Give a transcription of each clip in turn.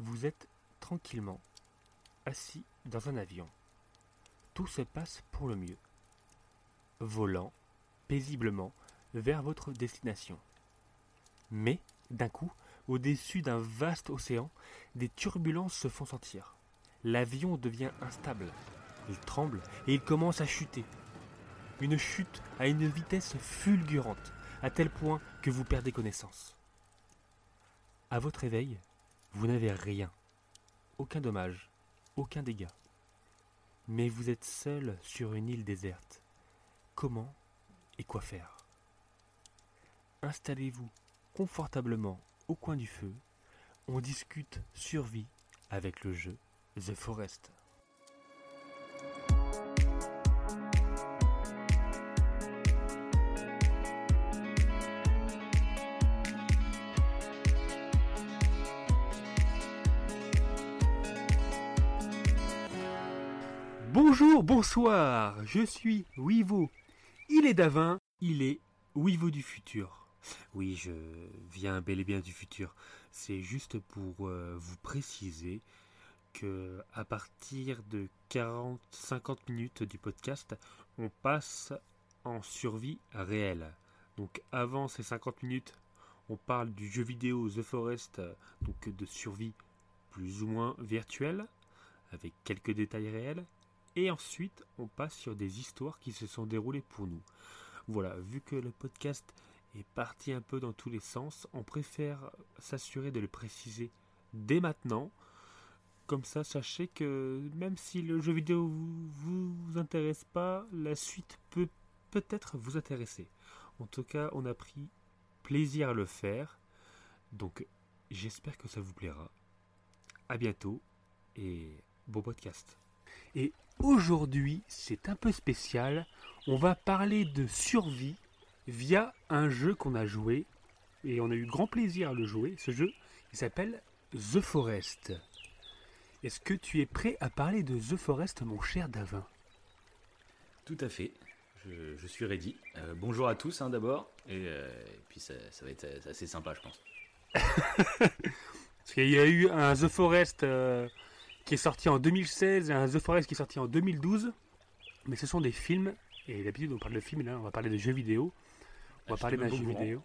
Vous êtes tranquillement assis dans un avion. Tout se passe pour le mieux. Volant paisiblement vers votre destination. Mais, d'un coup, au-dessus d'un vaste océan, des turbulences se font sentir. L'avion devient instable. Il tremble et il commence à chuter. Une chute à une vitesse fulgurante, à tel point que vous perdez connaissance. À votre éveil, vous n'avez rien. Aucun dommage, aucun dégât. Mais vous êtes seul sur une île déserte. Comment et quoi faire? Installez-vous confortablement au coin du feu. On discute survie avec le jeu The Forest. Bonjour, bonsoir, je suis Wivo. Il est d'Avin, il est Wivo du futur. Oui, je viens bel et bien du futur. C'est juste pour euh, vous préciser que à partir de 40-50 minutes du podcast, on passe en survie réelle. Donc avant ces 50 minutes, on parle du jeu vidéo The Forest, donc de survie plus ou moins virtuelle, avec quelques détails réels. Et ensuite, on passe sur des histoires qui se sont déroulées pour nous. Voilà, vu que le podcast est parti un peu dans tous les sens. On préfère s'assurer de le préciser dès maintenant. Comme ça, sachez que même si le jeu vidéo vous, vous intéresse pas, la suite peut peut-être vous intéresser. En tout cas, on a pris plaisir à le faire. Donc, j'espère que ça vous plaira. À bientôt et bon podcast. Et aujourd'hui, c'est un peu spécial. On va parler de survie via un jeu qu'on a joué et on a eu grand plaisir à le jouer. Ce jeu, il s'appelle The Forest. Est-ce que tu es prêt à parler de The Forest, mon cher Davin? Tout à fait. Je, suis ready. Euh, bonjour à tous hein, d'abord. Euh, et, puis ça, va être assez sympa, je pense. Parce qu'il y a eu un The Forest euh, qui est sorti en 2016 et un The Forest qui est sorti en 2012. Mais ce sont des films. Et d'habitude, on parle de films, là, on va parler de jeux vidéo. On va parler d'un jeu vidéo.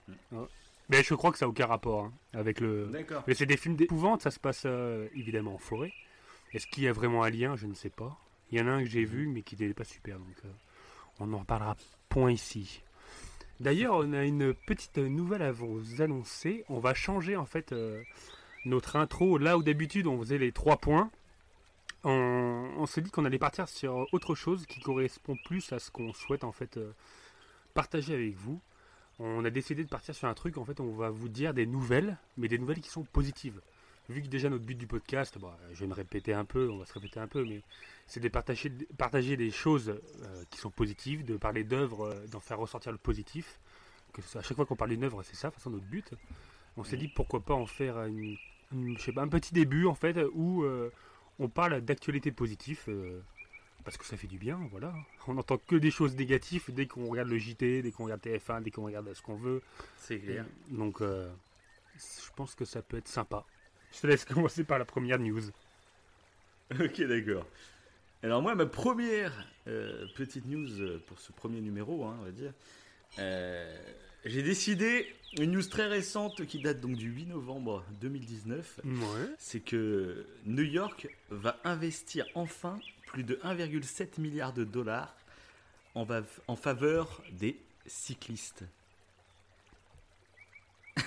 Mais je crois que ça n'a aucun rapport hein, avec le. D'accord. Mais c'est des films d'épouvante, ça se passe euh, évidemment en forêt. Est-ce qu'il y a vraiment un lien? Je ne sais pas. Il y en a un que j'ai vu, mais qui n'était pas super, donc euh, on en reparlera point ici. D'ailleurs, on a une petite nouvelle à vous annoncer. On va changer en fait euh, notre intro. Là où d'habitude on faisait les trois points, on, on s'est dit qu'on allait partir sur autre chose qui correspond plus à ce qu'on souhaite en fait partager avec vous on a décidé de partir sur un truc, en fait, on va vous dire des nouvelles, mais des nouvelles qui sont positives. Vu que déjà notre but du podcast, bah, je vais me répéter un peu, on va se répéter un peu, mais c'est de partager, partager des choses euh, qui sont positives, de parler d'œuvres, euh, d'en faire ressortir le positif. Que à chaque fois qu'on parle d'une œuvre, c'est ça, de façon notre but. On s'est dit pourquoi pas en faire une, je sais pas, un petit début en fait où euh, on parle d'actualité positive parce que ça fait du bien, voilà. On n'entend que des choses négatives dès qu'on regarde le JT, dès qu'on regarde TF1, dès qu'on regarde ce qu'on veut. C'est clair. donc, euh, je pense que ça peut être sympa. Je te laisse commencer par la première news. Ok, d'accord. Alors moi, ma première euh, petite news euh, pour ce premier numéro, hein, on va dire, j'ai décidé une news très récente qui date donc du 8 novembre 2019. Ouais. C'est que New York va investir enfin plus de 1,7 milliard de dollars en, en faveur des cyclistes.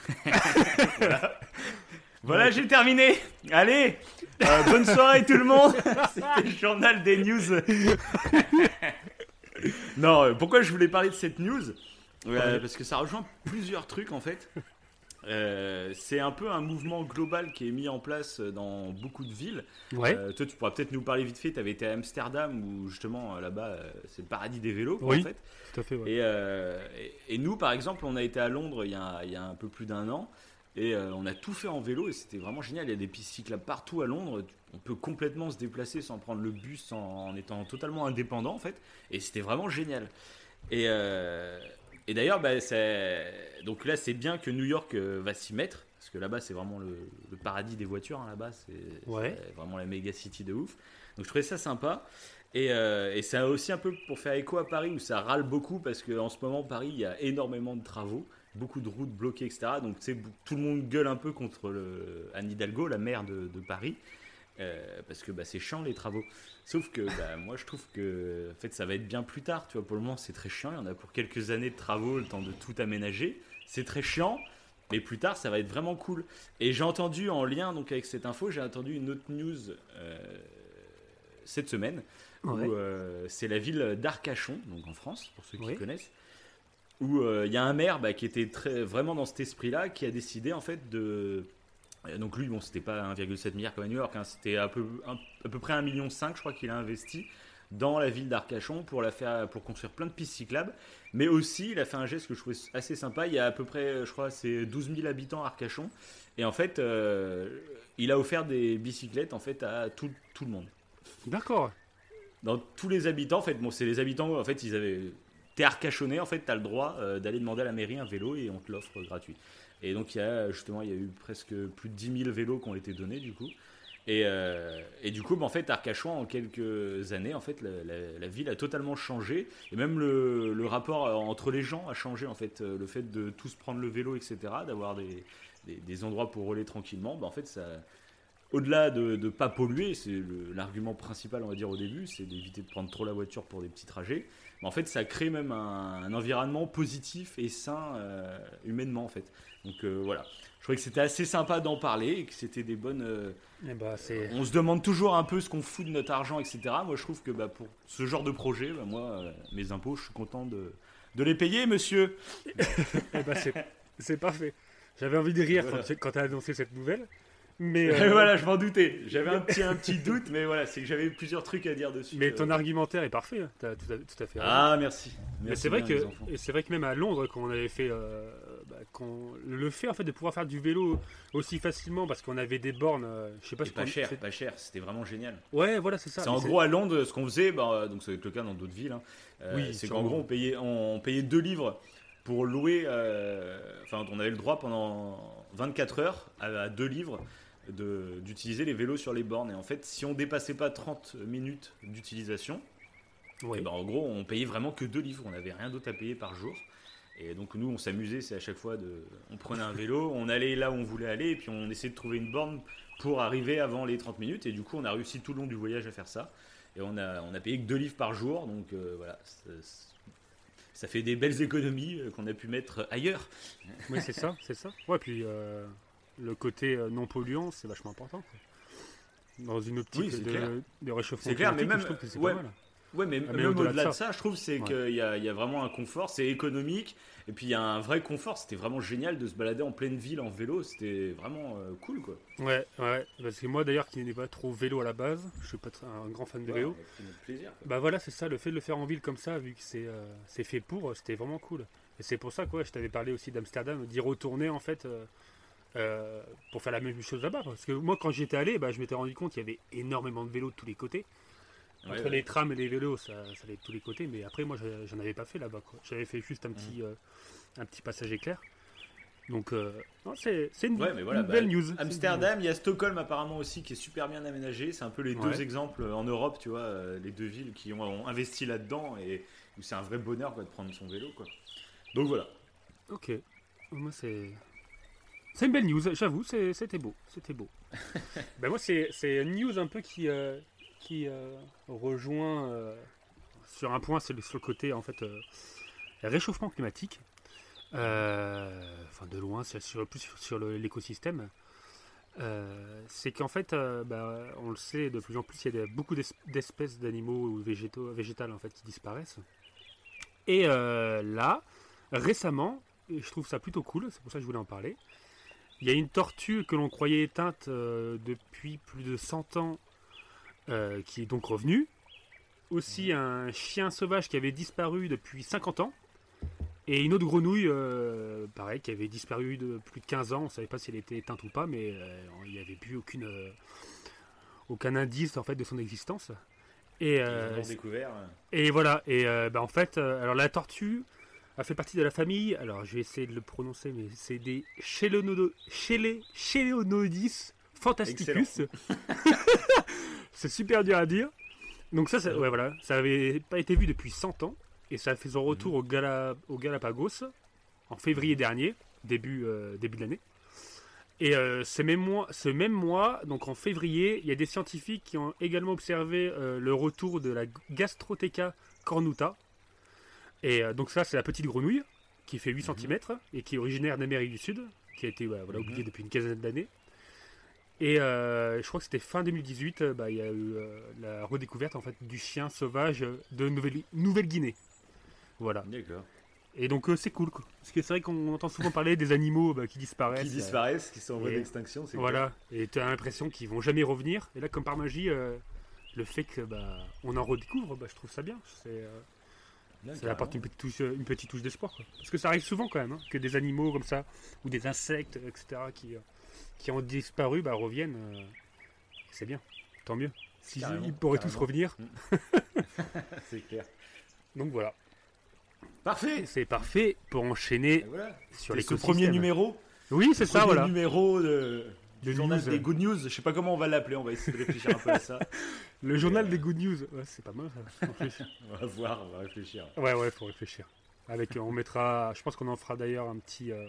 voilà, j'ai terminé. Allez, euh, bonne soirée tout le monde. C'était le journal des news. non, euh, pourquoi je voulais parler de cette news? Euh, Parce que ça rejoint plusieurs trucs en fait. Euh, c'est un peu un mouvement global qui est mis en place dans beaucoup de villes. Euh, toi, tu pourras peut-être nous parler vite fait. Tu avais été à Amsterdam où justement là-bas euh, c'est le paradis des vélos. Oui, en fait. tout à fait. Et, nous, par exemple, on a été à Londres il y a, un peu plus d'un an. Et on a tout fait en vélo et c'était vraiment génial. Il y a des pistes cyclables partout à Londres. On peut complètement se déplacer sans prendre le bus, en, étant totalement indépendant en fait. Et c'était vraiment génial. Et, et d'ailleurs, bah, donc là, c'est bien que New York euh, va s'y mettre. parce que là-bas c'est vraiment le, paradis des voitures. hein, là-bas, c'est Ouais. vraiment la méga city de ouf. Donc je trouvais ça sympa. Et, euh, et c'est aussi un peu pour faire écho à Paris où ça râle beaucoup parce qu'en ce moment Paris il y a énormément de travaux, beaucoup de routes bloquées, etc. Donc tout le monde gueule un peu contre le, Anne Hidalgo, la maire de, de Paris, euh, parce que bah, c'est chiant les travaux. Sauf que bah, moi je trouve que en fait ça va être bien plus tard. Tu vois, pour le moment c'est très chiant. Il y en a pour quelques années de travaux, le temps de tout aménager. C'est très chiant. Mais plus tard, ça va être vraiment cool. Et j'ai entendu en lien donc avec cette info, j'ai entendu une autre news euh, cette semaine Ouais. où euh, c'est la ville d'Arcachon, donc en France, pour ceux qui Oui. connaissent, où il y a un maire bah, qui était très, vraiment dans cet esprit-là, qui a décidé en fait de. Euh, Donc lui, bon, c'était pas 1,7 milliard comme à New York, hein, c'était à peu, un- à peu près 1,5 million, je crois qu'il a investi dans la ville d'Arcachon pour, la faire, pour construire plein de pistes cyclables. Mais aussi, il a fait un geste que je trouvais assez sympa. Il y a à peu près, je crois, c'est 12 000 habitants à Arcachon. Et en fait, euh, il a offert des bicyclettes en fait, à tout, tout le monde D'accord. dans tous les habitants, en fait, bon, c'est les habitants, en fait, ils avaient. T'es arcachonné, en fait, t'as le droit euh, d'aller demander à la mairie un vélo et on te l'offre gratuit. Et donc, il y a justement, il y a eu presque plus de 10 000 vélos qui ont été donnés, du coup. Et, euh, et du coup, bah, en fait, Arcachon, en quelques années, en fait, la, ville a totalement changé. Et même le, rapport euh, entre les gens a changé, en fait. Euh, Le fait de tous prendre le vélo, etc., d'avoir des, des, endroits pour rouler tranquillement, bah, en fait, ça, au-delà de ne pas polluer, c'est l'argument principal, on va dire, au début, c'est d'éviter de prendre trop la voiture pour des petits trajets. Mais en fait, ça crée même un, un environnement positif et sain euh, humainement, en fait. Donc euh, voilà. Je trouvais que c'était assez sympa d'en parler et que c'était des bonnes. euh, Eh c'est. on se demande toujours un peu ce qu'on fout de notre argent, etc. Moi, je trouve que bah, pour ce genre de projet, bah, moi, mes impôts, je suis content de, de les payer, monsieur. Eh bah, c'est... c'est parfait. J'avais envie de rire Voilà. quand, quand tu as annoncé cette nouvelle. Mais, euh, voilà, je m'en doutais. J'avais un petit, un petit doute, mais voilà, c'est que j'avais plusieurs trucs à dire dessus. mais Euh, ton argumentaire est parfait. hein. T'as tout à, tout à fait. Ah, merci. Mais c'est vrai que et c'est vrai que même à Londres quand on avait fait euh, bah, quand- le fait en fait de pouvoir faire du vélo aussi facilement parce qu'on avait des bornes je sais pas Et ce pas cher, pas cher, c'était vraiment génial. ouais voilà c'est ça C'est en gros à Londres ce qu'on faisait, bah, donc ça va être le cas dans d'autres villes. hein, Oui, c'est qu'en gros on payait, on, on payait 2 livres pour louer, euh, enfin on avait le droit pendant 24 heures à 2 livres de- d'utiliser les vélos sur les bornes. Et en fait, si on dépassait pas 30 minutes d'utilisation, Ouais. et ben, en gros on payait vraiment que 2 livres, on n'avait rien d'autre à payer par jour. Et donc nous on s'amusait, c'est à chaque fois de, on prenait un vélo, on allait là où on voulait aller, et puis on essayait de trouver une borne pour arriver avant les 30 minutes. Et du coup on a réussi tout le long du voyage à faire ça. Et on a, on a payé que 2 livres par jour, donc euh, voilà, ça, ça fait des belles économies euh, qu'on a pu mettre ailleurs. Oui, c'est ça, c'est ça. Ouais, puis euh, le côté euh, non polluant, c'est vachement important. quoi. Dans une optique Oui, de, clair. de réchauffement C'est clair, mais même- je trouve que c'est ouais. pas mal. Ouais, mais, Ah, mais même au-delà de ça. je trouve c'est Ouais. qu'il y a, y a vraiment un confort, c'est économique, et puis il y a un vrai confort. C'était vraiment génial de se balader en pleine ville en vélo, c'était vraiment euh, cool quoi. Ouais, ouais. Parce que moi d'ailleurs, qui n'ai pas trop vélo à la base, je suis pas un grand fan de vélo. Ouais, notre plaisir. Bah voilà, c'est ça, le fait de le faire en ville comme ça, vu que c'est euh, fait pour, c'était vraiment cool. Et c'est pour ça que ouais, je t'avais parlé aussi d'Amsterdam, d'y retourner en fait euh, euh, pour faire la même chose là-bas. Parce que moi, quand j'y étais allé, bah, je m'étais rendu compte qu'il y avait énormément de vélos de tous les côtés. Entre ouais. les trams et les vélos, ça, ça allait de tous les côtés. Mais après, moi, je- j'en avais pas fait là-bas. quoi. J'avais fait juste un petit, euh, un petit passage éclair. Donc, euh, c'est une, Ouais, voilà, une bah, belle news. Amsterdam, il y a Stockholm apparemment aussi qui est super bien aménagé. C'est un peu les deux exemples en Europe, tu vois, les deux villes qui ont, ont investi là-dedans et où c'est un vrai bonheur quoi, de prendre son vélo. Quoi. Donc voilà. Ok. Moi, c'est. C'est une belle news, j'avoue, c'était beau. C'était beau. ben moi, c'est une news un peu qui, euh, qui euh, rejoint euh, sur un point, c'est sur le côté en fait réchauffement climatique. Enfin, de loin, c'est sur, plus sur, l'écosystème. C'est qu'en fait, bah, on le sait, de plus en plus, il y a beaucoup d'es- d'espèces d'animaux ou végétaux, végétales en fait qui disparaissent. Et là, récemment, et je trouve ça plutôt cool, c'est pour ça que je voulais en parler. Il y a une tortue que l'on croyait éteinte euh, depuis plus de 100 ans euh, qui est donc revenue. Aussi un chien sauvage qui avait disparu depuis 50 ans. Et une autre grenouille, euh, pareil, qui avait disparu de plus de 15 ans. On ne savait pas si elle était éteinte ou pas, mais il n'y avait plus aucune, aucun indice en fait de son existence. Et, découvert. euh, et voilà, et bah, en fait, alors la tortue, a fait partie de la famille. Alors, je vais essayer de le prononcer, mais c'est des Chelonoidis fantasticus. c'est super dur à dire. Donc ça, ça, ouais, voilà, ça avait pas été vu depuis 100 ans et ça a fait son retour au, Gala- au Galapagos en février dernier, début, euh, début de l'année. Et euh, ce, même mois, ce même mois, donc en février, il y a des scientifiques qui ont également observé euh, le retour de la Gastrotheca cornuta. Et euh, donc ça, c'est la petite grenouille qui fait 8 Mhm. cm et qui est originaire d'Amérique du Sud, qui a été voilà, Mhm. oubliée depuis une quinzaine d'années. Et euh, je crois que c'était fin 2018, euh, bah, il y a eu euh, la redécouverte en fait du chien sauvage de Nouvelle- Nouvelle-Guinée. voilà. D'accord. Et donc euh, c'est cool. Quoi. Parce que c'est vrai qu'on entend souvent parler des animaux bah, qui disparaissent. Qui disparaissent, qui sont en voie et- d'extinction, c'est voilà. Et tu as l'impression qu'ils vont jamais revenir. Et là, comme par magie, euh, le fait que bah, on en redécouvre, bah, je trouve ça bien. C'est, euh. Ça apporte une petite touche, une petite touche d'espoir. Parce que ça arrive souvent quand même, hein, que des animaux comme ça, ou des insectes, etc., qui, euh, qui ont disparu, bah, reviennent. euh, c'est bien. Tant mieux. Si, ils pourraient tous revenir. C'est clair. Donc voilà. Parfait. C'est parfait pour enchaîner voilà. sur les premier numéro. Oui, c'est ça, voilà. numéro de, De du journal news. des good news. Je sais pas comment on va l'appeler. On va essayer de réfléchir un peu à ça. Le journal Euh, des good news. Ouais, c'est pas mal ça. On va voir, on va réfléchir. Ouais, ouais, faut réfléchir. Avec, euh, on mettra, je pense qu'on en fera d'ailleurs un petit, euh,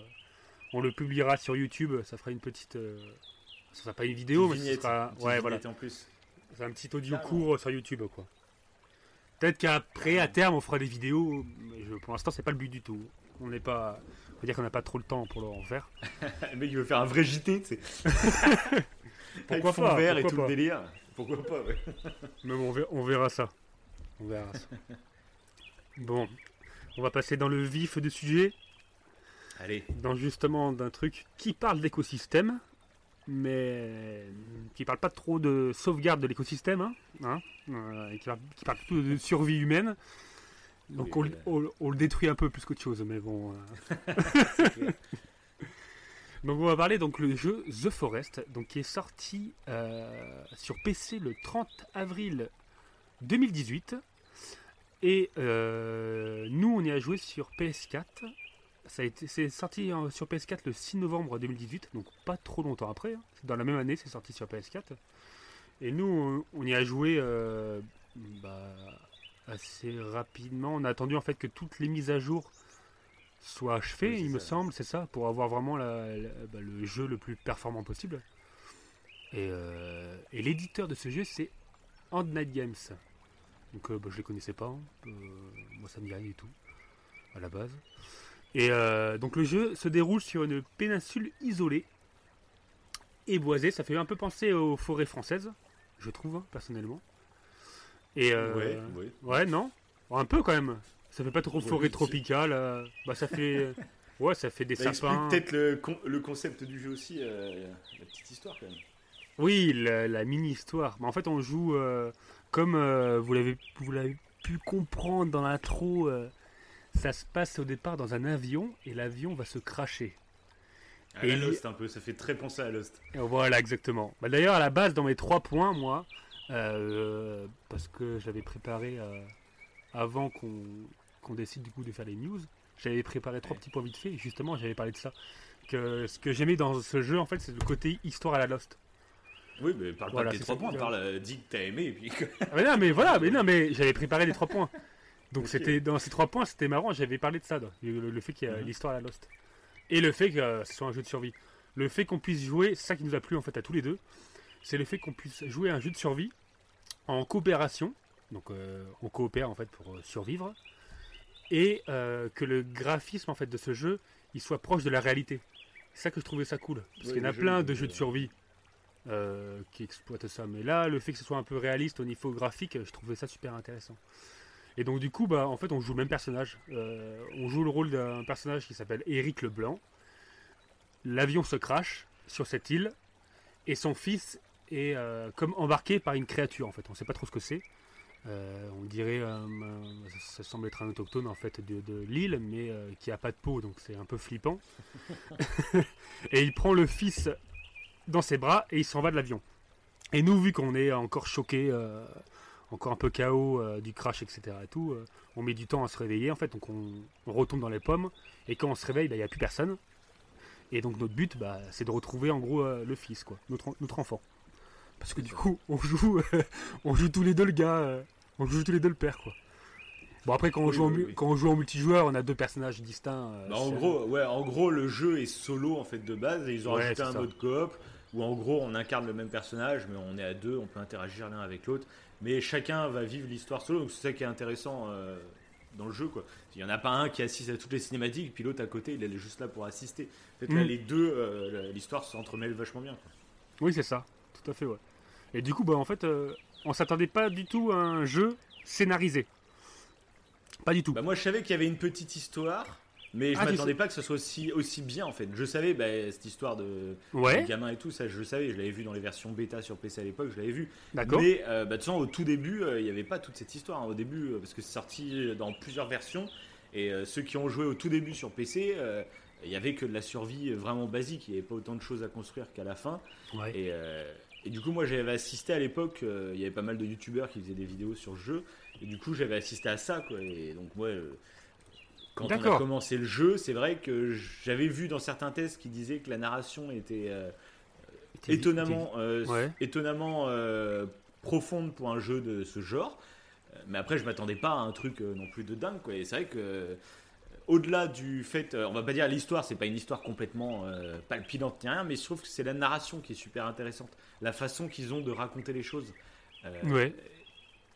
on le publiera sur YouTube. Ça fera une petite, euh, ça sera pas une vidéo, mais ce sera, une petite ouais, voilà, en plus. c'est un petit audio court sur YouTube, quoi. Peut-être qu'après, à terme, on fera des vidéos. Mais je- pour l'instant, c'est pas le but du tout. On n'est pas, on va dire qu'on n'a pas trop le temps pour en faire. Le mec, il veut faire un vrai JT, tu sais. Avec Pourquoi fond pas, vert et pourquoi tout pas. le délire. Pourquoi pas, ouais. Mais bon, on verra, on verra ça. On verra ça. Bon, on va passer dans le vif du sujet. Allez. dans justement d'un truc qui parle d'écosystème, mais qui parle pas trop de sauvegarde de l'écosystème, hein, hein, euh, et qui parle, qui parle plutôt de survie humaine. Donc Oui, on, on- on le détruit un peu plus qu'autre chose, mais bon. euh. Donc on va parler donc le jeu The Forest, donc qui est sorti euh, sur PC le 30 avril 2018, et euh, nous on y a joué sur PS4. Ça a été, c'est sorti euh, sur PS4 le 6 novembre 2018, donc pas trop longtemps après. hein. Dans la même année, c'est sorti sur PS4. Et nous, on, y a joué bah, assez rapidement. On a attendu en fait que toutes les mises à jour Oui, c'est il me ça. semble, c'est ça, pour avoir vraiment la- la- bah, le jeu le plus performant possible. Et, euh, et l'éditeur de ce jeu, c'est Hand Night Games. Donc euh, bah, je les connaissais pas. hein. Euh, moi, ça me dit rien du tout à la base. Et euh, donc le jeu se déroule sur une péninsule isolée et boisée. Ça fait un peu penser aux forêts françaises, je trouve hein, personnellement. Et Ouais, ouais. ouais, non, un peu quand même. Ça fait pas trop forêt tropicale. euh, bah ça fait, ouais, ça fait des explique sapins. peut-être le, con- le concept du jeu aussi, euh, la petite histoire quand même. Oui, la, la mini-histoire. Mais en fait, on joue euh, comme vous l'avez vous l'avez pu comprendre dans l'intro. ça se passe au départ dans un avion et l'avion va se cracher. À Et la il- Lost un peu, ça fait très penser à Lost. Et Voilà, exactement. Bah, D'ailleurs, à la base, dans mes trois points, moi, parce que j'avais préparé avant qu'on qu'on décide du coup de faire les news, j'avais préparé trois petits points vite fait. Et justement, j'avais parlé de ça. Que ce que j'aimais dans ce jeu, en fait, c'est le côté histoire à la Lost. Oui, mais parle Voilà, pas de tes trois points, parle, euh, dis que t'as aimé et puis que- Ah, mais non, mais voilà, mais non, mais j'avais préparé les trois points. Donc c'était dans ces trois points, c'était marrant. J'avais parlé de ça, donc, le, le fait qu'il y a Mhm. l'histoire à la Lost et le fait que euh, ce soit un jeu de survie. Le fait qu'on puisse jouer, c'est ça qui nous a plu en fait à tous les deux, c'est le fait qu'on puisse jouer à un jeu de survie en coopération. Donc euh, on coopère en fait pour euh, survivre et euh, que le graphisme en fait de ce jeu, il soit proche de la réalité. C'est ça que je trouvais ça cool parce qu'il y en a le plein de jeux de survie euh, qui exploitent ça. Mais là, le fait que ce soit un peu réaliste au niveau graphique, je trouvais ça super intéressant. Et donc du coup, bah, en fait, on joue le même personnage. Euh, on joue le rôle d'un personnage qui s'appelle Éric Leblanc. L'avion se crache sur cette île et son fils est comme embarqué par une créature. En fait, on ne sait pas trop ce que c'est. Euh, on dirait, euh, un- ça, semble être un autochtone en fait de, de l'île, mais euh, qui a pas de peau, donc c'est un peu flippant. et il prend le fils dans ses bras et il s'en va de l'avion. Et nous, vu qu'on est encore choqués, euh, encore un peu chaos, euh, du crash, etc. Et tout, euh, on met du temps à se réveiller en fait, donc on, on retombe dans les pommes. Et quand on se réveille, bah, il n'y a plus personne. Et donc notre but, bah, c'est de retrouver en gros euh, le fils, quoi, notre, notre enfant. Parce que du coup, on joue, on joue tous les deux le gars, euh, on joue tous les deux le père, quoi. Bon après quand on, Oui, joue, en, oui, mu- oui. quand on joue en multijoueur, on a deux personnages distincts. euh, Bah, en gros, ouais, en gros, le jeu est solo en fait de base et ils ont Ouais, rajouté un ça. mode coop où en gros on incarne le même personnage mais on est à deux, on peut interagir l'un avec l'autre, mais chacun va vivre l'histoire solo. Donc c'est ça qui est intéressant euh, dans le jeu quoi. Il y en a pas un qui assiste à toutes les cinématiques puis l'autre à côté il est juste là pour assister. En fait là Mm. les deux, euh, l'histoire s'entremêle vachement bien. Quoi. Oui, c'est ça, tout à fait, ouais. Et du coup, bah, en fait, on s'attendait pas du tout à un jeu scénarisé. Pas du tout. Bah moi je savais qu'il y avait une petite histoire. Mais je Ah, m'attendais pas que ce soit aussi, aussi bien en fait. Je savais bah, cette histoire de, ouais, de gamin et tout, ça je le savais, je l'avais vu dans les versions bêta sur PC à l'époque, je l'avais vu. d'accord. Mais euh, bah, de toute façon, au tout début, euh, il n'y avait pas toute cette histoire. hein. Au début, euh, parce que c'est sorti dans plusieurs versions. Et euh, ceux qui ont joué au tout début sur PC, euh, il n'y avait que de la survie vraiment basique. Il n'y avait pas autant de choses à construire qu'à la fin. Ouais. Et, euh, et du coup, moi, j'avais assisté à l'époque. euh, il y avait pas mal de youtubeurs qui faisaient des vidéos sur le jeu. Et du coup, j'avais assisté à ça. Quoi. Et donc, ouais. euh, quand on a commencé le jeu, c'est vrai que j'avais vu dans certains tests qui disaient que la narration était euh, étonnamment, Ouais. étonnamment profonde pour un jeu de ce genre. Mais après, je m'attendais pas à un truc non plus de dingue. Quoi. Et c'est vrai que, au-delà du fait, euh, on va pas dire l'histoire, c'est pas une histoire complètement euh, palpitante ni rien, mais je trouve que c'est la narration qui est super intéressante. La façon qu'ils ont de raconter les choses. Euh, Ouais.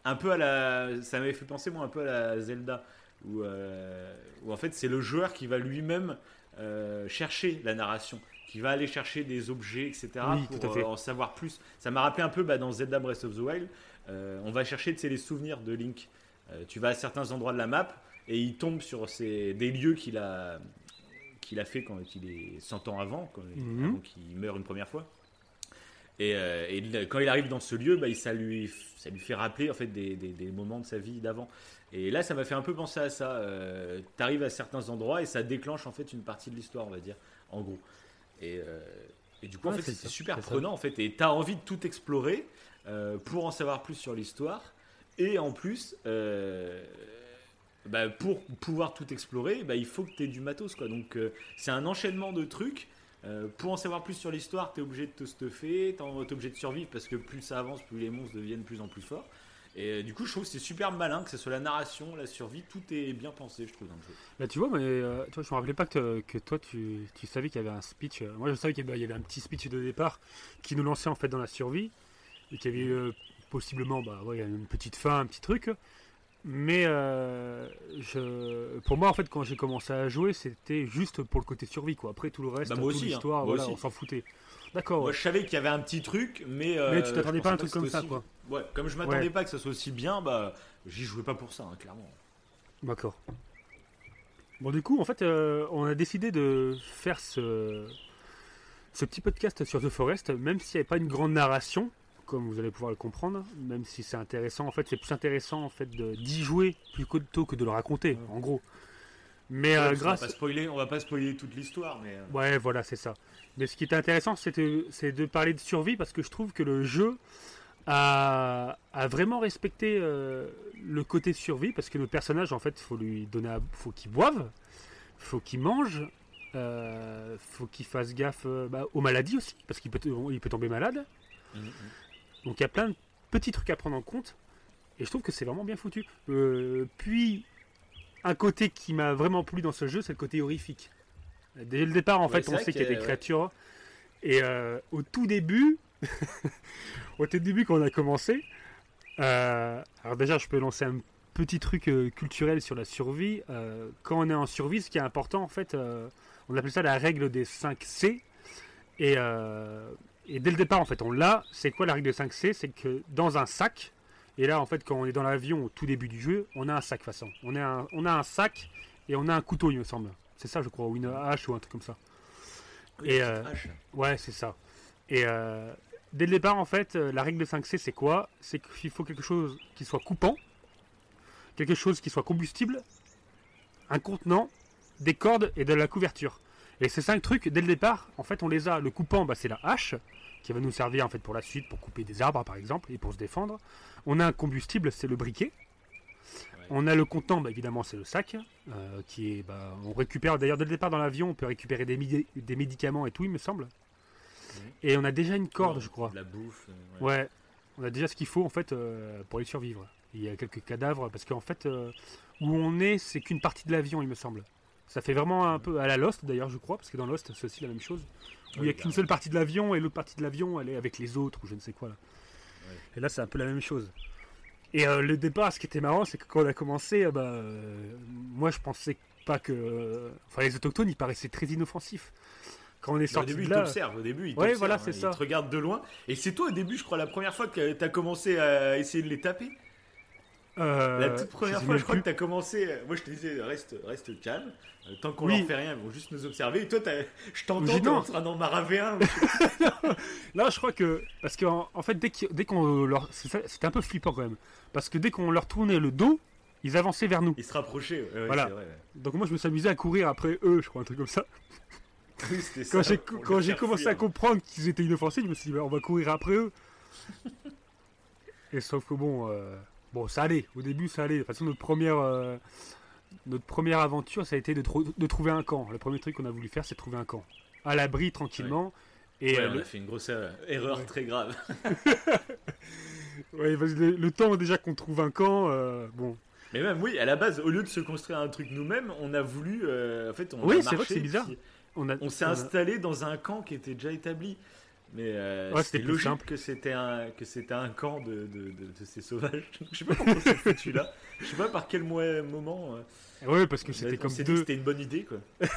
un peu à la. Ça m'avait fait penser, moi, un peu à la Zelda. Où, euh, où en fait, c'est le joueur qui va lui-même chercher la narration. Qui va aller chercher des objets, etc. Oui, tout à pour fait. en savoir plus. Ça m'a rappelé un peu bah, dans Zelda Breath of the Wild. on va chercher les souvenirs de Link. Tu vas à certains endroits de la map et il tombe sur ces, des lieux qu'il a, qu'il a fait quand il est 100 ans avant, quand, Mhm. avant qu'il meurt une première fois. Et, euh, et quand il arrive dans ce lieu, bah, ça, lui, ça lui fait rappeler en fait des, des- des moments de sa vie d'avant. Et là, ça m'a fait un peu penser à ça. tu arrives à certains endroits et ça déclenche en fait une partie de l'histoire, on va dire, en gros. Et, euh, et du coup, en fait, c'est super c'est ça. prenant en fait. Et tu as envie de tout explorer euh, pour en savoir plus sur l'histoire. Et en plus, euh, bah, pour pouvoir tout explorer, bah, il faut que tu aies du matos. Donc, euh, c'est un enchaînement de trucs. Euh, pour en savoir plus sur l'histoire, tu es obligé de te stuffer, tu es obligé de survivre parce que plus ça avance, plus les monstres deviennent de plus en plus forts. Et euh, du coup, je trouve que c'est super malin, que ce soit la narration, la survie, tout est bien pensé, je trouve, dans le jeu. Tu vois, mais euh, je me rappelais pas que, toi, tu, savais qu'il y avait un speech. Moi, je savais qu'il y avait- un petit speech de départ qui nous lançait en fait dans la survie et qu'il y avait possiblement, bah, une petite fin, un petit truc. Mais euh, je, pour moi, en fait, quand j'ai commencé à jouer, c'était juste pour le côté survie, quoi. Après, tout le reste, Bah, moi toute aussi, hein. l'histoire, voilà, on s'en foutait. D'accord. Moi, ouais. je savais qu'il y avait un petit truc, mais. euh, Mais tu t'attendais pas à un truc comme ça, quoi. Ouais, comme je m'attendais Ouais. pas que ça soit aussi bien, bah, j'y jouais pas pour ça, hein, clairement. D'accord. Bon, du coup, en fait, euh, on a décidé de faire ce, ce petit podcast sur The Forest, même s'il n'y avait pas une grande narration, comme vous allez pouvoir le comprendre, même si c'est intéressant. En fait, c'est plus intéressant en fait d'y jouer plutôt que de le raconter, en gros. Mais euh, Ouais, parce qu'on va grâce, pas spoiler, on va pas spoiler toute l'histoire, mais. euh, ouais, voilà, c'est ça. Mais ce qui est intéressant, c'est de, c'est de parler de survie parce que je trouve que le jeu a, a vraiment respecté euh, le côté survie parce que le personnage, en fait, faut lui donner, à- faut qu'il boive, faut qu'il mange, euh, faut qu'il fasse gaffe euh, bah, aux maladies aussi parce qu'il peut, il peut tomber malade. mhm, mhm. Donc il y a plein de petits trucs à prendre en compte et je trouve que c'est vraiment bien foutu. Euh, puis un côté qui m'a vraiment plu dans ce jeu, c'est le côt horrifique. Dès le départ, en Ouais, fait, on sait qu'il y a des ouais. créatures. Et euh, au tout début, au tout début quand on a commencé, euh, alors déjà, je peux lancer un petit truc culturel sur la survie. Quand on est en survie, ce qui est important, en fait, on appelle ça la règle des 5 C. Et, euh, et dès le départ, en fait, on l'a. C'est quoi la règle des 5 C? C'est que dans un sac, et là, en fait, quand on est dans l'avion au tout début du jeu, on a un sac, de façon. On, est un- on a un sac et on a un couteau, il me semble. C'est ça, je crois, ou une hache ou un truc comme ça. Et, euh. Ouais, c'est ça. Et euh, dès le départ, en fait, euh, la règle de 5C, c'est quoi? C'est qu'il faut quelque chose qui soit coupant, quelque chose qui soit combustible, un contenant, des cordes et de la couverture. Et ces cinq trucs, dès le départ, en fait, on les a. Le coupant, bah, c'est la hache. qui va nous servir en fait pour la suite, pour couper des arbres par exemple, et pour se défendre. On a un combustible, c'est le briquet. On a le contenant, bah, évidemment, c'est le sac, euh, qui est, bah, on récupère d'ailleurs dès le départ dans l'avion, on peut récupérer des, des médicaments et tout, il me semble. Et on a déjà une corde, je crois. la bouffe. Euh, ouais. on a déjà ce qu'il faut en fait euh, pour y survivre. Il y a quelques cadavres parce qu'en fait, où on est, c'est qu'une partie de l'avion, il me semble. Ça fait vraiment un peu à la Lost d'ailleurs, je crois, parce que dans Lost, c'est aussi la même chose. Où il n'y a qu'une seule partie de l'avion et l'autre partie de l'avion, elle est avec les autres ou je ne sais quoi. Là. Et là, c'est un peu la même chose. Et euh, le départ, ce qui était marrant, c'est que quand on a commencé, euh, bah, euh, moi je pensais pas que. Enfin, les autochtones, ils paraissaient très inoffensifs. Quand on est sorti au début, de là... ils t'observent. Au début, ils ouais, voilà, c'est ça. Ils te regardent de loin. Et c'est toi, au début, je crois, la première fois que tu as commencé à essayer de les taper. La toute première fois, je crois que tu as commencé. Moi, je te disais, reste, reste calme. Tant qu'on leur fait rien, ils vont juste nous observer. Et toi, je t'entends, tu en train d'en maraver un. Là, je crois que. Parce qu'en en fait, dès qu'on leur. C'était un peu flippant quand même. Parce que dès qu'on leur tournait le dos, ils avançaient vers nous. Ils se rapprochaient, voilà. Donc moi je me suis amusé à courir après eux, je crois, un truc comme ça. quand j'ai commencé à comprendre qu'ils étaient inoffensifs, je me suis dit, bah, on va courir après eux. Et sauf que bon, euh, bon, ça allait. Au début, ça allait. De toute façon, notre première, euh, notre première aventure, ça a été de, de, trouver un camp. Le premier truc qu'on a voulu faire, c'est trouver un camp. À l'abri, tranquillement. Et euh, on a fait une grosse erreur très grave. Ouais, le, le, temps déjà qu'on trouve un camp, euh, bon. Mais même, oui, à la base, au lieu de se construire un truc nous-mêmes, on a voulu. Euh, en fait, on oui, c'est vrai que c'est bizarre. On, on s'est installé dans un camp qui était déjà établi. Mais euh, c'était logique simple. que c'était un que c'était un camp de, de, de, ces sauvages. Je sais pas comment c'est foutu là. Je sais pas par quel moment. ouais, parce que c'était comme deux. C'était une bonne idée quoi.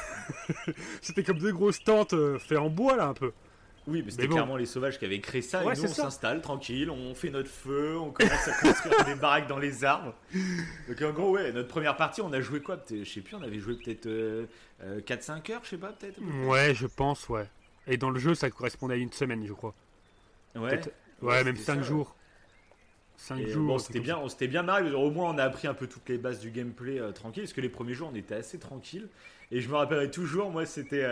c'était comme deux grosses tentes faites en bois là un peu. Oui, mais c'était clairement les sauvages qui avaient créé ça. et nous, on s'installe tranquille, on fait notre feu, on commence à construire des baraques dans les arbres. Donc, en gros, ouais, notre première partie, on a joué quoi Je sais plus, on avait joué peut-être 4-5 euh, euh, heures, je sais pas, peut-être Ouais, je pense, ouais. Et dans le jeu, ça correspondait à une semaine, je crois. Ouais. Ouais, même 5 jours. 5 jours. Bon, c'était bien, on s'était bien marré. Au moins, on a appris un peu toutes les bases du gameplay euh, tranquille. Parce que les premiers jours, on était assez tranquille. Et je me rappellerai toujours, moi, c'était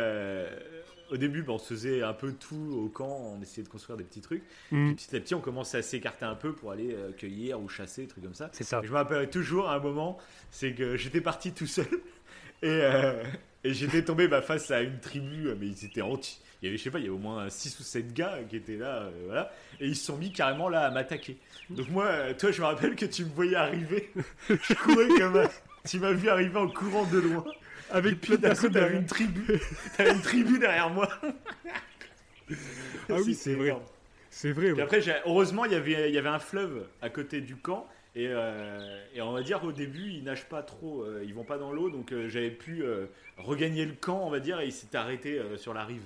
au début, on se faisait un peu tout au camp, on essayait de construire des petits trucs. Mm. petit à petit, on commençait à s'écarter un peu pour aller euh, cueillir ou chasser, trucs comme ça. C'est ça. je me rappelle toujours à un moment, c'est que j'étais parti tout seul et, euh, et j'étais tombé bah, face à une tribu, mais ils étaient anti. Il y avait, je sais pas, il y avait au moins 6 ou 7 gars qui étaient là, euh, voilà, et ils se sont mis carrément là à m'attaquer. Donc moi, toi, je me rappelle que tu me voyais arriver, je courais comme Tu m'as vu arriver en courant de loin. Avec puis d'un coup, t'avais une tribu. une tribu derrière moi. ah oui, c'est vrai. C'est vrai. après, heureusement, il y avait, il y avait un fleuve à côté du camp. Et, euh, et, on va dire au début, ils nagent pas trop, euh, ils vont pas dans l'eau, donc euh, j'avais pu regagner le camp, on va dire, et ils s'étaient arrêtés sur la rive.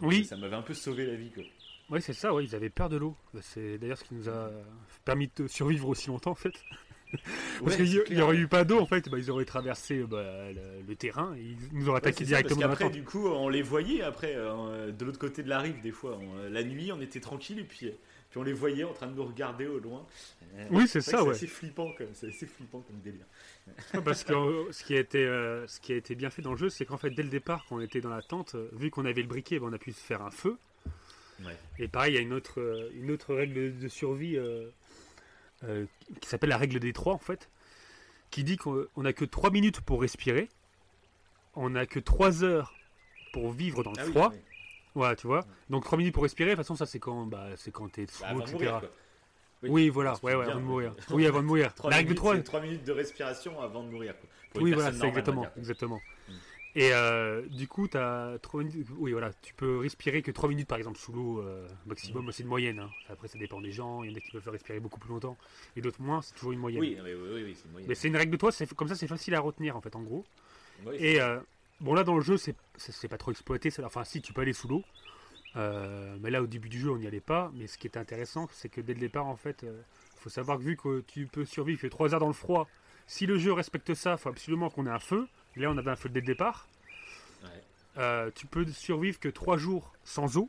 Oui. Ça m'avait un peu sauvé la vie, quoi. Oui, c'est ça, oui, ils avaient peur de l'eau. C'est d'ailleurs ce qui nous a permis de survivre aussi longtemps, en fait. Parce qu'il n'y aurait eu pas d'eau, en fait, bah, ils auraient traversé bah, le, terrain et ils nous auraient attaqué directement. parce qu'après, du coup, on les voyait après, euh, de l'autre côté de la rive, des fois. la nuit, on était tranquille et puis, puis on les voyait en train de nous regarder au loin. Oui, c'est ça, ouais. C'est flippant, c'est assez flippant comme délire. parce que euh, ce, qui a été, euh, ce qui a été bien fait dans le jeu, c'est qu'en fait, dès le départ, quand on était dans la tente, vu qu'on avait le briquet, bah, on a pu se faire un feu. Et pareil, il y a une autre, une autre règle de survie euh, qui s'appelle la règle des trois en fait, qui dit qu'on n'a que 3 minutes pour respirer, on n'a que 3 heures pour vivre dans le ah froid. Voilà, tu vois. Donc 3 minutes pour respirer, de toute façon, ça c'est quand, bah, c'est quand t'es sous bah, etc. oui, voilà, ouais, ouais, avant de mourir. Oui, avant de mourir. La règle 3. 3 minutes de respiration avant de mourir. oui, voilà, c'est exactement. exactement. Mm. Et euh, du coup, as 3 minutes, oui, voilà, tu peux respirer que 3 minutes par exemple sous l'eau euh, maximum, mm. c'est une moyenne. Hein. Après, ça dépend des gens, il y en a qui peuvent respirer beaucoup plus longtemps et d'autres moins, c'est toujours une moyenne. Oui, oui, oui, oui c'est une moyenne. Mais c'est une règle de toi, comme ça c'est facile à retenir en fait, en gros. et euh, bon, là dans le jeu, c'est pas trop exploité, enfin, si tu peux aller sous l'eau, mais là au début du jeu, on n'y allait pas. Mais ce qui est intéressant, c'est que dès le départ, en fait, il faut savoir que vu que tu peux survivre que 3 heures dans le froid, si le jeu respecte ça, il faut absolument qu'on ait un feu. Là, on avait un feu dès le départ. Euh, tu peux survivre que 3 jours sans eau.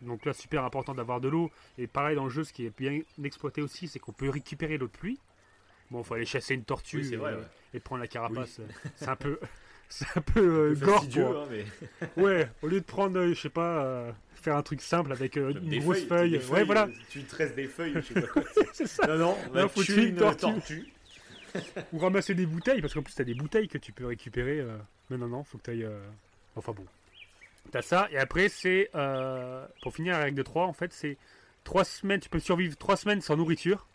Donc là, super important d'avoir de l'eau. Et pareil dans le jeu, ce qui est bien exploité aussi, c'est qu'on peut récupérer l'eau de pluie. Bon, il faut aller chasser une tortue et, prendre la carapace. C'est un peu, c'est un peu euh, gore. Hein, mais Ouais, au lieu de prendre, euh, je sais pas, euh, faire un truc simple avec euh, une grosse feuilles, feuille. Ouais, voilà. euh, Tu tresses des feuilles, je sais pas quoi. c'est ça. Non, non, on va Non, faut tuer tuer une une tortue. tortue. Ou ramasser des bouteilles, parce qu'en plus, t'as des bouteilles que tu peux récupérer. euh, Mais non, non, faut que t'ailles. euh, Enfin bon. T'as ça, et après, c'est. euh, Pour finir, la règle de 3, en fait, c'est 3 semaines. Tu peux survivre 3 semaines sans nourriture.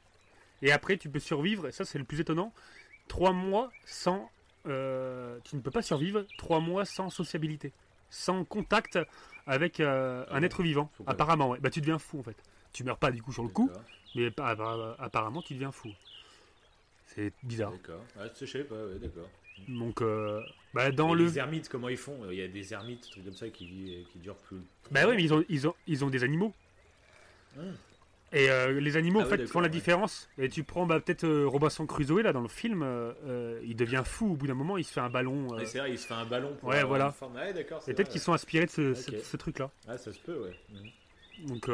Et après, tu peux survivre, et ça, c'est le plus étonnant, 3 mois sans. euh, Tu ne peux pas survivre 3 mois sans sociabilité. Sans contact avec Ah un être vivant. Apparemment, ouais. Bah, tu deviens fou, en fait. Tu meurs pas, du coup, sur le coup, mais pa- appa- apparemment, tu deviens fou. C'est bizarre. D'accord. Ah, je sais pas, ouais, d'accord. Donc, euh, bah, dans Et le. Les ermites, comment ils font? Il y a des ermites, trucs comme ça, qui, qui durent plus. Bah oui, mais ils ont, ils ont, ils ont des animaux. Hum. Et euh, les animaux, Ah en fait, font la ouais. différence. Et tu prends bah, peut-être euh, Robinson Crusoe, là, dans le film, euh, il devient fou au bout d'un moment, il se fait un ballon. Et c'est vrai, il se fait un ballon pour Ouais, voilà. une forme. Ouais, d'accord. et peut-être qu'ils sont inspirés de ce, Ok. ce- ce truc-là. Ah, ça se peut, ouais. Mhm. Donc,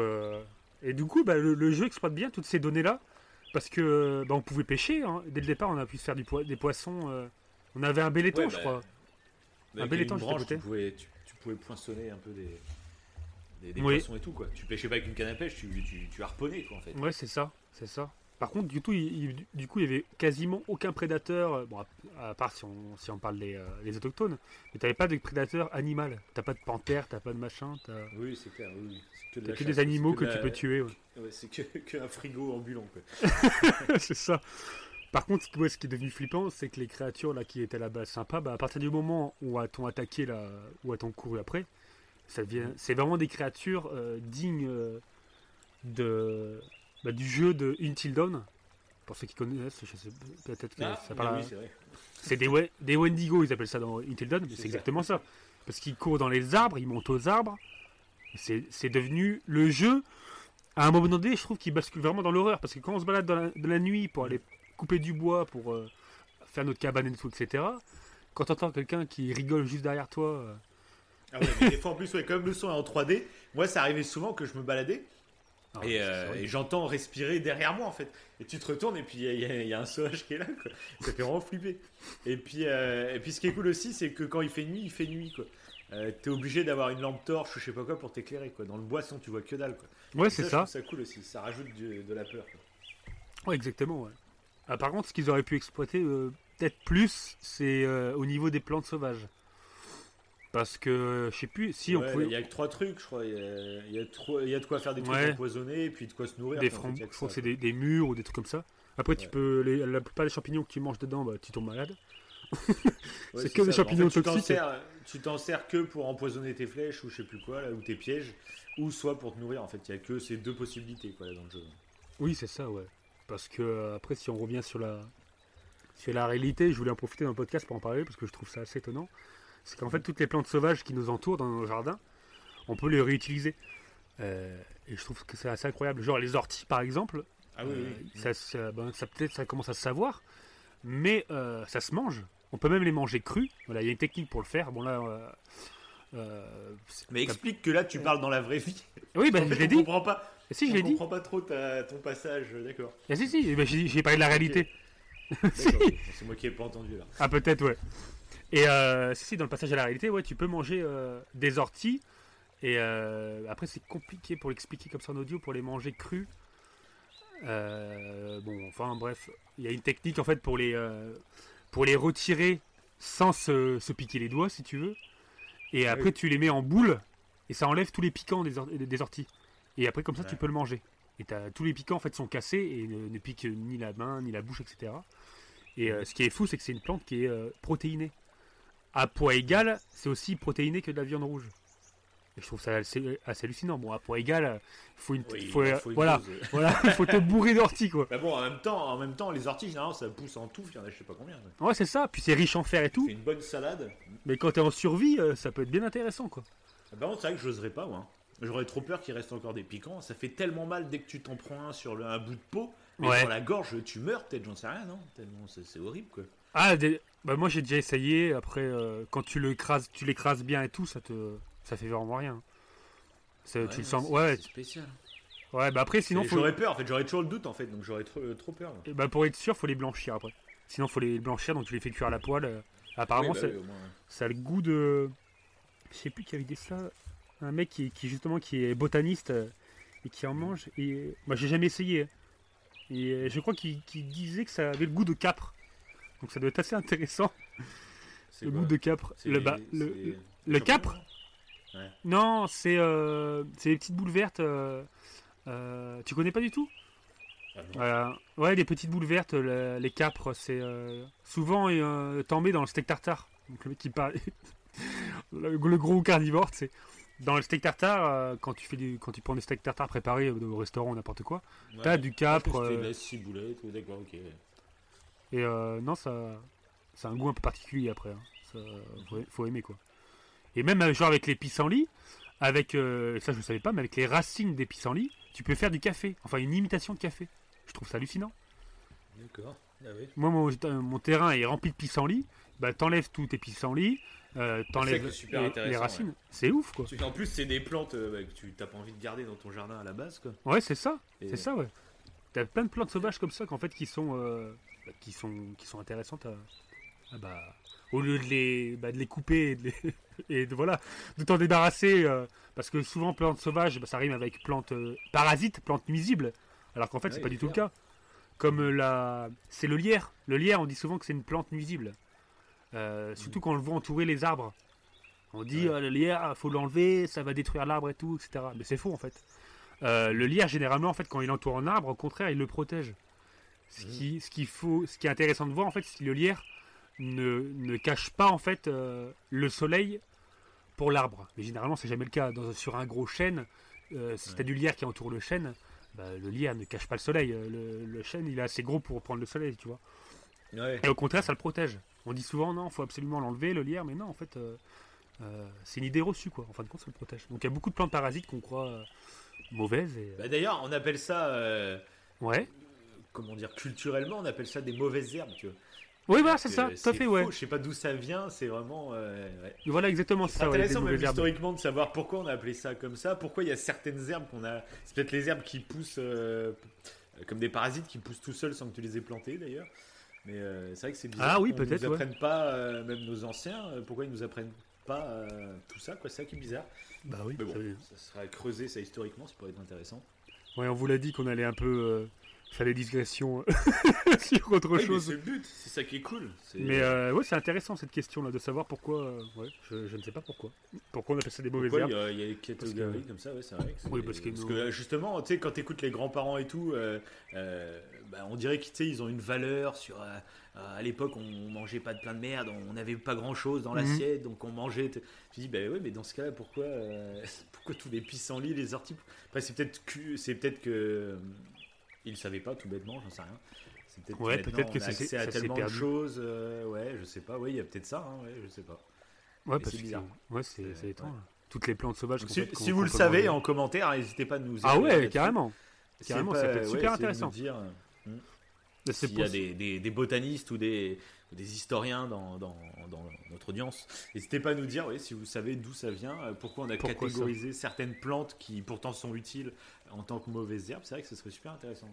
Et du coup, bah, le, le jeu exploite bien toutes ces données-là. Parce que bah, on pouvait pêcher. hein. Dès le départ, on a pu se faire du des poissons. euh, On avait un bel étang, Ouais, je bah, crois. Avec bel une étang juste à branche, côté. tu pouvais, tu, tu pouvais poinçonner un peu des, des, des Oui. poissons et tout, quoi. Tu pêchais pas avec une canne à pêche, tu, tu, tu harponnais, quoi, en fait. Ouais, c'est ça, c'est ça. Par contre, du coup, il, il- du coup, il y avait quasiment aucun prédateur. euh, Bon, à, à part si on, si on parle des, euh, des autochtones, mais t'avais pas de prédateur animal. T'as pas de panthère, t'as pas de machin. T'as Oui, c'est clair, oui. C'est de que des animaux que, tu peux tuer. ouais. Ouais, c'est que, que un frigo ambulant, c'est ça. Par contre, ouais, ce qui est devenu flippant, c'est que les créatures là qui étaient là-bas sympas, bah, à partir du moment où elles t'ont attaqué là, elles t'ont couru après, ça devient, c'est vraiment des créatures euh, dignes euh, de, bah, du jeu de Until Dawn. Pour ceux qui connaissent, je sais peut-être que Ah, ça parle. oui, c'est des, we- des Wendigo, ils appellent ça dans Until Dawn, mais C'est exactement ça. Parce qu'ils courent dans les arbres, ils montent aux arbres. C'est c'est devenu le jeu. À un moment donné, je trouve qu'il bascule vraiment dans l'horreur. Parce que quand on se balade dans la, dans la nuit pour aller couper du bois, pour euh, faire notre cabane et tout, etc., quand t'entends quelqu'un qui rigole juste derrière toi, euh, Ah ouais, mais des fois en plus, ouais, comme le son est en 3D, moi ça arrivait souvent que je me baladais ah, et, euh, et j'entends respirer derrière moi en fait. Et tu te retournes et puis il y, a- y y un sauvage qui est là quoi. Ça fait vraiment flipper. Et puis, euh, et puis ce qui est cool aussi, c'est que quand il fait nuit, il fait nuit quoi. Euh, T'es obligé d'avoir une lampe torche ou je sais pas quoi pour t'éclairer quoi. Dans le bois, sinon tu vois que dalle quoi. ouais, c'est ça. ça cool aussi, ça rajoute du- de la peur. quoi. Ouais, exactement. ouais. Ah, par contre, ce qu'ils auraient pu exploiter peut-être plus, c'est au niveau des plantes sauvages. Parce que je sais plus si on pouvait. Il y a que trois trucs, je crois. Il y a, y y de quoi faire des trucs Ouais. empoisonnés et puis de quoi se nourrir. des quoi, en fram- fait, il y a je que crois que ça, c'est des, des murs ou des trucs comme ça. Après, tu peux. Les, la plupart des champignons que tu manges dedans, bah, tu tombes malade. C'est que des champignons En fait, tu t'en toxiques. sers- Tu t'en sers que pour empoisonner tes flèches ou je sais plus quoi, là, ou tes pièges, ou soit pour te nourrir. En fait, il y a que ces deux possibilités quoi, là, dans le jeu. Oui, c'est ça, ouais. Parce que, euh, après, si on revient sur la, sur la réalité, je voulais en profiter dans le podcast pour en parler parce que je trouve ça assez étonnant. C'est qu'en fait, toutes les plantes sauvages qui nous entourent dans nos jardins, on peut les réutiliser. Euh, et je trouve que c'est assez incroyable. Genre les orties, par exemple, Ah oui, Euh, oui. ça, ça- ben, ça peut-être ça commence à se savoir, mais euh, ça se mange. On peut même les manger crus. Voilà, il y a une technique pour le faire. Bon là, euh, euh, Mais explique que là, tu parles dans la vraie vie. oui, ben, En fait, je l'ai dit. comprend pas. Si, je l'ai dit. comprend pas trop ta- ton passage, euh, d'accord. Ah, si, si, ben, j'ai parlé de la réalité. Si. C'est moi qui ai pas entendu là. Ah, peut-être, ouais. Et euh, si, si, dans le passage à la réalité, ouais, tu peux manger euh, des orties. Et euh, après, c'est compliqué pour l'expliquer comme ça en audio, pour les manger crus. Euh, bon, enfin, bref, il y a une technique en fait pour les, pour les retirer sans se, se piquer les doigts, si tu veux. Et Ah après, oui. tu les mets en boule et ça enlève tous les piquants des, or- des orties. Et après, comme ça, tu peux le manger. Et tous les piquants en fait sont cassés et ne, ne piquent ni la main, ni la bouche, etc. Et euh, ce qui est fou, c'est que c'est une plante qui est euh, protéinée. À poids égal, c'est aussi protéiné que de la viande rouge. Et je trouve ça assez, assez hallucinant. Bon, à poids égal, euh, faut une, Oui, faut, il faut une voilà, dose. voilà, il faut te bourrer d'orties quoi. Bah bon, en même temps, en même temps, les orties, généralement, ça pousse en touffe. Il y en a, je sais pas combien. Ouais, c'est ça. Puis c'est riche en fer et tout. C'est une bonne salade. Mais quand t'es en survie, ça peut être bien intéressant quoi. Ah, contre, c'est vrai que j'oserais pas, moi. J'aurais trop peur qu'il reste encore des piquants. Ça fait tellement mal dès que tu t'en prends un sur le- un bout de peau. Mais Ouais. dans la gorge, tu meurs peut-être, j'en sais rien, non? Tellement c'est horrible, quoi. Ah, des- bah moi j'ai déjà essayé. Après, euh, quand tu l'écrases, tu l'écrases bien et tout, ça te, ça fait vraiment rien. Tu le sens. c'est- Ouais, C'est spécial. ouais. Bah après, sinon faut. J'aurais peur, en fait, j'aurais toujours le doute, en fait, donc j'aurais trop, euh, trop peur. Et bah pour être sûr, faut les blanchir après. Sinon, faut les blanchir, donc tu les fais cuire à la poêle. euh, Apparemment, Oui, bah ça, oui, a le goût de. Je sais plus qui avait dit ça. Un mec qui, qui, justement qui est botaniste euh, et qui en mange. Et moi, j'ai jamais essayé. Et euh, je crois qu'il disait que ça avait le goût de capre. Donc ça doit être assez intéressant. Le goût de capre. Le, bah, le, capre non Non, c'est euh, c'est des petites boules vertes. euh, euh, tu connais pas du tout Ah. Voilà. Ouais, des petites boules vertes, le- les capres, c'est souvent tombé dans le steak tartare. Donc le mec qui parle, le, le gros carnivore, c'est dans le steak tartare euh, quand tu fais du, quand tu prends des steak tartare préparés au au restaurant ou n'importe quoi, Ouais. t'as du capre euh, de la ciboulette, ouais, d'accord, ok. et euh, non ça, c'est un goût un peu particulier après. hein. Ça, faut, faut aimer quoi. Et même euh, genre avec les pissenlits, avec euh, ça je savais pas, mais avec les racines des pissenlits, tu peux faire du café, enfin une imitation de café. Je trouve ça hallucinant. D'accord. Ah oui. Moi, mon, mon terrain est rempli de pissenlits. Bah, t'enlèves tous tes pissenlits, euh, C'est t'enlèves les, racines. C'est ouf, quoi. En plus, c'est des plantes euh, bah, que tu t'as pas envie de garder dans ton jardin à la base, quoi. Ouais, c'est ça. Et- C'est ça, ouais. T'as plein de plantes sauvages comme ça qu'en fait qui sont, euh, qui sont, qui sont intéressantes à, ah bah, au lieu de les, bah, de les couper et de, les- et de voilà, de t'en débarrasser, euh, parce que souvent plantes sauvages, bah, ça rime avec plantes parasites, plantes nuisibles, alors qu'en fait c'est Ouais, pas du tout le cas. Comme la, c'est le lierre. Le lierre, on dit souvent que c'est une plante nuisible, Euh, surtout quand on le voit entourer les arbres. On dit. Ouais. euh, le lierre, faut l'enlever, ça va détruire l'arbre et tout, etc. Mais c'est faux en fait. Euh, le lierre, généralement, en fait, quand il entoure un arbre, au contraire, il le protège. Ce Mhm. qui, ce qu'il faut, ce qui est intéressant de voir, en fait, c'est que le lierre ne, ne cache pas, en fait, euh, le soleil pour l'arbre. Mais généralement, c'est jamais le cas. Dans- sur un gros chêne, euh, si Ouais. tu as du lierre qui entoure le chêne, bah, le lierre ne cache pas le soleil. Le, le chêne, il est assez gros pour prendre le soleil, tu vois. Et au contraire, ça le protège. On dit souvent, non, faut absolument l'enlever, le lierre, mais non, en fait, euh, euh, c'est une idée reçue, quoi. En fin de compte, ça le protège. Donc, il y a beaucoup de plantes parasites qu'on croit euh, mauvaises. Et... Bah, D'ailleurs, on appelle ça, Ouais. comment dire, culturellement, on appelle ça des mauvaises herbes, tu vois. Oui, voilà, c'est ça, tout à fait, faux, ouais. Je sais pas d'où ça vient, c'est vraiment. euh, ouais. Voilà, exactement, c'est C'est ça, ouais, intéressant même herbes. historiquement de savoir pourquoi on a appelé ça comme ça, pourquoi il y a certaines herbes qu'on a. C'est peut-être les herbes qui poussent euh, comme des parasites qui poussent tout seuls sans que tu les aies plantées d'ailleurs. Mais euh, c'est vrai que c'est bizarre. Ah oui, peut-être, nous ouais. apprennent pas, euh, même nos anciens, euh, pourquoi ils nous apprennent pas tout ça, quoi. C'est ça qui est bizarre. Bah oui, Mais bon, ça- serait creuser ça historiquement, ça pourrait être intéressant. ouais, on vous l'a dit qu'on allait un peu faire des digressions sur autre chose. c'est le but, c'est ça qui est cool. Mais euh, ouais, c'est intéressant cette question-là, de savoir pourquoi. euh, ouais, je, je ne sais pas pourquoi. Pourquoi on appelle ça des mauvaises herbes il y, a, des catégories comme ça, ouais, c'est vrai. que c'est- Oui, parce que nous- euh, justement, tu sais, quand tu écoutes les grands-parents et tout, euh, bah, on dirait qu'ils ont une valeur sur. euh, euh, à l'époque, on mangeait pas de plein de merde, on n'avait pas grand-chose dans Mhm. l'assiette, donc on mangeait. Tu dis, bah ouais, mais dans ce cas-là, pourquoi, euh, pourquoi tous les pissenlits, les orties Après, c'est peut-être que. C'est peut-être que. Ils savaient pas, tout bêtement, j'en sais rien. C'est peut-être Ouais, peut-être que accès à tellement de choses. euh, ouais, je sais pas, ouais, il y a peut-être ça, hein, ouais, je sais pas. Ouais, Mais parce c'est bizarre. ouais, c'est C'est- c'est étrange. ouais. Toutes les plantes sauvages. Donc, si, fait, si vous le peut savez en commentaire, n'hésitez pas à nous Ah ouais, carrément. C'est Carrément, pas- ça peut être super intéressant. dire, c'est S'il y a des, des- des botanistes ou des, ou des historiens dans, dans- dans notre audience, n'hésitez pas à nous dire oui, si vous savez d'où ça vient, euh, pourquoi on a Pourquoi catégorisé certaines plantes qui pourtant sont utiles en tant que mauvaises herbes. C'est vrai que ce serait super intéressant.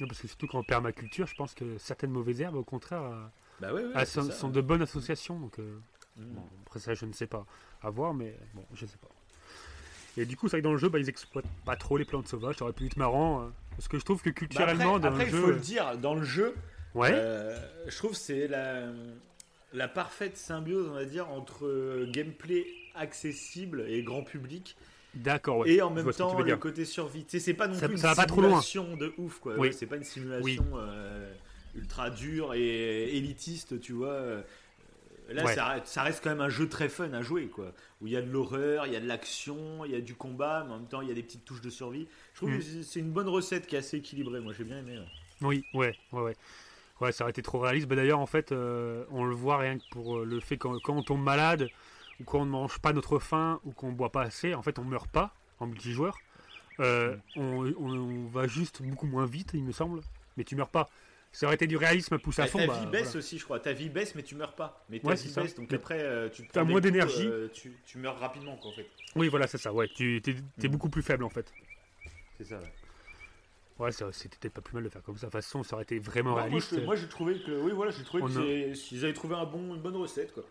Non, parce que surtout qu'en permaculture, je pense que certaines mauvaises herbes, au contraire, euh, Bah ouais, ouais, ah, sont, de bonnes associations. Donc, euh, Mm. bon, après ça, je ne sais pas. À voir, mais bon, je sais pas. Et du coup, c'est vrai que dans le jeu, bah, ils exploitent pas trop les plantes sauvages. Ça aurait pu être marrant. Parce que je trouve que Bah culturellement, après, dans après, le il jeu. faut le dire, dans le jeu, Ouais, Euh, je trouve que c'est la, la parfaite symbiose, on va dire, entre euh, gameplay accessible et grand public d'accord, ouais. et en même temps le dire. côté survie. C'est pas non Ça- plus une ça va pas trop loin. simulation de ouf, quoi. Oui. Ouais, c'est pas une simulation euh, ultra dure et élitiste, tu vois. Là, Ouais. ça, ça reste quand même un jeu très fun à jouer, quoi. Où il y a de l'horreur, il y a de l'action, il y a du combat, mais en même temps, il y a des petites touches de survie. Je trouve Mm. que c'est- une bonne recette qui est assez équilibrée. Moi, j'ai bien aimé. Oui, ouais, ouais, ouais. Ouais, ça aurait été trop réaliste. Bah, D'ailleurs, en fait, euh, on le voit rien que pour euh, le fait quand, quand on tombe malade, ou quand on ne mange pas notre faim, ou qu'on ne boit pas assez, en fait, on meurt pas en multijoueur. Euh, on, on- on va juste beaucoup moins vite, il me semble, mais tu meurs pas. Ça aurait été du réalisme poussé à Bah, fond. ta bah, vie baisse voilà. aussi, je crois. Ta vie baisse, mais tu meurs pas. Mais ta Ouais, vie c'est ça. baisse, donc Mais après, euh, tu des moins d'énergie. euh, tu, tu meurs rapidement, quoi, en fait. Oui, voilà, c'est ça. Ouais, tu es, Mm. beaucoup plus faible en fait. C'est ça, ouais. Ouais, c'était peut-être pas plus mal de faire comme ça. De toute façon, ça aurait été vraiment réaliste. moi, j'ai trouvé que, oui, voilà, j'ai trouvé On que a- ils avaient trouvé un bon, une bonne recette, quoi.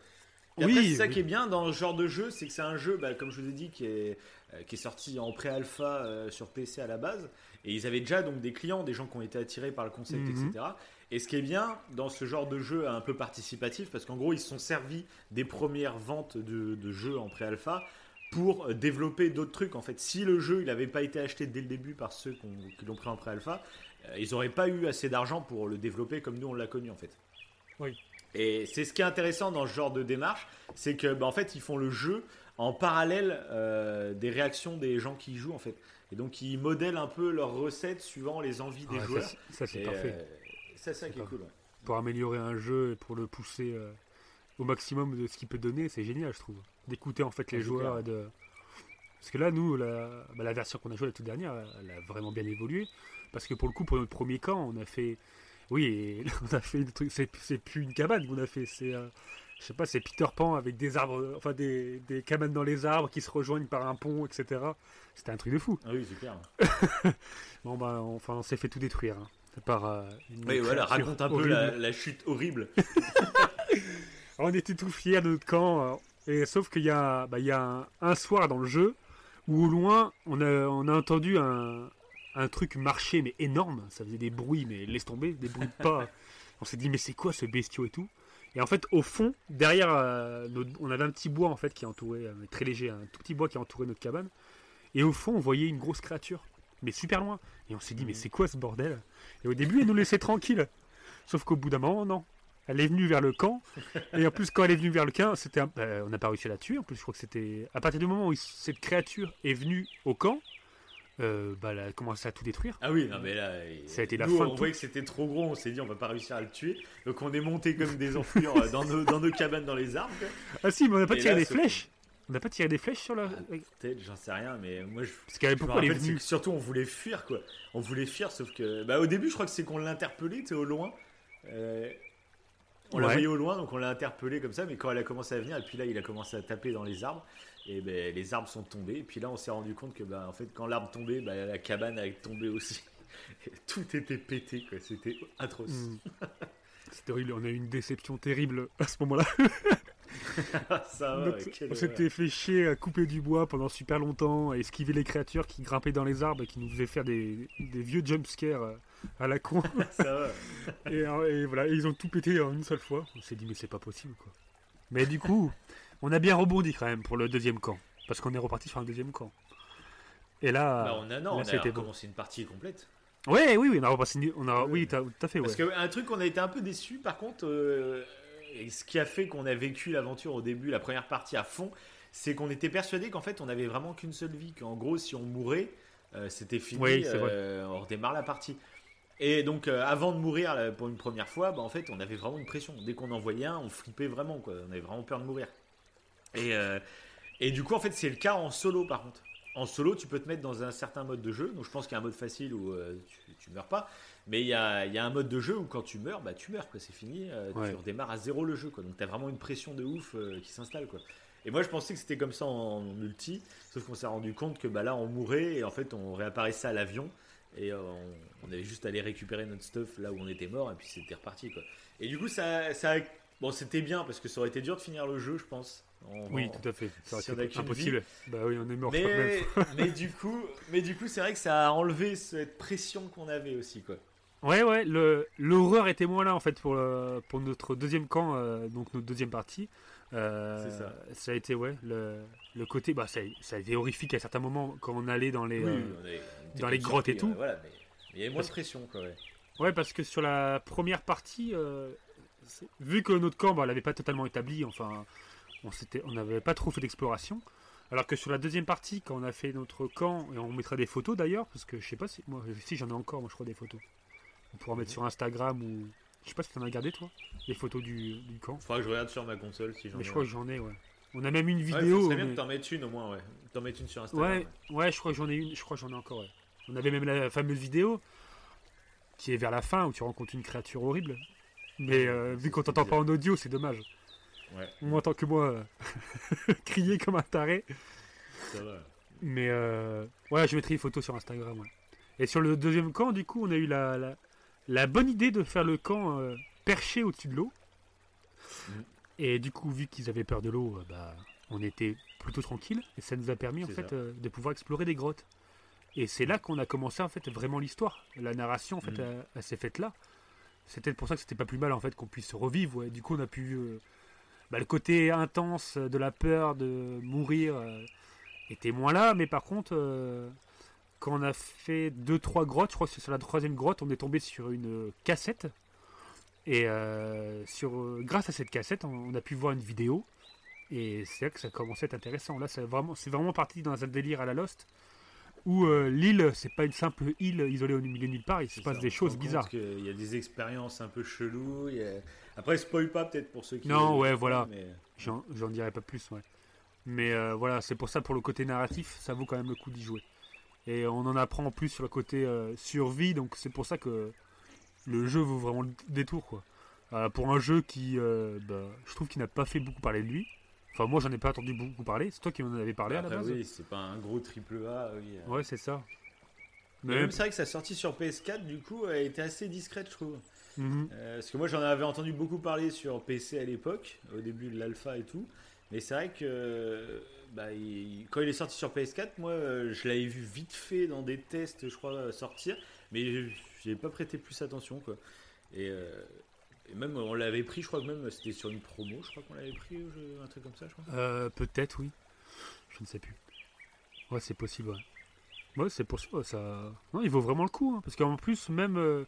Et Oui, c'est ça oui. qui est bien dans ce genre de jeu, c'est que c'est un jeu, bah, comme je vous ai dit, qui est, euh, qui est sorti en pré-alpha euh, sur PC à la base. Et ils avaient déjà donc des clients, des gens qui ont été attirés par le concept, Mhm. etc. Et ce qui est bien dans ce genre de jeu un peu participatif, parce qu'en gros, ils se sont servis des premières ventes de, de jeux en pré-alpha pour euh, développer d'autres trucs. En fait, si le jeu il n'avait pas été acheté dès le début par ceux qui l'ont pris en pré-alpha, euh, ils n'auraient pas eu assez d'argent pour le développer comme nous on l'a connu en fait. Oui. Et c'est ce qui est intéressant dans ce genre de démarche, c'est que bah, en fait ils font le jeu en parallèle euh, des réactions des gens qui y jouent en fait. Et donc ils modèlent un peu leurs recettes suivant les envies des joueurs. ça, c'est parfait. euh, c'est ça qui est cool. ouais. Pour améliorer un jeu et pour le pousser euh, au maximum de ce qu'il peut donner, c'est génial, je trouve. D'écouter en fait les c'est joueurs et de. Parce que là, nous, la, bah, la version qu'on a jouée la toute dernière, elle a vraiment bien évolué. Parce que pour le coup, pour notre premier camp, on a fait. Oui, et on a fait des trucs. C'est c'est plus une cabane qu'on a fait. C'est. euh, je sais pas, c'est Peter Pan avec des arbres. Enfin, des, des cabanes dans les arbres qui se rejoignent par un pont, etc. C'était un truc de fou. Ah oui, super. Bon, bah, enfin, on s'est fait tout détruire. hein, par. euh, une Oui, voilà, raconte un peu la, la chute horrible. On était tout fiers de notre camp. euh, Et sauf qu'il y a, bah, il y a un, un soir dans le jeu où au loin, on a, on a entendu un, un truc marcher, mais énorme. Ça faisait des bruits, mais laisse tomber, des bruits de pas. On s'est dit, mais c'est quoi ce bestiau et tout? Et en fait, au fond, derrière, euh, notre- on avait un petit bois en fait qui entourait, euh, très léger, un tout petit bois qui entourait notre cabane. Et au fond, on voyait une grosse créature, mais super loin. Et on s'est dit, mais c'est quoi ce bordel? Et au début, elle nous laissait tranquille. Sauf qu'au bout d'un moment, non. Elle est venue vers le camp. Et en plus, quand elle est venue vers le camp, c'était un- euh, on n'a pas réussi à la tuer. En plus, je crois que c'était. À partir du moment où cette créature est venue au camp, euh, bah, elle a commencé à tout détruire. Ah oui, non mais là, il- Ça a été la nous, fin de on voyait que c'était trop gros, on s'est dit on va pas réussir à le tuer, donc on est monté comme des enflures euh, dans nos, dans nos cabanes dans les arbres. Ah si, mais on n'a pas Et tiré là, des flèches. On n'a pas tiré des flèches sur la. Peut-être, j'en sais rien, mais moi je. Parce qu'elle je me pourquoi elle est rappelle, c'est venue que surtout on voulait fuir quoi. On voulait fuir, sauf que. Bah, au début, je crois que c'est qu'on l'a interpellé, tu au loin. Euh, On l'a voyé au loin, donc on l'a interpellé comme ça, mais quand elle a commencé à venir, et puis là il a commencé à taper dans les arbres, et ben les arbres sont tombés, et puis là on s'est rendu compte que bah, en fait quand l'arbre tombait, bah, la cabane a tombé aussi. Et tout était pété, quoi. C'était atroce. Hmm. C'était horrible, on a eu une déception terrible à ce moment-là. quelle on s'était fait chier à couper du bois pendant super longtemps, à esquiver les créatures qui grimpaient dans les arbres et qui nous faisaient faire des, des vieux jumpscares euh, à la con. horreur. ça va. et, euh, et voilà, et ils ont tout pété en une seule fois. On s'est dit, mais c'est pas possible quoi. Mais du coup, on a bien rebondi quand même pour le deuxième camp. Parce qu'on est reparti sur un deuxième camp. Et là. Bah, on a, non, là, on a c'était bon. recommencé une partie complète. Ouais, oui, oui, on a repassé. une- On a, oui, tout à fait, ouais. Parce qu'un truc, on a été un peu déçu par contre, euh, et ce qui a fait qu'on a vécu l'aventure au début, la première partie à fond, c'est qu'on était persuadé qu'en fait on avait vraiment qu'une seule vie, qu'en gros si on mourait, euh, c'était fini, Oui, c'est vrai. euh, on redémarre la partie. Et donc euh, avant de mourir là, pour une première fois, bah, en fait on avait vraiment une pression. Dès qu'on en voyait un, on flippait vraiment, quoi. on avait vraiment peur de mourir. Et, euh, et du coup en fait c'est le cas en solo par contre. En solo, tu peux te mettre dans un certain mode de jeu. Donc, je pense qu'il y a un mode facile où euh, tu, tu meurs pas. Mais il y a, il y a un mode de jeu où quand tu meurs, bah, tu meurs, quoi. C'est fini. euh, Ouais. Tu redémarres à zéro le jeu, quoi. Donc, tu as vraiment une pression de ouf qui s'installe, quoi. Et moi, je pensais que c'était comme ça en, multi. Sauf qu'on s'est rendu compte que bah, là, on mourait et en fait, on réapparaissait à l'avion. Et on, on avait juste à aller récupérer notre stuff là où on était mort. Et puis, c'était reparti, quoi. Et du coup, ça, ça bon, c'était bien parce que ça aurait été dur de finir le jeu, je pense. Oui, tout à fait. Ça si on a impossible. Bah oui, on est mort. mais, même. mais du coup, mais du coup, c'est vrai que ça a enlevé cette pression qu'on avait aussi, quoi. Ouais, ouais, le- l'horreur était moins là en fait pour, le- pour notre deuxième camp, euh, donc notre deuxième partie. Euh, C'est ça. a été, ouais, le, le côté, bah, ça, ça a été horrifique à certains moments quand on allait dans les. Oui, euh, on on dans les grottes et tout. euh, voilà, mais il y avait moins Parce- de pression, quoi. ouais. Ouais, parce que sur la première partie, euh, vu que notre camp, bah, l'avait pas totalement établi, enfin, on n'avait pas trop fait d'exploration. Alors que sur la deuxième partie, quand on a fait notre camp, et on mettra des photos d'ailleurs, parce que je sais pas si, moi, si j'en ai encore, moi je crois des photos. On pourra mettre sur Instagram ou, je sais pas si t'en as gardé toi, les photos du, du camp. Faudra que je regarde sur ma console si j'en ai. Mais je crois que j'en ai, ouais. On a même une Ouais, vidéo. ce serait bien mais- que t'en mettes une au moins, ouais. T'en mettes une sur Instagram. Ouais, ouais, je crois que j'en ai une, je crois que j'en ai encore. ouais. On avait même la fameuse vidéo qui est vers la fin où tu rencontres une créature horrible. Mais euh, vu qu'on t'entend pas en audio, c'est dommage. Ouais, On m'entend que moi euh, crier comme un taré. ça va. Mais euh, ouais, je mettrai une photo sur Instagram. ouais. Et sur le deuxième camp, du coup, on a eu la, la, la bonne idée de faire le camp euh, perché au-dessus de l'eau. Mhm. Et du coup, vu qu'ils avaient peur de l'eau, euh, bah, on était plutôt tranquille. Et ça nous a permis, en fait, de pouvoir explorer des grottes. Et c'est là qu'on a commencé, en fait, vraiment l'histoire. La narration, en fait, Mhm. elle, elle s'est faite là. C'était pour ça que c'était pas plus mal, en fait, qu'on puisse revivre. ouais. Du coup, on a pu... bah, le côté intense de la peur de mourir euh, était moins là, mais par contre, euh, quand on a fait deux trois grottes, je crois que c'est sur la troisième grotte, on est tombé sur une euh, cassette. Et sur, grâce à cette cassette, on, a pu voir une vidéo. Et c'est là que ça commençait à être intéressant. Là, vraiment, c'est vraiment parti dans un délire à la Lost. Où euh, l'île, c'est pas une simple île isolée au milieu de nulle part, il se passe ça, des choses bizarres. qu'il y a des expériences un peu cheloues. il a- Après, spoil pas peut-être pour ceux qui. Non, ouais, voilà. mais- J'en, dirai pas plus, ouais. Mais euh, voilà, c'est pour ça, pour le côté narratif, ça vaut quand même le coup d'y jouer. Et on en apprend en plus sur le côté euh, survie, donc c'est pour ça que le jeu vaut vraiment le détour, quoi. Pour un jeu qui, bah, je trouve qu'il n'a pas fait beaucoup parler de lui. Enfin, moi, j'en ai pas entendu beaucoup parler. C'est toi qui m'en avais parlé à la base. oui, c'est pas un gros triple A. Oui. Ouais, c'est ça. Mais Mais, même c'est vrai que sa sortie sur PS4, du coup, elle était assez discrète, je trouve. Mhm. Euh, parce que moi, j'en avais entendu beaucoup parler sur PC à l'époque, au début de l'alpha et tout. Mais c'est vrai que bah, il- quand il est sorti sur PS4, moi, euh, je l'avais vu vite fait dans des tests, je crois, sortir. Mais j'ai pas prêté plus attention, quoi. Et, euh, et même, on l'avait pris, je crois que même, c'était sur une promo, je crois qu'on l'avait pris, je- un truc comme ça, je crois. Euh, peut-être, oui. Je ne sais plus. Ouais, c'est possible, ouais. Ouais, c'est pour ça. ça- Non, il vaut vraiment le coup. hein, parce qu'en plus, même, euh,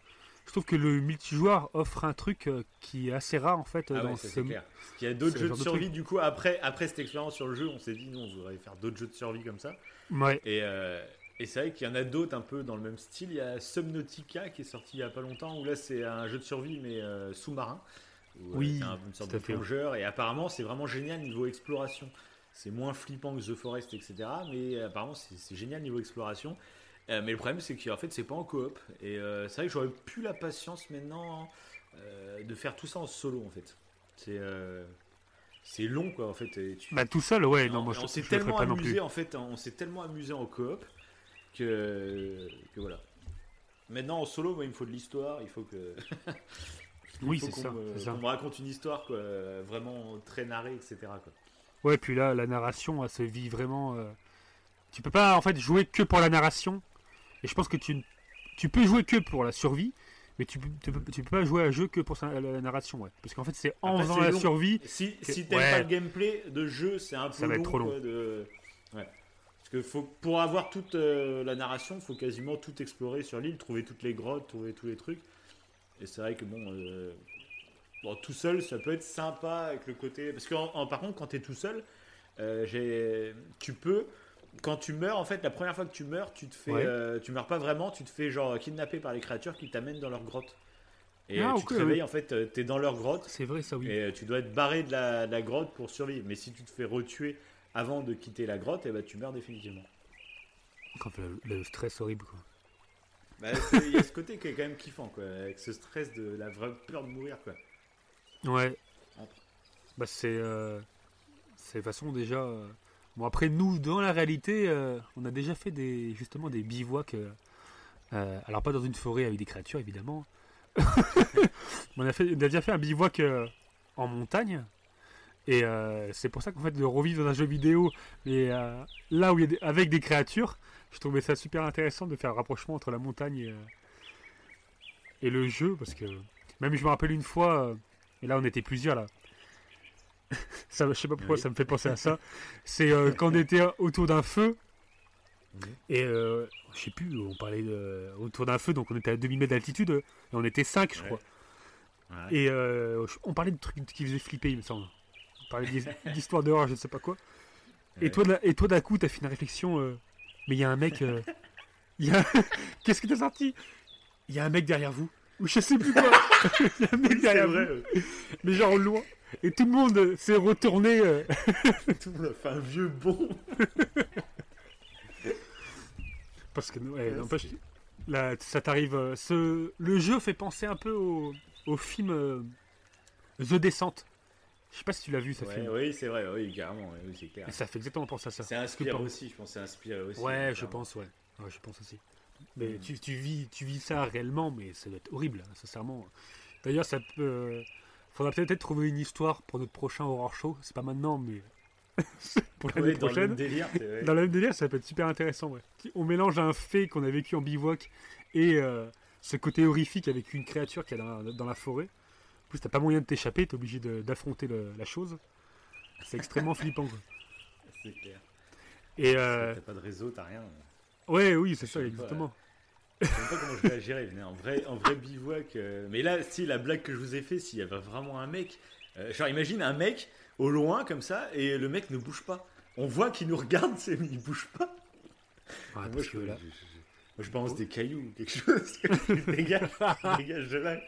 je trouve que le multijoueur offre un truc euh, qui est assez rare, en fait, Ah dans ouais, ça, clair. Parce qu'il y a d'autres jeux de survie, du coup, après, après cette expérience sur le jeu, on s'est dit, nous, on voudrait faire d'autres jeux de survie comme ça. Ouais, Et, euh, et c'est vrai qu'il y en a d'autres un peu dans le même style. Il y a Subnautica qui est sorti il y a pas longtemps, où là c'est un jeu de survie mais euh, sous-marin. Euh, Oui, un- une sorte de plongeur. Et apparemment c'est vraiment génial niveau exploration. C'est moins flippant que The Forest, etc. Mais apparemment c'est génial niveau exploration. Euh, mais le problème c'est qu'en fait c'est pas en coop. Et euh, c'est vrai que j'aurais plus la patience maintenant euh, de faire tout ça en solo en fait. C'est euh, c'est long quoi en fait. Et tu- bah tout seul, ouais. Non, on, moi, je, on s'est tellement amusé en fait, on s'est tellement amusé en coop que, que voilà. Maintenant en solo, moi, il me faut de l'histoire, il faut que. il Oui, c'est ça, me- ça. me raconte une histoire quoi, vraiment très narrée, etc. Quoi. Ouais, puis là, la narration, elle se vit vraiment. euh, Tu peux pas, en fait, jouer que pour la narration. Et je pense que tu, tu peux jouer que pour la survie. Mais tu, tu, peux, tu peux pas jouer à un jeu que pour sa- la, la narration, ouais. Parce qu'en fait, c'est en Après, faisant la long. survie. Si, Que- si t'aimes ouais. pas le gameplay de jeu, c'est un peu Ça va être long, trop long. quoi, de... ouais. Parce que faut, pour avoir toute euh, la narration, il faut quasiment tout explorer sur l'île, trouver toutes les grottes, trouver tous les trucs. Et c'est vrai que bon, euh, bon, tout seul, ça peut être sympa avec le côté. Parce que en- en- par contre, quand tu es tout seul, euh, tu peux. Quand tu meurs, en fait, la première fois que tu meurs, tu te fais, Ouais. tu meurs pas vraiment, tu te fais genre kidnapper par les créatures qui t'amènent dans leur grotte. Et Ah, tu te réveilles, en fait, t'es dans leur grotte. C'est vrai, ça, oui. Et tu dois être barré de la, de la grotte pour survivre. Mais si tu te fais retuer avant de quitter la grotte, eh ben, tu meurs définitivement. Quand le, le stress horrible, quoi. Bah, Il y a ce côté qui est quand même kiffant, quoi, avec ce stress de la vraie peur de mourir. Quoi. Ouais. Entre. Bah c'est euh, c'est de toute façon déjà. euh, Bon après nous dans la réalité, euh, on a déjà fait des justement des bivouacs. alors pas dans une forêt avec des créatures évidemment. on a fait, on a déjà fait un bivouac en montagne. Et euh, c'est pour ça qu'en fait de revivre dans un jeu vidéo, mais euh, là où il y a des- avec des créatures, je trouvais ça super intéressant de faire le rapprochement entre la montagne et, euh, et le jeu parce que même je me rappelle une fois, et là on était plusieurs là. ça, je sais pas pourquoi Oui. ça me fait penser à ça. C'est euh, quand on était autour d'un feu et euh, je sais plus, on parlait de, autour d'un feu, donc on était à 2000 mètres d'altitude et on était 5 je Ouais. crois. Ouais. Et euh, on parlait de trucs qui faisaient flipper, il me semble. On parlait d'his- d'histoires d'horreur, je ne sais pas quoi. Et toi, de la- et toi d'un coup, t'as fait une réflexion. euh, mais il y a un mec. euh, a... Qu'est-ce que t'as sorti? Il y a un mec derrière vous. Ou je sais plus quoi. Il y a un mec derrière vrai, vous. euh, Mais genre loin. Et tout le monde s'est retourné. euh, tout le monde a fait un vieux bond. Parce que, ouais, n'empêche, là, ça t'arrive. ce... Le jeu fait penser un peu au, au film The Descent. Je sais pas si tu l'as vu ce Ouais, film. oui, c'est vrai, oui, carrément, oui, c'est clair. Et ça fait exactement penser à ça. C'est que inspiré aussi, je pense, c'est inspiré aussi. Ouais, je pense, ouais. Ouais, je pense aussi. Mais Mm. tu, tu vis, tu vis ça réellement, mais ça doit être horrible, hein, sincèrement. D'ailleurs, ça peut. Faudra peut-être trouver une histoire pour notre prochain horror show. C'est pas maintenant, mais pour l'année Ouais, dans le prochaine. même délire. Dans le même délire, ça peut être super intéressant. Ouais. On mélange un fait qu'on a vécu en bivouac et euh, ce côté horrifique avec une créature qui est dans, dans la forêt. En plus, t'as pas moyen de t'échapper, t'es obligé d'affronter la chose. C'est extrêmement flippant. Quoi. C'est clair. Et euh, T'as pas de réseau, t'as rien. ouais, oui, c'est ça, sais exactement. Je sais même pas comment je vais la gérer. venez, En vrai, en vrai bivouac. euh, Mais là, si la blague que je vous ai fait, s'il y avait vraiment un mec, euh, genre imagine un mec au loin comme ça et le mec ne bouge pas. On voit qu'il nous regarde, mais il bouge pas. Ah, moi, parce je, que là, je- je balance des cailloux ou quelque chose. dégage, dégage de là.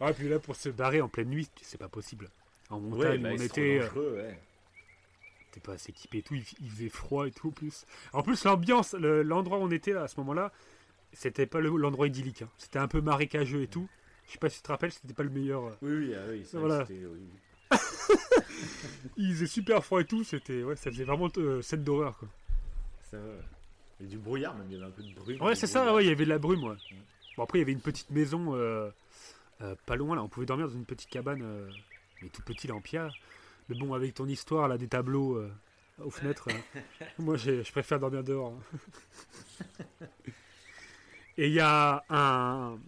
Ah, puis là, pour se barrer en pleine nuit, c'est pas possible. En Ouais, montagne, bah, on était, euh, ouais. t'es pas assez équipé et tout, il, il faisait froid et tout en plus. En plus, l'ambiance, le- l'endroit où on était là, à ce moment-là, c'était pas le- l'endroit idyllique. hein. C'était un peu marécageux et tout. Je sais pas si tu te rappelles, c'était pas le meilleur. euh. Oui, oui, ah oui, ça, Voilà. c'était- oui, oui. Il faisait super froid et tout, c'était ouais, ça faisait vraiment euh, scène d'horreur quoi. Ça va. Il y a du brouillard, même, il y avait un peu de brume. Ouais, c'est ça, ouais, il y avait de la brume, ouais. Bon, après, il y avait une petite maison euh, euh, pas loin, là, on pouvait dormir dans une petite cabane, euh, mais tout petit, là, en pierre. Mais bon, avec ton histoire, là, des tableaux aux fenêtres, moi, je préfère dormir dehors. hein. Et il y a un,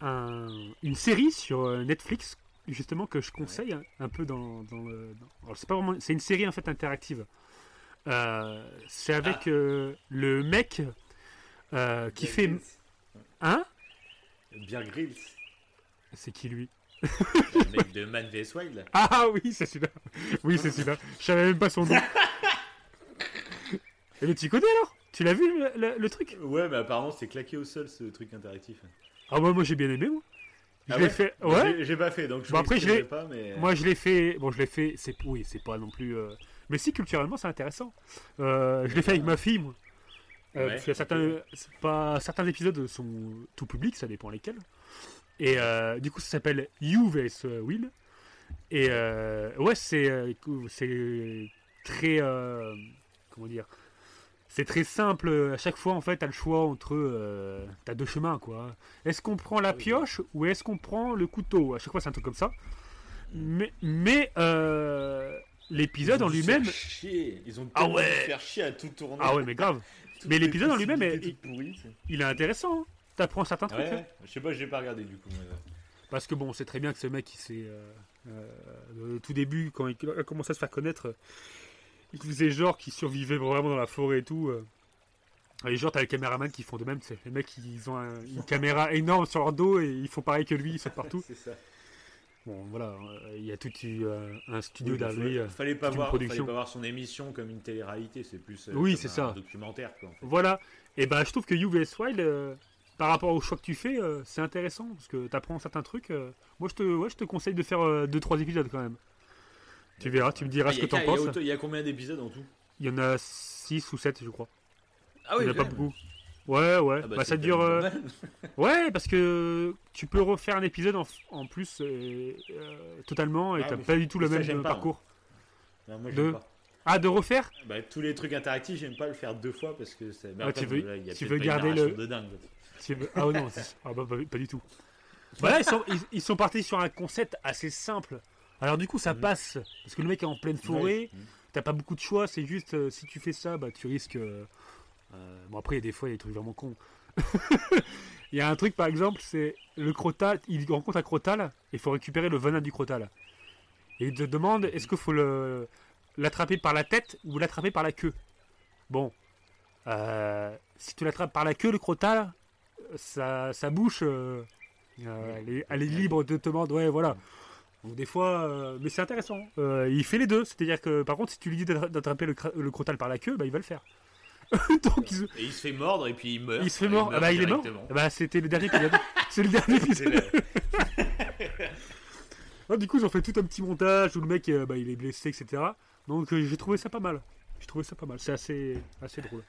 un- une série sur Netflix, justement, que je conseille un, un peu dans, dans le... dans- alors, c'est pas vraiment... C'est une série, en fait, interactive. Euh, c'est avec euh, le mec euh, qui fait... Grylls. Hein Bear Grylls, C'est qui lui le mec de Man vs Wild. Ah oui, c'est celui-là. Oui, c'est celui-là. Je savais même pas son nom. Eh, Mais tu connais alors? Tu l'as vu le, le- le truc? Ouais, mais apparemment, c'est claqué au sol ce truc interactif. Ah bah moi j'ai bien aimé moi. Je Ah l'ai ouais fait. Ouais. j'ai- pas fait, donc je Bon, après, je l'ai- mais. Moi je l'ai fait. Bon je l'ai fait. C'est oui, c'est pas non plus. euh, Mais si culturellement c'est intéressant. Euh, je l'ai fait avec ma fille moi. Euh, Ouais, parce certains, pas, certains épisodes sont tout publics, ça dépend lesquels. Et euh, du coup, ça s'appelle You vs Will. Et ouais, c'est c'est très comment dire, c'est très simple. À chaque fois, en fait, t'as le choix entre euh, t'as deux chemins quoi. Est-ce qu'on prend la pioche ou est-ce qu'on prend le couteau? À chaque fois, c'est un truc comme ça. Mais mais euh, l'épisode en lui-même. Ils ont Ah ouais. faire chier à tout tourner. ah ouais, mais grave, mais l'épisode en lui-même est- pourries, il est intéressant. hein. T'apprends certains trucs. Ouais, hein. ouais. Je sais pas, j'ai pas regardé du coup. mais, Parce que bon, on sait très bien que ce mec, il s'est. euh, euh, au tout début, quand il a commencé à se faire connaître, il faisait genre qu'il survivait vraiment dans la forêt et tout. euh. Et genre, t'as les caméramans qui font de même, c'est les mecs, ils ont un- une caméra énorme sur leur dos et ils font pareil que lui, ils sautent partout. C'est ça. Bon, voilà, euh, il y a tout euh, un studio Oui, bah, derrière lui. fallait, euh. fallait pas voir, fallait pas voir son émission comme une télé-réalité, c'est plus euh, Oui, c'est un ça. documentaire quoi. en fait. Voilà, et ben je trouve que You vs Wild, euh, par rapport au choix que tu fais, c'est intéressant parce que t'apprends certains trucs. moi, je te, ouais, je te conseille de faire 2-3 épisodes quand même. Tu verras, tu me diras Ah, ce il que t'en il penses. Il y a combien d'épisodes en tout? Il y en a 6 ou 7, je crois. Ah Il n'y en a pas beaucoup. Ouais, ouais. Ah bah, bah, ça dure. euh. Ouais, parce que tu peux refaire un épisode en, en plus euh, euh, totalement et Ah, t'as pas du tout le ça, même euh, pas, parcours. Non, moi, De- pas. Ah, de refaire? Bah, tous les trucs interactifs, j'aime pas le faire deux fois parce que c'est. Ah, tu veux- bon, là, il y a tu veux garder le- de dingue. Tu veux- Ah, non, ah, bah, bah, pas du tout. Voilà, ils sont, ils, ils sont partis sur un concept assez simple. Alors, du coup, ça Mhm. passe. Parce que le mec est en pleine forêt. Ouais. T'as pas beaucoup de choix, c'est juste euh, si tu fais ça, bah tu risques. Euh, bon après, il y a des fois il y a des trucs vraiment cons. il y a un truc par exemple, c'est le crotal. Il rencontre un crotal et il faut récupérer le venin du crotal. Et il te demande est-ce qu'il faut le l'attraper par la tête ou l'attraper par la queue? Bon, euh, si tu l'attrapes par la queue, le crotal, sa, sa bouche, euh, elle, est, elle est libre de te mordre. Ouais, voilà. Donc des fois, euh, mais c'est intéressant. Euh, il fait les deux, c'est-à-dire que par contre, si tu lui dis d'attra- d'attraper le, le crotal par la queue, bah, il va le faire. Donc il se, Et il se fait mordre et puis il meurt. il se fait mort. Ah bah, il est mort. Ah bah, c'était le dernier épisode. c'est le dernier épisode. Ah, du coup, j'en fais tout un petit montage où le mec, euh, bah, il est blessé, etc. Donc euh, j'ai trouvé ça pas mal. J'ai trouvé ça pas mal. C'est assez, assez drôle.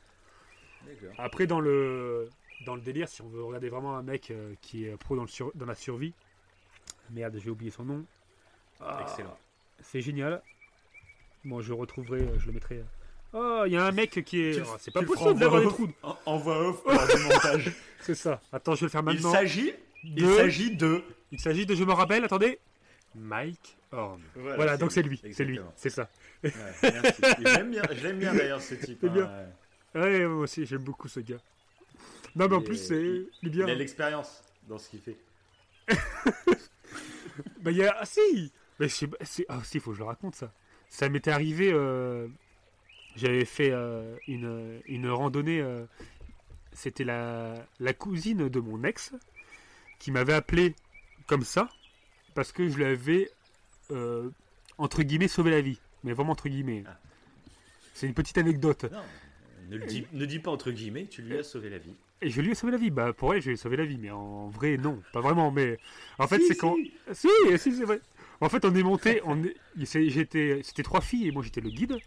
Après, dans le, dans le délire, si on veut regarder vraiment un mec euh, qui est pro dans, le sur- dans la survie, merde, j'ai oublié son nom. Ah, Excellent. C'est génial. Bon, je retrouverai, je le mettrai. Oh, il y a un mec qui est. Oh, c'est pas possible d'avoir des trous. En, voix off pour le montage. C'est ça. Attends, je vais le faire Il maintenant. s'agit, il de- s'agit de. Il s'agit de, je me rappelle, attendez. Mike Horn. Voilà, donc c'est lui. C'est lui. C'est ça. Ouais, merci. L'aime bien, d'ailleurs ce type. Hein, bien. ouais. Ouais, moi aussi, j'aime beaucoup ce gars. Non, mais en Il plus, est- c'est. Il est bien. Il a l'expérience dans ce qu'il fait. Bah, il y a. Ah, si Mais je sais pas- c'est- Ah, si, faut que je le raconte ça. Ça m'était arrivé. euh, J'avais fait euh, une, une randonnée. euh, C'était la... la cousine de mon ex qui m'avait appelé comme ça parce que je lui avais, euh, entre guillemets, sauvé la vie. Mais vraiment, entre guillemets. Ah. C'est une petite anecdote. Non, ne, le dis, ne dis pas entre guillemets, tu lui as sauvé la vie. Et je lui ai sauvé la vie. Bah, pour elle, je lui ai sauvé la vie. Mais en vrai, non. Pas vraiment. Mais en fait, Si, c'est si. quand. Si, si, c'est vrai. En fait, on est monté. On est... j'étais... C'était trois filles et moi, j'étais le guide.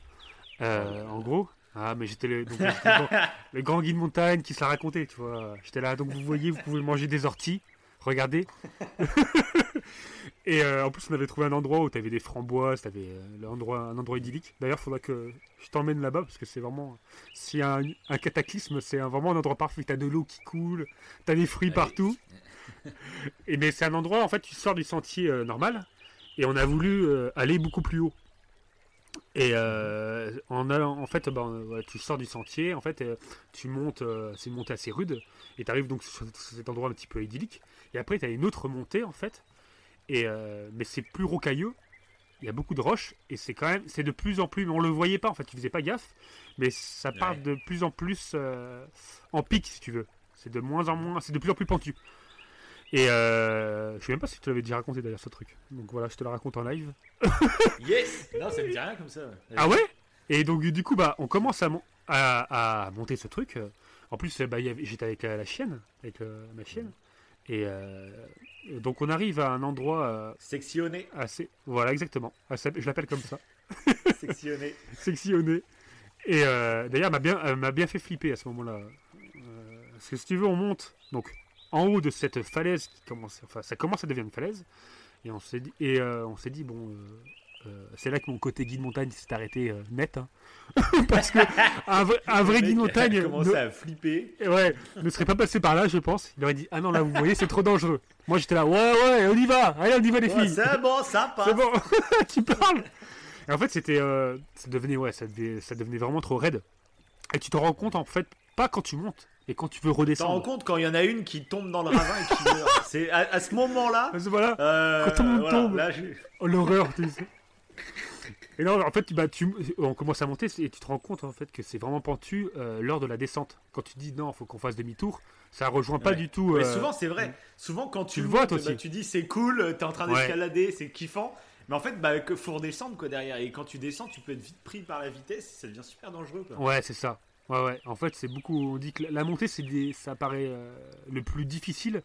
Euh, en gros. Ah, mais j'étais le, donc, le, grand, le grand guide montagne qui se la racontait, tu vois. J'étais là. Donc, vous voyez, vous pouvez manger des orties. Regardez. et euh, en plus, on avait trouvé un endroit où tu avais des framboises, tu avais l'endroit, un endroit idyllique. D'ailleurs, il faudra que je t'emmène là-bas parce que c'est vraiment. S'il y a un, un cataclysme, c'est vraiment un endroit parfait. Tu as de l'eau qui coule, tu as des fruits partout. Et mais c'est un endroit, en fait, tu sors du sentier euh, normal et on a voulu euh, aller beaucoup plus haut. Et euh, en allant, en fait, ben, euh, tu sors du sentier, en fait, euh, tu montes, euh, c'est une montée assez rude, et tu arrives donc sur, sur cet endroit un petit peu idyllique. Et après, tu as une autre montée, en fait, et, euh, mais c'est plus rocailleux, il y a beaucoup de roches, et c'est quand même, c'est de plus en plus, on le voyait pas, en fait, tu faisais pas gaffe, mais ça part Ouais. de plus en plus euh, en pic, si tu veux. C'est de moins en moins, c'est de plus en plus pentu. Et euh, je sais même pas si tu l'avais déjà raconté d'ailleurs ce truc. Donc voilà, je te le raconte en live. Yes Non, ça me dit rien comme ça. Ah ouais? Et donc du coup bah on commence à, mon- à, à monter ce truc. En plus bah, j'étais avec la, la chienne, avec euh, ma chienne. Et euh, donc on arrive à un endroit euh, Sectionné. assez... Voilà exactement. Ah, Je l'appelle comme ça. Sectionné. Sectionné. Et euh, d'ailleurs elle m'a bien, m'a bien fait flipper à ce moment-là. Euh, parce que si tu veux on monte donc en haut de cette falaise qui commence... Enfin ça commence à devenir une falaise. Et on s'est dit, et, euh, on s'est dit bon... euh, euh, c'est là que mon côté guide montagne s'est arrêté euh, net. hein. Parce que un vrai, un vrai Le guide montagne a commencé ne, à flipper. ouais, ne serait pas passé par là, je pense. Il aurait dit Ah non, là, vous voyez, c'est trop dangereux. Moi, j'étais là Ouais, ouais, on y va. Allez, on y va, les Ouais, filles. c'est bon, ça passe. C'est bon, tu parles. Et en fait, c'était. euh, ça, devenait, ouais, ça, devenait, ça devenait vraiment trop raide. Et tu te rends compte, en fait, pas quand tu montes, et quand tu veux Tu t'en rends redescendre. compte quand il y en a une qui tombe dans le ravin et qui meurt. C'est à, à ce moment-là. Voilà, euh, Quand tout le monde voilà, tombe. Là, oh, l'horreur, tu sais. Et non, en fait, bah, tu, on commence à monter et tu te rends compte en fait que c'est vraiment pentu euh, lors de la descente. Quand tu dis non, faut qu'on fasse demi-tour, ça rejoint pas Ouais. du tout. Mais euh, souvent, c'est vrai. Souvent, quand tu, Tu le vois, montes, toi bah, aussi. tu dis c'est cool, t'es en train Ouais. d'escalader, c'est kiffant. Mais en fait, bah, faut redescendre quoi derrière. Et quand tu descends, tu peux être vite pris par la vitesse. Ça devient super dangereux. Quoi. Ouais, c'est ça. Ouais, ouais. En fait, c'est beaucoup. On dit que la montée, c'est des... ça paraît euh, le plus difficile,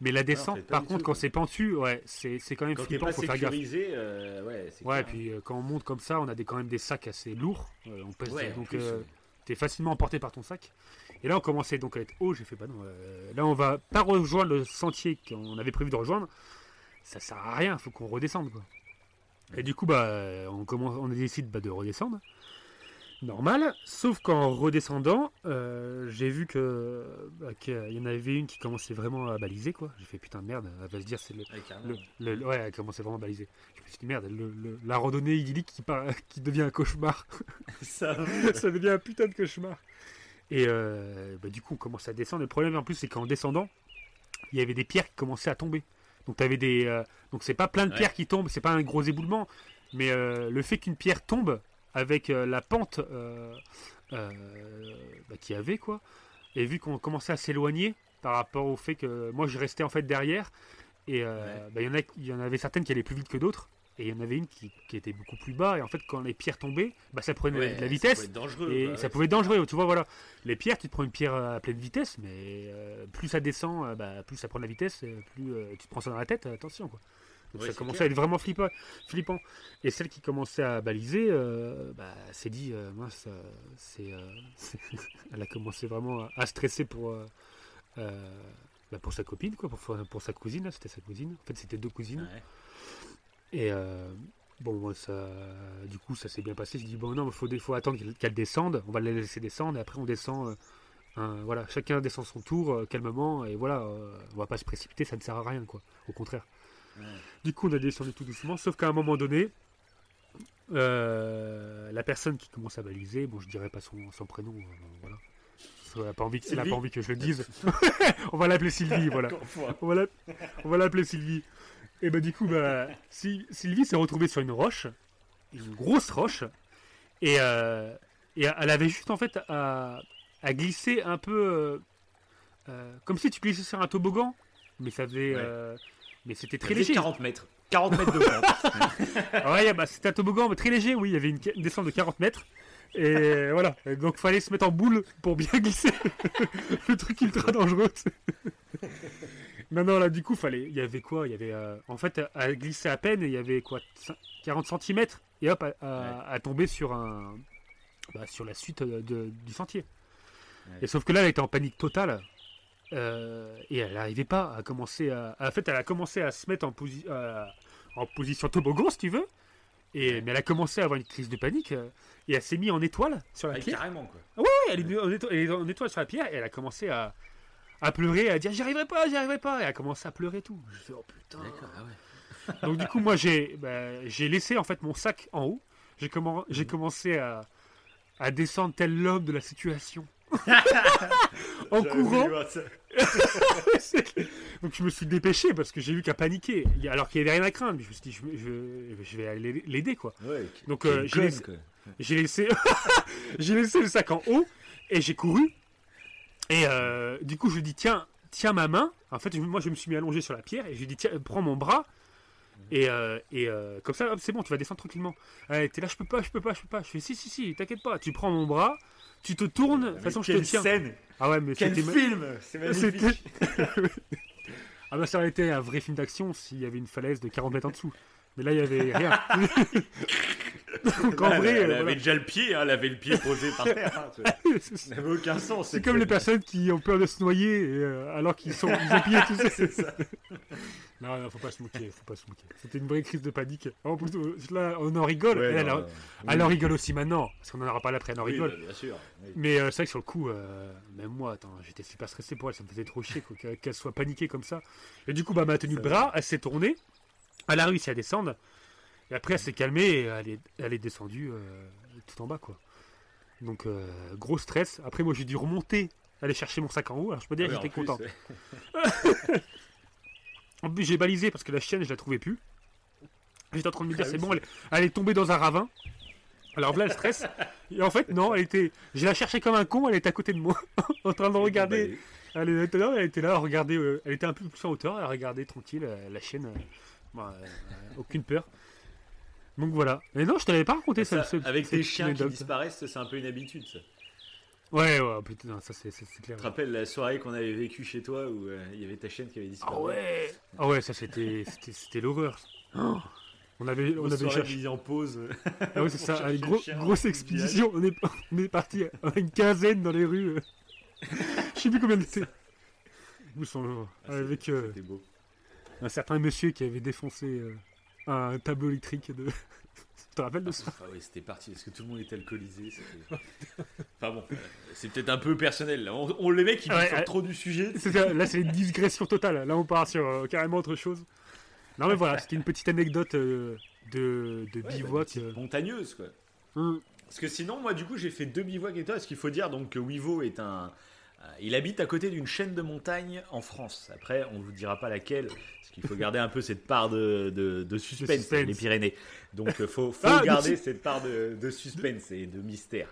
mais la descente, par contre, tout, quand c'est pentu, ouais, c'est c'est quand même Quand flippant. pas Faut faire gaffe. euh, ouais, c'est Ouais, clair. puis euh, quand on monte comme ça, on a des, quand même des sacs assez lourds. Euh, on pèse, Ouais, donc plus, euh, t'es facilement emporté par ton sac. Et là, on commençait donc à être haut. J'ai fait, bah non, là, on va pas rejoindre le sentier qu'on avait prévu de rejoindre. Ça sert à rien, faut qu'on redescende, quoi. Et du coup, bah, on, commence, on décide bah, de redescendre. Normal, sauf qu'en redescendant, euh, j'ai vu que bah, qu'il y en avait une qui commençait vraiment à baliser, quoi. J'ai fait putain de merde, elle va se dire c'est le, Ouais, carrément. le, le- ouais, elle commençait vraiment à baliser. Je me suis dit merde, le- la randonnée idyllique qui, devient un cauchemar. Ça, ça devient un putain de cauchemar. Et euh, bah, du coup, on commence à descendre. Le problème en plus, c'est qu'en descendant, il y avait des pierres qui commençaient à tomber. Donc, t'avais des, euh, donc c'est pas plein de Ouais. pierres qui tombent, c'est pas un gros éboulement, mais le fait qu'une pierre tombe avec euh, la pente euh, euh, bah, qu'il y avait, quoi, et vu qu'on commençait à s'éloigner par rapport au fait que moi je restais en fait derrière, et Ouais. bah, il y, en a- il y en avait certaines qui allaient plus vite que d'autres, et il y en avait une qui, qui était beaucoup plus bas, et en fait, quand les pierres tombaient, bah, ça prenait Ouais, de la ça vitesse. dangereux. Et ça ouais, pouvait être dangereux, tu vois, voilà. Les pierres, tu te prends une pierre à pleine vitesse, mais euh, plus ça descend, bah, plus ça prend de la vitesse, plus euh, tu te prends ça dans la tête, attention, quoi. Donc ça commençait clair. à être vraiment flippant. flippant. Et celle qui commençait à baliser, euh, bah, s'est dit, euh, mince, euh, c'est, euh, elle a commencé vraiment à, stresser pour, euh, euh, bah, pour sa copine, quoi, pour, pour sa cousine, c'était sa cousine. En fait, c'était deux cousines. Ouais. Et, euh, Bon, ça, du coup, ça s'est bien passé. Je dis, bon, non, il faut, faut attendre qu'elle descende. On va la laisser descendre et après, on descend. Euh, voilà, chacun descend son tour euh, calmement et voilà, on va pas se précipiter, ça ne sert à rien, quoi. Au contraire. Du coup, on a descendu tout doucement, sauf qu'à un moment donné, la personne qui commence à baliser, bon, je dirais pas son, son prénom, voilà. Elle n'a pas, envie que, pas envie que je le dise. on va l'appeler Sylvie, voilà. on va l'appeler Sylvie. Et bah du coup, bah, Sylvie s'est retrouvée sur une roche, une grosse roche, et, euh, et elle avait juste en fait à, à glisser un peu, euh, euh, comme si tu glissais sur un toboggan, mais ça faisait, mais c'était très léger. 40 mètres. 40 mètres de pente. ouais, bah, c'était un toboggan, mais très léger, oui, il y avait une, descente de 40 mètres. Et voilà, donc fallait se mettre en boule pour bien glisser. le truc ultra dangereux. Non, non, là, du coup, fallait. Il y avait quoi? Il y avait. Euh, en fait, à glisser à peine, il y avait quoi? 40 cm et hop, à, tomber sur un. Bah, sur la suite euh, du sentier. Et sauf que là, elle était en panique totale. Euh, et elle n'arrivait pas à commencer à. En fait, elle a commencé à se mettre en, en position toboggan, si tu veux. Et, mais elle a commencé à avoir une crise de panique et elle s'est mise en étoile sur la pierre. Carrément, quoi. Ouais, elle est, en étoile, elle est en étoile sur la pierre et elle a commencé à, à pleurer, à dire j'y arriverai pas, j'y arriverai pas. Et elle a commencé à pleurer tout. Je fais oh putain. Ah Donc du coup moi j'ai bah, j'ai laissé en fait mon sac en haut. J'ai j'ai commencé à, à descendre tel l'homme de la situation. en courant. Donc je me suis dépêché parce que j'ai vu qu'à paniquer, alors qu'il n'y avait rien à craindre. Je me suis dit, je, je, vais aller l'aider quoi. Donc euh, j'ai laissé, j'ai laissé le sac en haut et j'ai couru et euh, du coup, je lui dis tiens, tiens ma main. En fait, moi, je me suis mis allongé sur la pierre et je lui dis tiens, prends mon bras. Et, euh, et euh, comme ça, c'est bon, tu vas descendre tranquillement. Elle était là, je peux pas, je peux pas, je peux pas. Je fais si, si, si, t'inquiète pas. Tu prends mon bras, tu te tournes. De toute façon, je te tiens. scène Ah ouais, mais Quel film C'est magnifique Ah bah ça aurait été un vrai film d'action s'il y avait une falaise de 40 mètres en dessous. Mais là, il y avait rien. En vrai, elle, avait déjà le pied, hein, elle avait le pied posé par terre. Hein, ça n'avait aucun sens. C'est comme les personnes qui ont peur de se noyer euh, alors qu'ils sont ils ont pied tout ça. non, non, faut pas se moquer, faut pas se moquer. C'était une vraie crise de panique. En plus, là, on en rigole. elle, en rigole aussi maintenant, parce qu'on en aura pas après, elle en rigole. Bah, bien sûr. Mais euh, c'est vrai que sur le coup, euh, même moi, attends, j'étais super stressé pour elle, ça me faisait trop chier qu'elle soit paniquée comme ça. Et du coup, bah, elle m'a tenu le bras, elle s'est tournée, elle a réussi à descendre. Et après, elle s'est calmée et elle est, elle est descendue euh, tout en bas, quoi. Donc, euh, gros stress. Après, moi, j'ai dû remonter, aller chercher mon sac en haut. Alors, je peux dire que j'étais content. en plus, j'ai balisé parce que la chienne, je la trouvais plus. J'étais en train de me dire, ah c'est bon, elle, est tombée dans un ravin. Alors là, le stress. Et en fait, non, elle était. Je la cherchais comme un con, elle était à côté de moi, en train de regarder. Elle était là, elle était là. Euh, elle était un peu plus en hauteur, elle regardait tranquille la chienne. Bah, aucune peur. Donc voilà. Mais non, je t'avais pas raconté ça. avec tes chiens qui disparaissent, c'est un peu une habitude ça. Ouais, ouais, putain, ça c'est clair. Tu te rappelles la soirée qu'on avait vécue chez toi où euh, il y avait ta chienne qui avait disparu? Ah ouais Ah ouais, ça c'était c'était l'horreur. Oh on avait, on avait cherché. en pause. Ah ouais, c'est ça, une grosse expédition. On est, on est parti à une quinzaine dans les rues. Je sais plus combien c'était. Nous sommes ah, avec euh, beau. un certain monsieur qui avait défoncé. Euh, un tableau électrique de. tu te rappelles de ça Ah oui, c'était parti parce que tout le monde était alcoolisé. enfin bon, euh, c'est peut-être un peu personnel. On, on les mecs, ils ouais, trop du sujet. là, c'est une digression totale. Là, on part sur euh, carrément autre chose. Non, mais voilà, c'était une petite anecdote euh, de, de bivouac. montagneuse, quoi. Hum. Parce que sinon, moi, du coup, j'ai fait deux bivouacs et toi. Est-ce qu'il faut dire donc que Wivo est un. Il habite à côté d'une chaîne de montagnes en France. Après, on ne vous dira pas laquelle, il faut garder un peu cette part de, de, suspense, les Pyrénées. Donc il euh, faut, faut ah, garder cette part de, suspense et de mystère.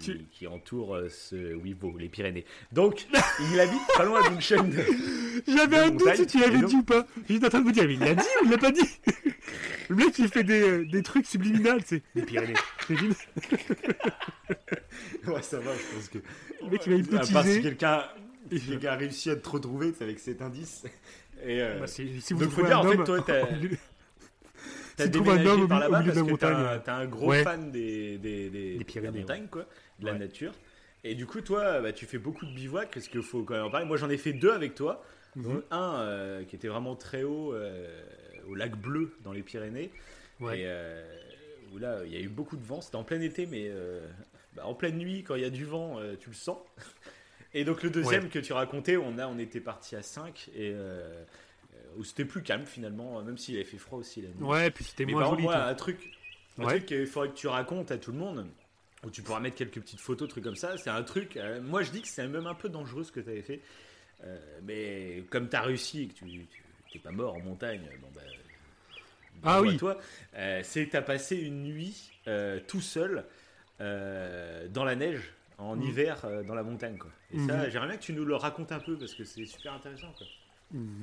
Qui, qui, entoure euh, ce Wivo, les Pyrénées. Donc, il habite pas loin d'une chaîne de. J'avais un doute si tu l'avais dit ou pas. J'étais en train de me dire, mais il l'a dit ou il l'a pas dit Le mec, il fait des, des trucs subliminales, c'est les Pyrénées. ouais, ça va, je pense que. Le mec, il va hypnotiser. À part si quelqu'un a réussi à te retrouver avec cet indice. Et, euh, bah, si, vous donc, faut dire, en fait, toi, t'as. T'as déménagé par là-bas parce que t'es un, un, gros fan des, des, des, des Pyrénées, montagnes, quoi, de la nature. Et du coup, toi, bah, tu fais beaucoup de bivouac, parce qu'il faut quand même en parler. Moi, j'en ai fait deux avec toi. Mhm. Un euh, qui était vraiment très haut, euh, au lac Bleu, dans les Pyrénées. Ouais. Et euh, où là, il y a eu beaucoup de vent. C'était en plein été, mais bah, en pleine nuit, quand il y a du vent, tu le sens. Et donc le deuxième que tu racontais, on, a, on était parti à 5 et où c'était plus calme finalement, même s'il avait fait froid aussi la nuit. Ouais, puis c'était moins par joli. moi, un truc, un Ouais. truc qu'il faudrait que tu racontes à tout le monde, où tu pourras mettre quelques petites photos, trucs comme ça. C'est un truc, euh, moi je dis que c'est même un peu dangereux ce que tu avais fait. Euh, mais comme tu as réussi et que tu n'es pas mort en montagne, bon bah. Ah oui. Toi, euh, c'est que tu as passé une nuit tout seul dans la neige. En Mhm. hiver dans la montagne quoi. Et ça Mhm. j'aimerais bien que tu nous le racontes un peu parce que c'est super intéressant quoi.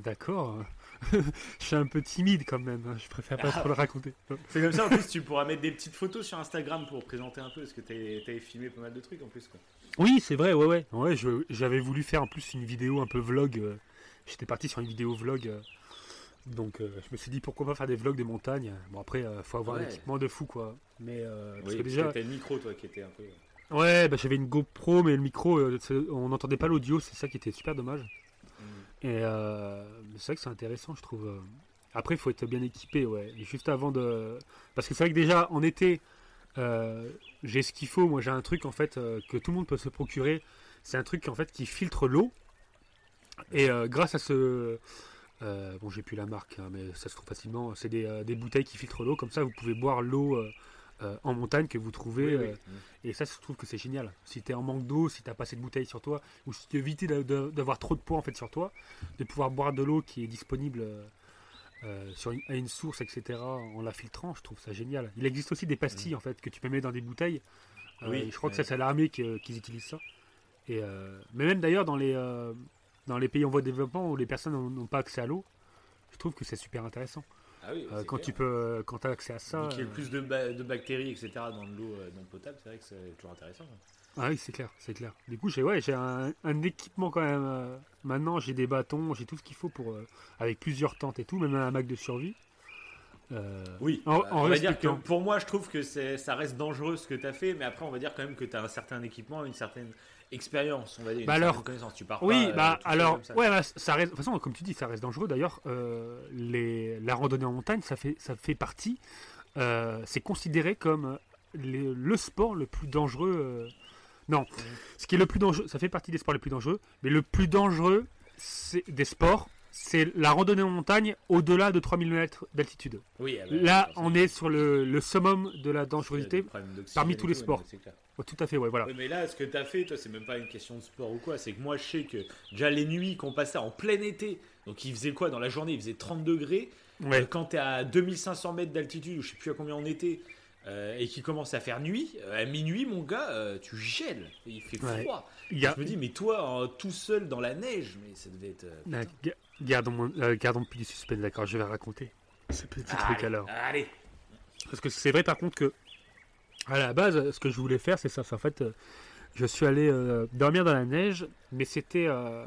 D'accord. je suis un peu timide quand même. hein. Je préfère pas Ah. trop le raconter. C'est comme ça en plus tu pourras mettre des petites photos sur Instagram pour présenter un peu parce que tu avais filmé pas mal de trucs en plus quoi. Oui, c'est vrai, ouais, ouais. ouais J'avais voulu faire en plus une vidéo un peu vlog. euh, J'étais parti sur une vidéo vlog. euh, donc euh, je me suis dit pourquoi pas faire des vlogs des montagnes. Bon après, euh, faut avoir un équipement de fou quoi. Mais euh, parce Oui, que parce déjà, t'as le micro, toi, qui était un peu. ouais, bah, j'avais une GoPro, mais le micro, on n'entendait pas l'audio. C'est ça qui était super dommage. Et euh, c'est vrai que c'est intéressant, je trouve. euh. Après, il faut être bien équipé, ouais. Juste avant de. Parce que c'est vrai que déjà, en été, euh, j'ai ce qu'il faut. Moi, j'ai un truc, en fait, euh, que tout le monde peut se procurer. C'est un truc, en fait, qui filtre l'eau. Et grâce à ce. bon, j'ai plus la marque, hein, mais ça se trouve facilement. C'est des, des bouteilles qui filtrent l'eau. Comme ça, vous pouvez boire l'eau euh, en montagne que vous trouvez. Oui, oui. euh, et ça, je trouve que c'est génial. Si tu es en manque d'eau, si tu pas assez de bouteilles sur toi, ou si tu de- d'avoir trop de poids en fait sur toi, de pouvoir boire de l'eau qui est disponible euh, sur une, à une source, etc., en la filtrant, je trouve ça génial. Il existe aussi des pastilles en fait que tu peux mettre dans des bouteilles. Oui, je crois que ça, c'est à l'armée qu'ils utilisent ça. Et, mais même d'ailleurs dans les dans les pays en voie de développement où les personnes n'ont pas accès à l'eau, je trouve que c'est super intéressant. Ah oui, Euh, quand clair. tu peux, quand as accès à ça. Qu'il y ait euh, plus de, ba- de bactéries, etc., dans de l'eau euh, non potable, c'est vrai que c'est toujours intéressant. Ah oui, c'est clair, c'est clair. Du coup, j'ai ouais, j'ai un, un équipement quand même. euh, maintenant, j'ai des bâtons, j'ai tout ce qu'il faut pour euh, avec plusieurs tentes et tout, même un Mac de survie. Euh, Oui, En- euh, en on va dire que pour moi, je trouve que ça reste dangereux ce que tu as fait, mais après, on va dire quand même que tu as un certain équipement, une certaine expérience, on va dire, Bah alors- connaissance. Tu pars oui, pas, euh, bah alors, ça. ouais, bah, ça reste. De toute façon, comme tu dis, ça reste dangereux. D'ailleurs, euh, les, la randonnée en montagne, ça fait, ça fait partie. euh, c'est considéré comme les- le sport le plus dangereux. euh, non, ce qui est le plus dangereux, ça fait partie des sports les plus dangereux, mais le plus dangereux des sports, c'est la randonnée en montagne au-delà de 3000 mètres d'altitude. Oui, ah bah, Là, on est sur le, le summum de la dangerosité. parmi tous les sports. Oh, tout à fait, ouais, voilà. Mais là, ce que tu as fait, toi, c'est même pas une question de sport ou quoi. C'est que moi, je sais que déjà les nuits qu'on passait en plein été, donc il faisait quoi dans la journée? Il faisait 30 degrés. Ouais. Euh, Quand tu es à 2500 mètres d'altitude, ou je sais plus à combien on était, euh, et qu'il commence à faire nuit, euh, à minuit, mon gars, euh, tu gèles. Il fait Ouais. froid. Y a, Je me dis, mais toi, tout seul dans la neige, mais ça devait être. euh, Ah, ga- Gardons, mon- gardons plus du suspense, d'accord, je vais raconter ce petit truc alors. Allez. Parce que c'est vrai par contre que, à la base, ce que je voulais faire, c'est ça. En fait, euh, je suis allé euh, dormir dans la neige, mais c'était euh,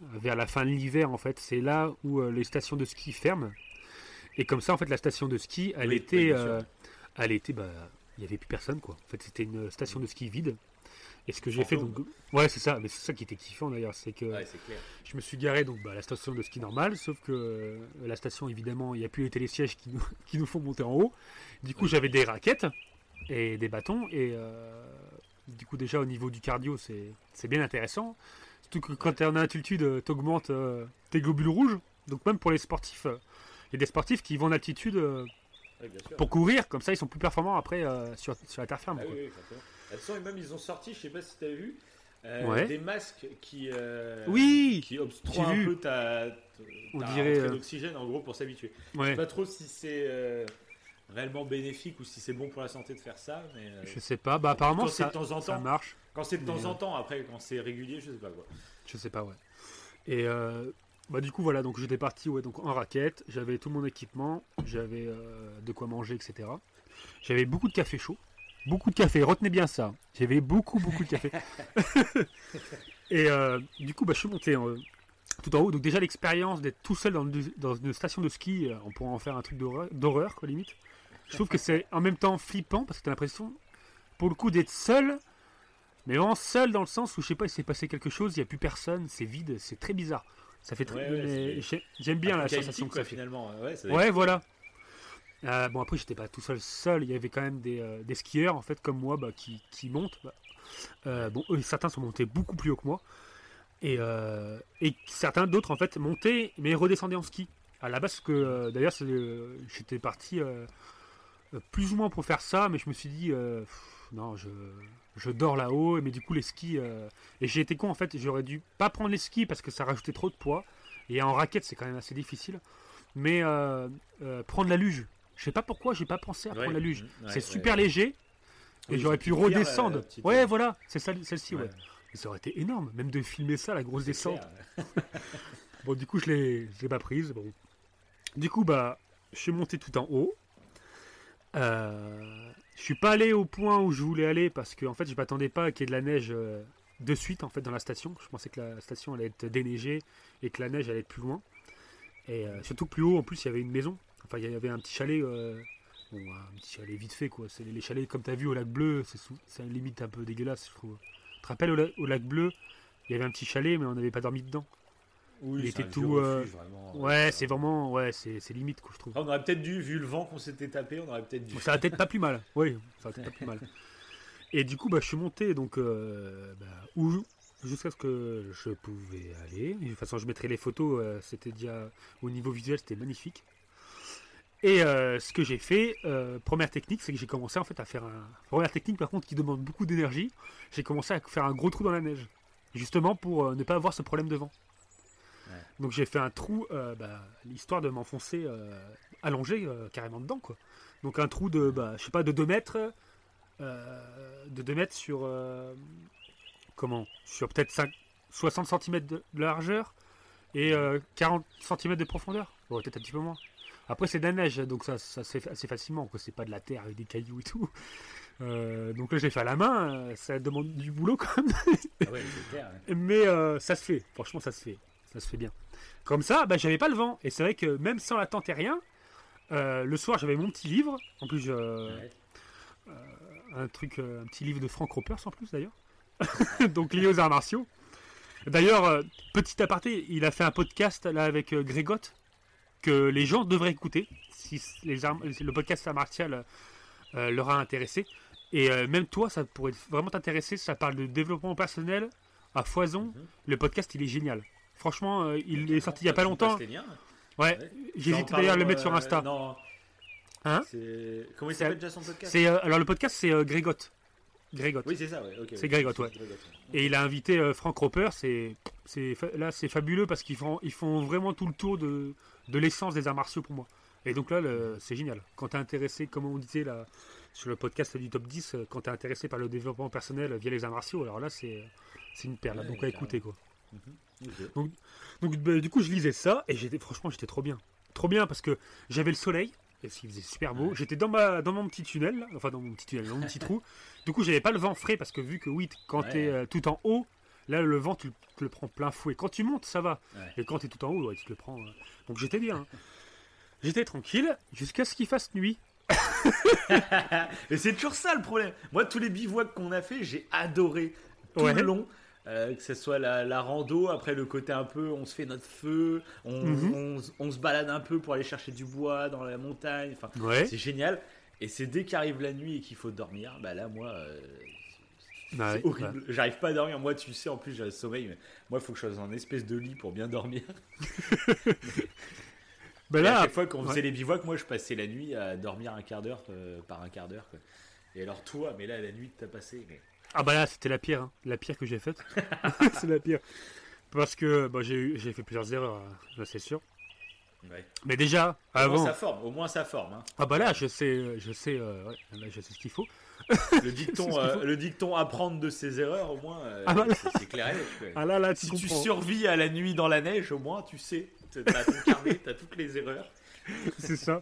vers la fin de l'hiver en fait. C'est là où euh, les stations de ski ferment. Et comme ça, en fait, la station de ski, elle Oui, était, oui, elle était, bah, il y avait plus personne quoi. En fait, c'était une station de ski vide. Et ce que j'ai fait, donc, ouais, c'est ça. Mais c'est ça qui était kiffant d'ailleurs, c'est que Ouais, c'est clair. je me suis garé donc bah, à la station de ski normale, sauf que euh, la station évidemment il n'y a plus les télésièges qui nous, qui nous font monter en haut. Du coup j'avais des raquettes et des bâtons et euh, du coup déjà au niveau du cardio c'est bien intéressant. Surtout que quand tu es en altitude tu augmentes tes globules rouges. Donc même pour les sportifs, euh, il y a des sportifs qui vont en altitude euh, sûr. pour courir, comme ça ils sont plus performants après euh, sur, sur la terre ferme. Ah quoi. oui, oui, et même ils ont sorti, je sais pas si tu as vu, euh, Ouais. des masques qui, euh, Oui qui obstruent un vu. peu ta, ta dirait, euh, d'oxygène en gros pour s'habituer. Je Ouais. sais pas trop si c'est euh, réellement bénéfique ou si c'est bon pour la santé de faire ça, mais euh, Je sais pas, bah apparemment ça, de temps en ça temps. marche. quand c'est de temps mais, en euh, temps, après quand c'est régulier, je sais pas quoi. Je sais pas, ouais. Et euh, bah du coup voilà, donc j'étais parti ouais, donc en raquette, j'avais tout mon équipement, j'avais euh, de quoi manger, etc. J'avais beaucoup de café chaud, beaucoup de café. Retenez bien ça. J'avais beaucoup beaucoup de café. Et du coup bah je suis monté tout en haut. Donc déjà l'expérience d'être tout seul dans, une- dans une station de ski, on pourrait en faire un truc d'horreur, d'horreur quoi limite. Je trouve que c'est en même temps flippant parce que t'as l'impression, pour le coup, d'être seul. Mais vraiment seul dans le sens où je sais pas, il s'est passé quelque chose, il n'y a plus personne, c'est vide, c'est très bizarre. Ça fait très. Ouais, ouais, J'aime bien la sensation que quoi, ça fait. finalement. Ouais, voilà. Euh, bon, après, j'étais pas tout seul, seul. Il y avait quand même des, euh, des skieurs, en fait, comme moi, bah, qui, qui montent. Bah, euh, bon, eux, certains sont montés beaucoup plus haut que moi. Et, et certains d'autres, en fait, montaient, mais redescendaient en ski. À la base, que, d'ailleurs, j'étais parti plus ou moins pour faire ça, mais je me suis dit, euh, pff, non, je, je dors là-haut, mais du coup, les skis. euh, et j'ai été con, en fait, j'aurais dû pas prendre les skis parce que ça rajoutait trop de poids. Et en raquette, c'est quand même assez difficile. Mais euh, euh, prendre la luge. Je sais pas pourquoi, j'ai pas pensé à Ouais, prendre la luge. mmh, ouais, c'est super léger. Et j'aurais pu pierre, redescendre. ouais, voilà, c'est celle-ci, ouais. Ça aurait été énorme, même de filmer ça, la grosse descente. clair. Bon, du coup, je l'ai, je l'ai pas prise. Bon. Du coup, bah, je suis monté tout en haut. Euh, je suis pas allé au point où je voulais aller parce que, en fait, je m'attendais pas qu'il y ait de la neige euh, de suite, en fait, dans la station. Je pensais que la station allait être déneigée et que la neige allait être plus loin. Et euh, surtout plus haut, en plus, il y avait une maison. Enfin, il y avait un petit chalet. bon, un petit chalet vite fait, quoi. C'est les chalets, comme tu as vu au lac bleu, c'est, une limite un peu dégueulasse, je trouve. Tu te rappelles au lac bleu, il y avait un petit chalet, mais on n'avait pas dormi dedans. Oui, Il c'est était tout, euh, refuge, vraiment. Ouais, c'est vraiment, ouais, c'est, c'est limite, quoi, je trouve. Ah, on aurait peut-être dû, vu le vent qu'on s'était tapé, on aurait peut-être dû. Ça va peut-être pas plus mal. Oui, ça va peut-être pas plus mal. Et du coup, bah, je suis monté donc euh, bah, où jusqu'à ce que je pouvais aller. De toute façon, je mettrai les photos. euh, c'était déjà au niveau visuel, c'était magnifique. Et euh, ce que j'ai fait, euh, première technique, c'est que j'ai commencé en fait à faire un. Première technique, par contre, qui demande beaucoup d'énergie. J'ai commencé à faire un gros trou dans la neige, justement pour euh, ne pas avoir ce problème de vent. Donc j'ai fait un trou, euh, bah, l'histoire de m'enfoncer euh, allongé euh, carrément dedans, quoi. Donc un trou de, bah, je sais pas, de 2 mètres, euh, de 2 mètres sur, comment, sur peut-être 5, 60 cm de largeur et euh, 40 cm de profondeur. Bon, peut-être un petit peu moins. Après c'est de la neige, donc ça, ça se fait assez facilement, quoi. C'est pas de la terre avec des cailloux et tout. Euh, donc là j'ai fait à la main, euh, ça demande du boulot quand même. Ah ouais, clair. Mais euh, ça se fait, franchement ça se fait, ça se fait bien. Comme ça, bah, j'avais pas le vent. Et c'est vrai que même sans la tente et rien, euh, le soir j'avais mon petit livre. En plus, je- Ouais. un truc, euh, un petit livre de Frank Ropers en plus d'ailleurs. Donc lié aux arts martiaux. D'ailleurs, euh, petit aparté, il a fait un podcast là avec euh, Grégotte que les gens devraient écouter si les armes, le podcast art martial euh, leur a intéressé. Et euh, même toi, ça pourrait vraiment t'intéresser. Ça parle de développement personnel à foison. Mhm. Le podcast, il est génial. Franchement, euh, il est sorti il y a pas longtemps. Ouais, Ouais. j'hésite d'ailleurs à le mettre sur euh, Insta. Non. Hein C'est- Comment il s'appelle déjà son podcast euh, alors le podcast, c'est Grégotte. Grégotte. Oui, c'est ça, ouais. C'est. Grégotte, ouais. Grégotte, Et il a invité euh, Frank Roper. C'est, là, c'est fabuleux parce qu'ils font, ils font vraiment tout le tour de, de l'essence des arts martiaux pour moi. Et donc là, c'est génial. Quand t'es intéressé, comme on disait là sur le podcast du top 10, euh, quand t'es intéressé par le développement personnel via les arts martiaux, alors là, c'est, une perle. Ouais, donc à écouter quoi. Ok. Donc bah, du coup, je lisais ça et j'étais franchement, j'étais trop bien, trop bien parce que j'avais le soleil et il faisait super beau. J'étais dans ma dans mon petit tunnel, enfin dans mon petit tunnel, dans mon petit trou. Du coup, j'avais pas le vent frais parce que vu que oui, quand Ouais. t'es euh, tout en haut, là le vent tu, tu le prends plein fouet. Quand tu montes, ça va. Ouais. Et quand t'es tout en haut, ouais, tu te le prends. euh. Donc j'étais bien. hein. J'étais tranquille jusqu'à ce qu'il fasse nuit. Et c'est toujours ça le problème. Moi, tous les bivouacs qu'on a fait, j'ai adoré tout Ouais. le long. Euh, que ce soit la, la rando, après le côté un peu, on se fait notre feu, on, Mhm. on se balade un peu pour aller chercher du bois dans la montagne. Enfin, Ouais. c'est génial. Et c'est dès qu'arrive la nuit et qu'il faut dormir, bah là, moi, euh, Bah c'est horrible. J'arrive pas à dormir. Moi, tu sais, en plus, j'ai le sommeil. Mais moi, il faut que je sois dans un espèce de lit pour bien dormir. Bah à chaque fois qu'on ouais. faisait les bivouacs, moi, je passais la nuit à dormir un quart d'heure euh, par un quart d'heure. Et alors, toi, mais là, la nuit, t'as passé. Mais... ah bah là, c'était la pire, hein. la pire que j'ai faite. c'est la pire. Parce que bah, j'ai fait plusieurs erreurs, hein, là, c'est sûr. Ouais. Mais déjà, Au avant. moins, ça forme. Au moins, ça forme. hein. Ah bah là, je sais, je sais, euh, ouais, là, je sais ce qu'il faut. Le dicton, euh, le dicton apprendre de ses erreurs, au moins, euh, Ah, voilà. c'est clair. Ah là, là, tu si tu survis à la nuit dans la neige, au moins, tu sais. T'as ton carnet, t'as toutes les erreurs. c'est ça.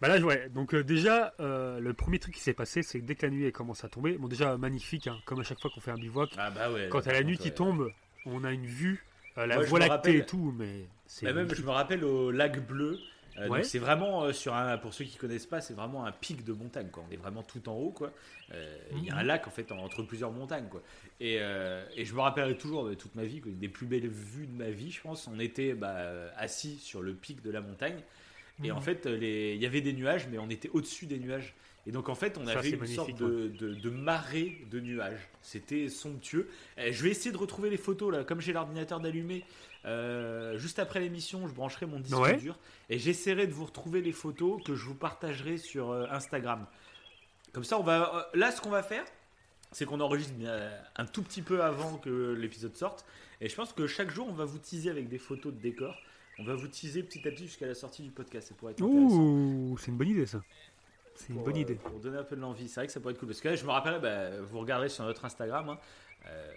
Bah là, ouais. Donc euh, déjà, euh, le premier truc qui s'est passé, c'est que dès que la nuit elle commence à tomber, bon déjà magnifique, hein, comme à chaque fois qu'on fait un bivouac, Ah bah ouais. quand là, à la nuit qui ouais. tombe, on a une vue, euh, la Moi, voie lactée rappelle- et tout, mais c'est Bah, même, je me rappelle au lac bleu. euh, Ouais. c'est vraiment euh, sur un, pour ceux qui connaissent pas, c'est vraiment un pic de montagne. Quoi. On est vraiment tout en haut, quoi. Euh, Il y a un Mhm. lac en fait en- entre plusieurs montagnes, quoi. Et, et je me rappellerai toujours de toute ma vie, quoi, une des plus belles vues de ma vie, je pense. On était bah, assis sur le pic de la montagne Et en fait, les- il y avait des nuages, mais on était au-dessus des nuages. Et donc en fait, on Ça, avait une sorte de, de- de marée de nuages. C'était somptueux. Euh, je vais essayer de retrouver les photos là, comme j'ai l'ordinateur d'allumer. euh, juste après l'émission, je brancherai mon disque Ouais. dur et j'essaierai de vous retrouver les photos que je vous partagerai sur euh, Instagram. Comme ça, on va. euh, là, ce qu'on va faire, c'est qu'on enregistre euh, un tout petit peu avant que l'épisode sorte. Et je pense que chaque jour, on va vous teaser avec des photos de décors. On va vous teaser petit à petit jusqu'à la sortie du podcast. Ça pourrait être. Ouh, c'est une bonne idée ça. C'est une bonne euh, idée. Pour donner un peu de l'envie. C'est vrai que ça pourrait être cool. Parce que là, je me rappelle, bah, vous regarderez sur notre Instagram. hein, euh,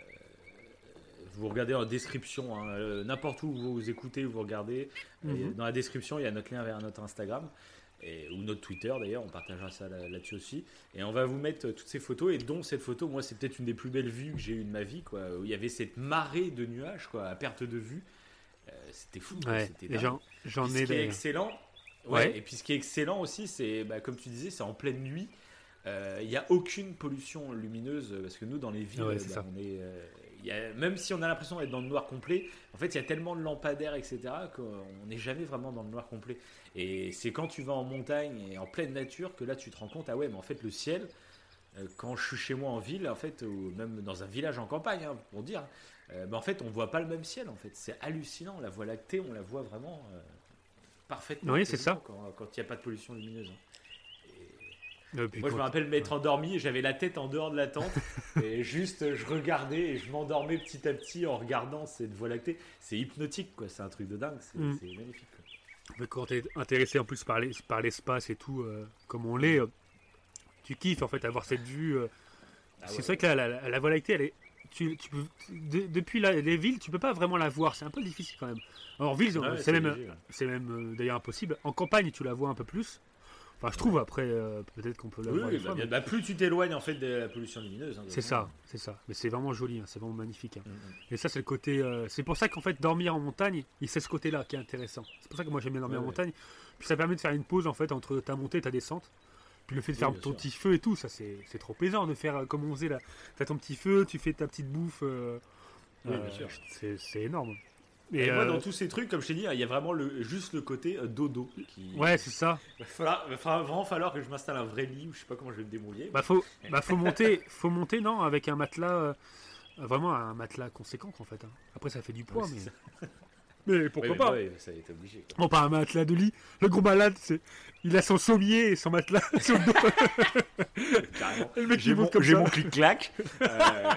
vous regardez en description, hein, euh, n'importe où vous écoutez, vous regardez. Mhm. Dans la description, il y a notre lien vers notre Instagram. Et, ou notre Twitter d'ailleurs, on partagera ça là- là-dessus aussi. Et on va vous mettre toutes ces photos, et dont cette photo, moi c'est peut-être une des plus belles vues que j'ai eues de ma vie, quoi, où il y avait cette marée de nuages, quoi, à perte de vue. Euh, c'était fou. Ouais, j'en, ai ce qui est excellent, ouais, Ouais. et puis ce qui est excellent aussi, c'est bah, comme tu disais, c'est en pleine nuit. Euh, Il n'y a aucune pollution lumineuse euh, parce que nous, dans les villes, Ouais, euh, bah, on est, euh, y a- même si on a l'impression d'être dans le noir complet, en fait, il y a tellement de lampadaires, etc., qu'on n'est jamais vraiment dans le noir complet. Et c'est quand tu vas en montagne et en pleine nature que là, tu te rends compte, ah ouais, mais en fait, le ciel, euh, quand je suis chez moi en ville, en fait, ou même dans un village en campagne, hein, pour dire, euh, bah, en fait, on voit pas le même ciel, en fait. C'est hallucinant. La Voie lactée, on la voit vraiment euh, parfaitement. Oui, c'est ça. Quand il n'y a pas de pollution lumineuse. hein. Et Euh, puis moi, je me rappelle m'être endormi, j'avais la tête en dehors de la tente, et juste, je regardais et je m'endormais petit à petit en regardant cette Voie lactée. C'est hypnotique, quoi. C'est un truc de dingue. C'est Mm. magnifique. quoi. Mais quand t'es intéressé en plus par les- par l'espace et tout, euh, comme on l'est, tu kiffes en fait avoir cette vue. Ah c'est ouais. vrai que la, la, la Voie lactée, elle est. Tu, tu peux, de- depuis la- les villes, tu peux pas vraiment la voir. C'est un peu difficile quand même. En ville, Ouais, c'est même, c'est euh, d'ailleurs impossible. En campagne, tu la vois un peu plus. Enfin, je trouve après, euh, peut-être qu'on peut la Oui, voir oui, bah, fois, bien- mais bah, plus tu t'éloignes en fait de la pollution lumineuse. hein, C'est ça, c'est ça. Mais c'est vraiment joli, hein, c'est vraiment magnifique. hein. Mm, mm. Et ça, c'est le côté. euh, c'est pour ça qu'en fait, dormir en montagne, il c'est ce côté-là qui est intéressant. C'est pour ça que moi j'aime bien dormir Ouais, en ouais. montagne. Puis ça permet de faire une pause en fait entre ta montée et ta descente. Puis le fait de Oui, faire ton sûr. petit feu et tout, ça c'est trop plaisant de faire euh, comme on faisait là. T'as ton petit feu, tu fais ta petite bouffe. euh, Oui, euh, c'est énorme. Et, Et, moi, dans tous ces trucs, comme je t'ai dit, il y a vraiment le, juste le côté dodo. Qui... ouais, c'est ça. Il va, vraiment falloir que je m'installe un vrai lit ou je sais pas comment je vais me débrouiller. Bah faut, bah, faut monter, faut monter non avec un matelas, vraiment un matelas conséquent en fait. hein. Après ça fait du poids, Ouais, mais. Mais pourquoi Ouais, mais pas ouais, ça a été obligé. quoi. Bon, pas un matelas de lit. Le gros malade, c'est, il a son sommier et son matelas sur le dos. J'ai mon, ça. mon clic-clac. Euh,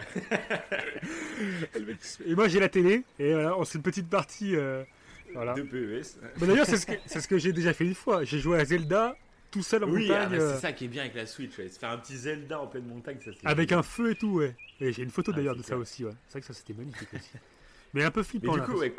Et moi, j'ai la télé. Et voilà, on c'est une petite partie. euh, voilà. de PES. Bah, d'ailleurs, c'est ce que, ce que j'ai déjà fait une fois. J'ai joué à Zelda tout seul en Oui, ah, montagne. bah, euh, c'est ça qui est bien avec la Switch. ouais. Se faire un petit Zelda en pleine montagne, ça avec un feu et tout, ouais. Et j'ai une photo Ah, d'ailleurs de ça clair. aussi, ouais. C'est vrai que ça, c'était magnifique aussi. Mais un peu Mais flippant, du là. coup, ouais,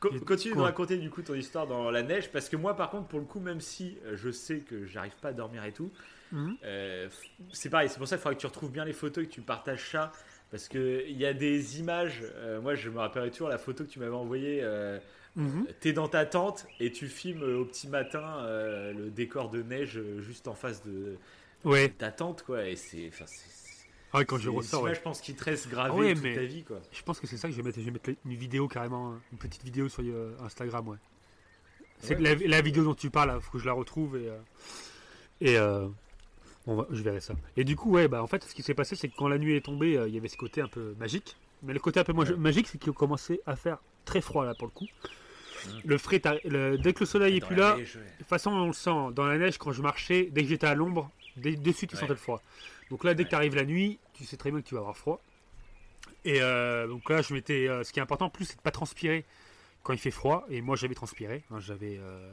co- continue de raconter du coup ton histoire dans la neige parce que moi, par contre, pour le coup, même si euh, je sais que j'arrive pas à dormir et tout, Mhm. euh, c'est pareil. C'est pour ça qu'il faudra que tu retrouves bien les photos et que tu partages ça parce que il y a des images. euh, moi, je me rappellerai toujours la photo que tu m'avais envoyée. euh, Mhm. T'es dans ta tente et tu filmes au petit matin le décor de neige juste en face de Ouais. ta tente, quoi. Et c'est, enfin, c'est, Ah ouais, quand je ressors, ouais. je pense, qui te restent gravées Ouais, toute mais- ta vie, quoi. Je pense que c'est ça que je vais mettre. Je vais mettre une vidéo carrément, une petite vidéo sur euh, Instagram, ouais. C'est Ouais, la, vidéo dont tu parles, il faut que je la retrouve et, euh, et euh, on va- je verrai ça. Et du coup, ouais, bah en fait, ce qui s'est passé, c'est que quand la nuit est tombée, il y avait ce côté un peu magique. Mais le côté un peu magique, c'est qu'il commençait à faire très froid là pour le coup. Mhm. Le frais, le- dès que le soleil est plus là, neige, ouais. de toute façon, on le sent dans la neige quand je marchais, dès que j'étais à l'ombre, dès, de suite, tu Ouais. sentais le froid. Donc là, dès que Ouais. tu arrives la nuit, tu sais très bien que tu vas avoir froid. Et euh, donc là, je m'étais. euh, ce qui est important en plus, c'est de pas transpirer quand il fait froid. Et moi, j'avais transpiré. hein, j'avais. euh,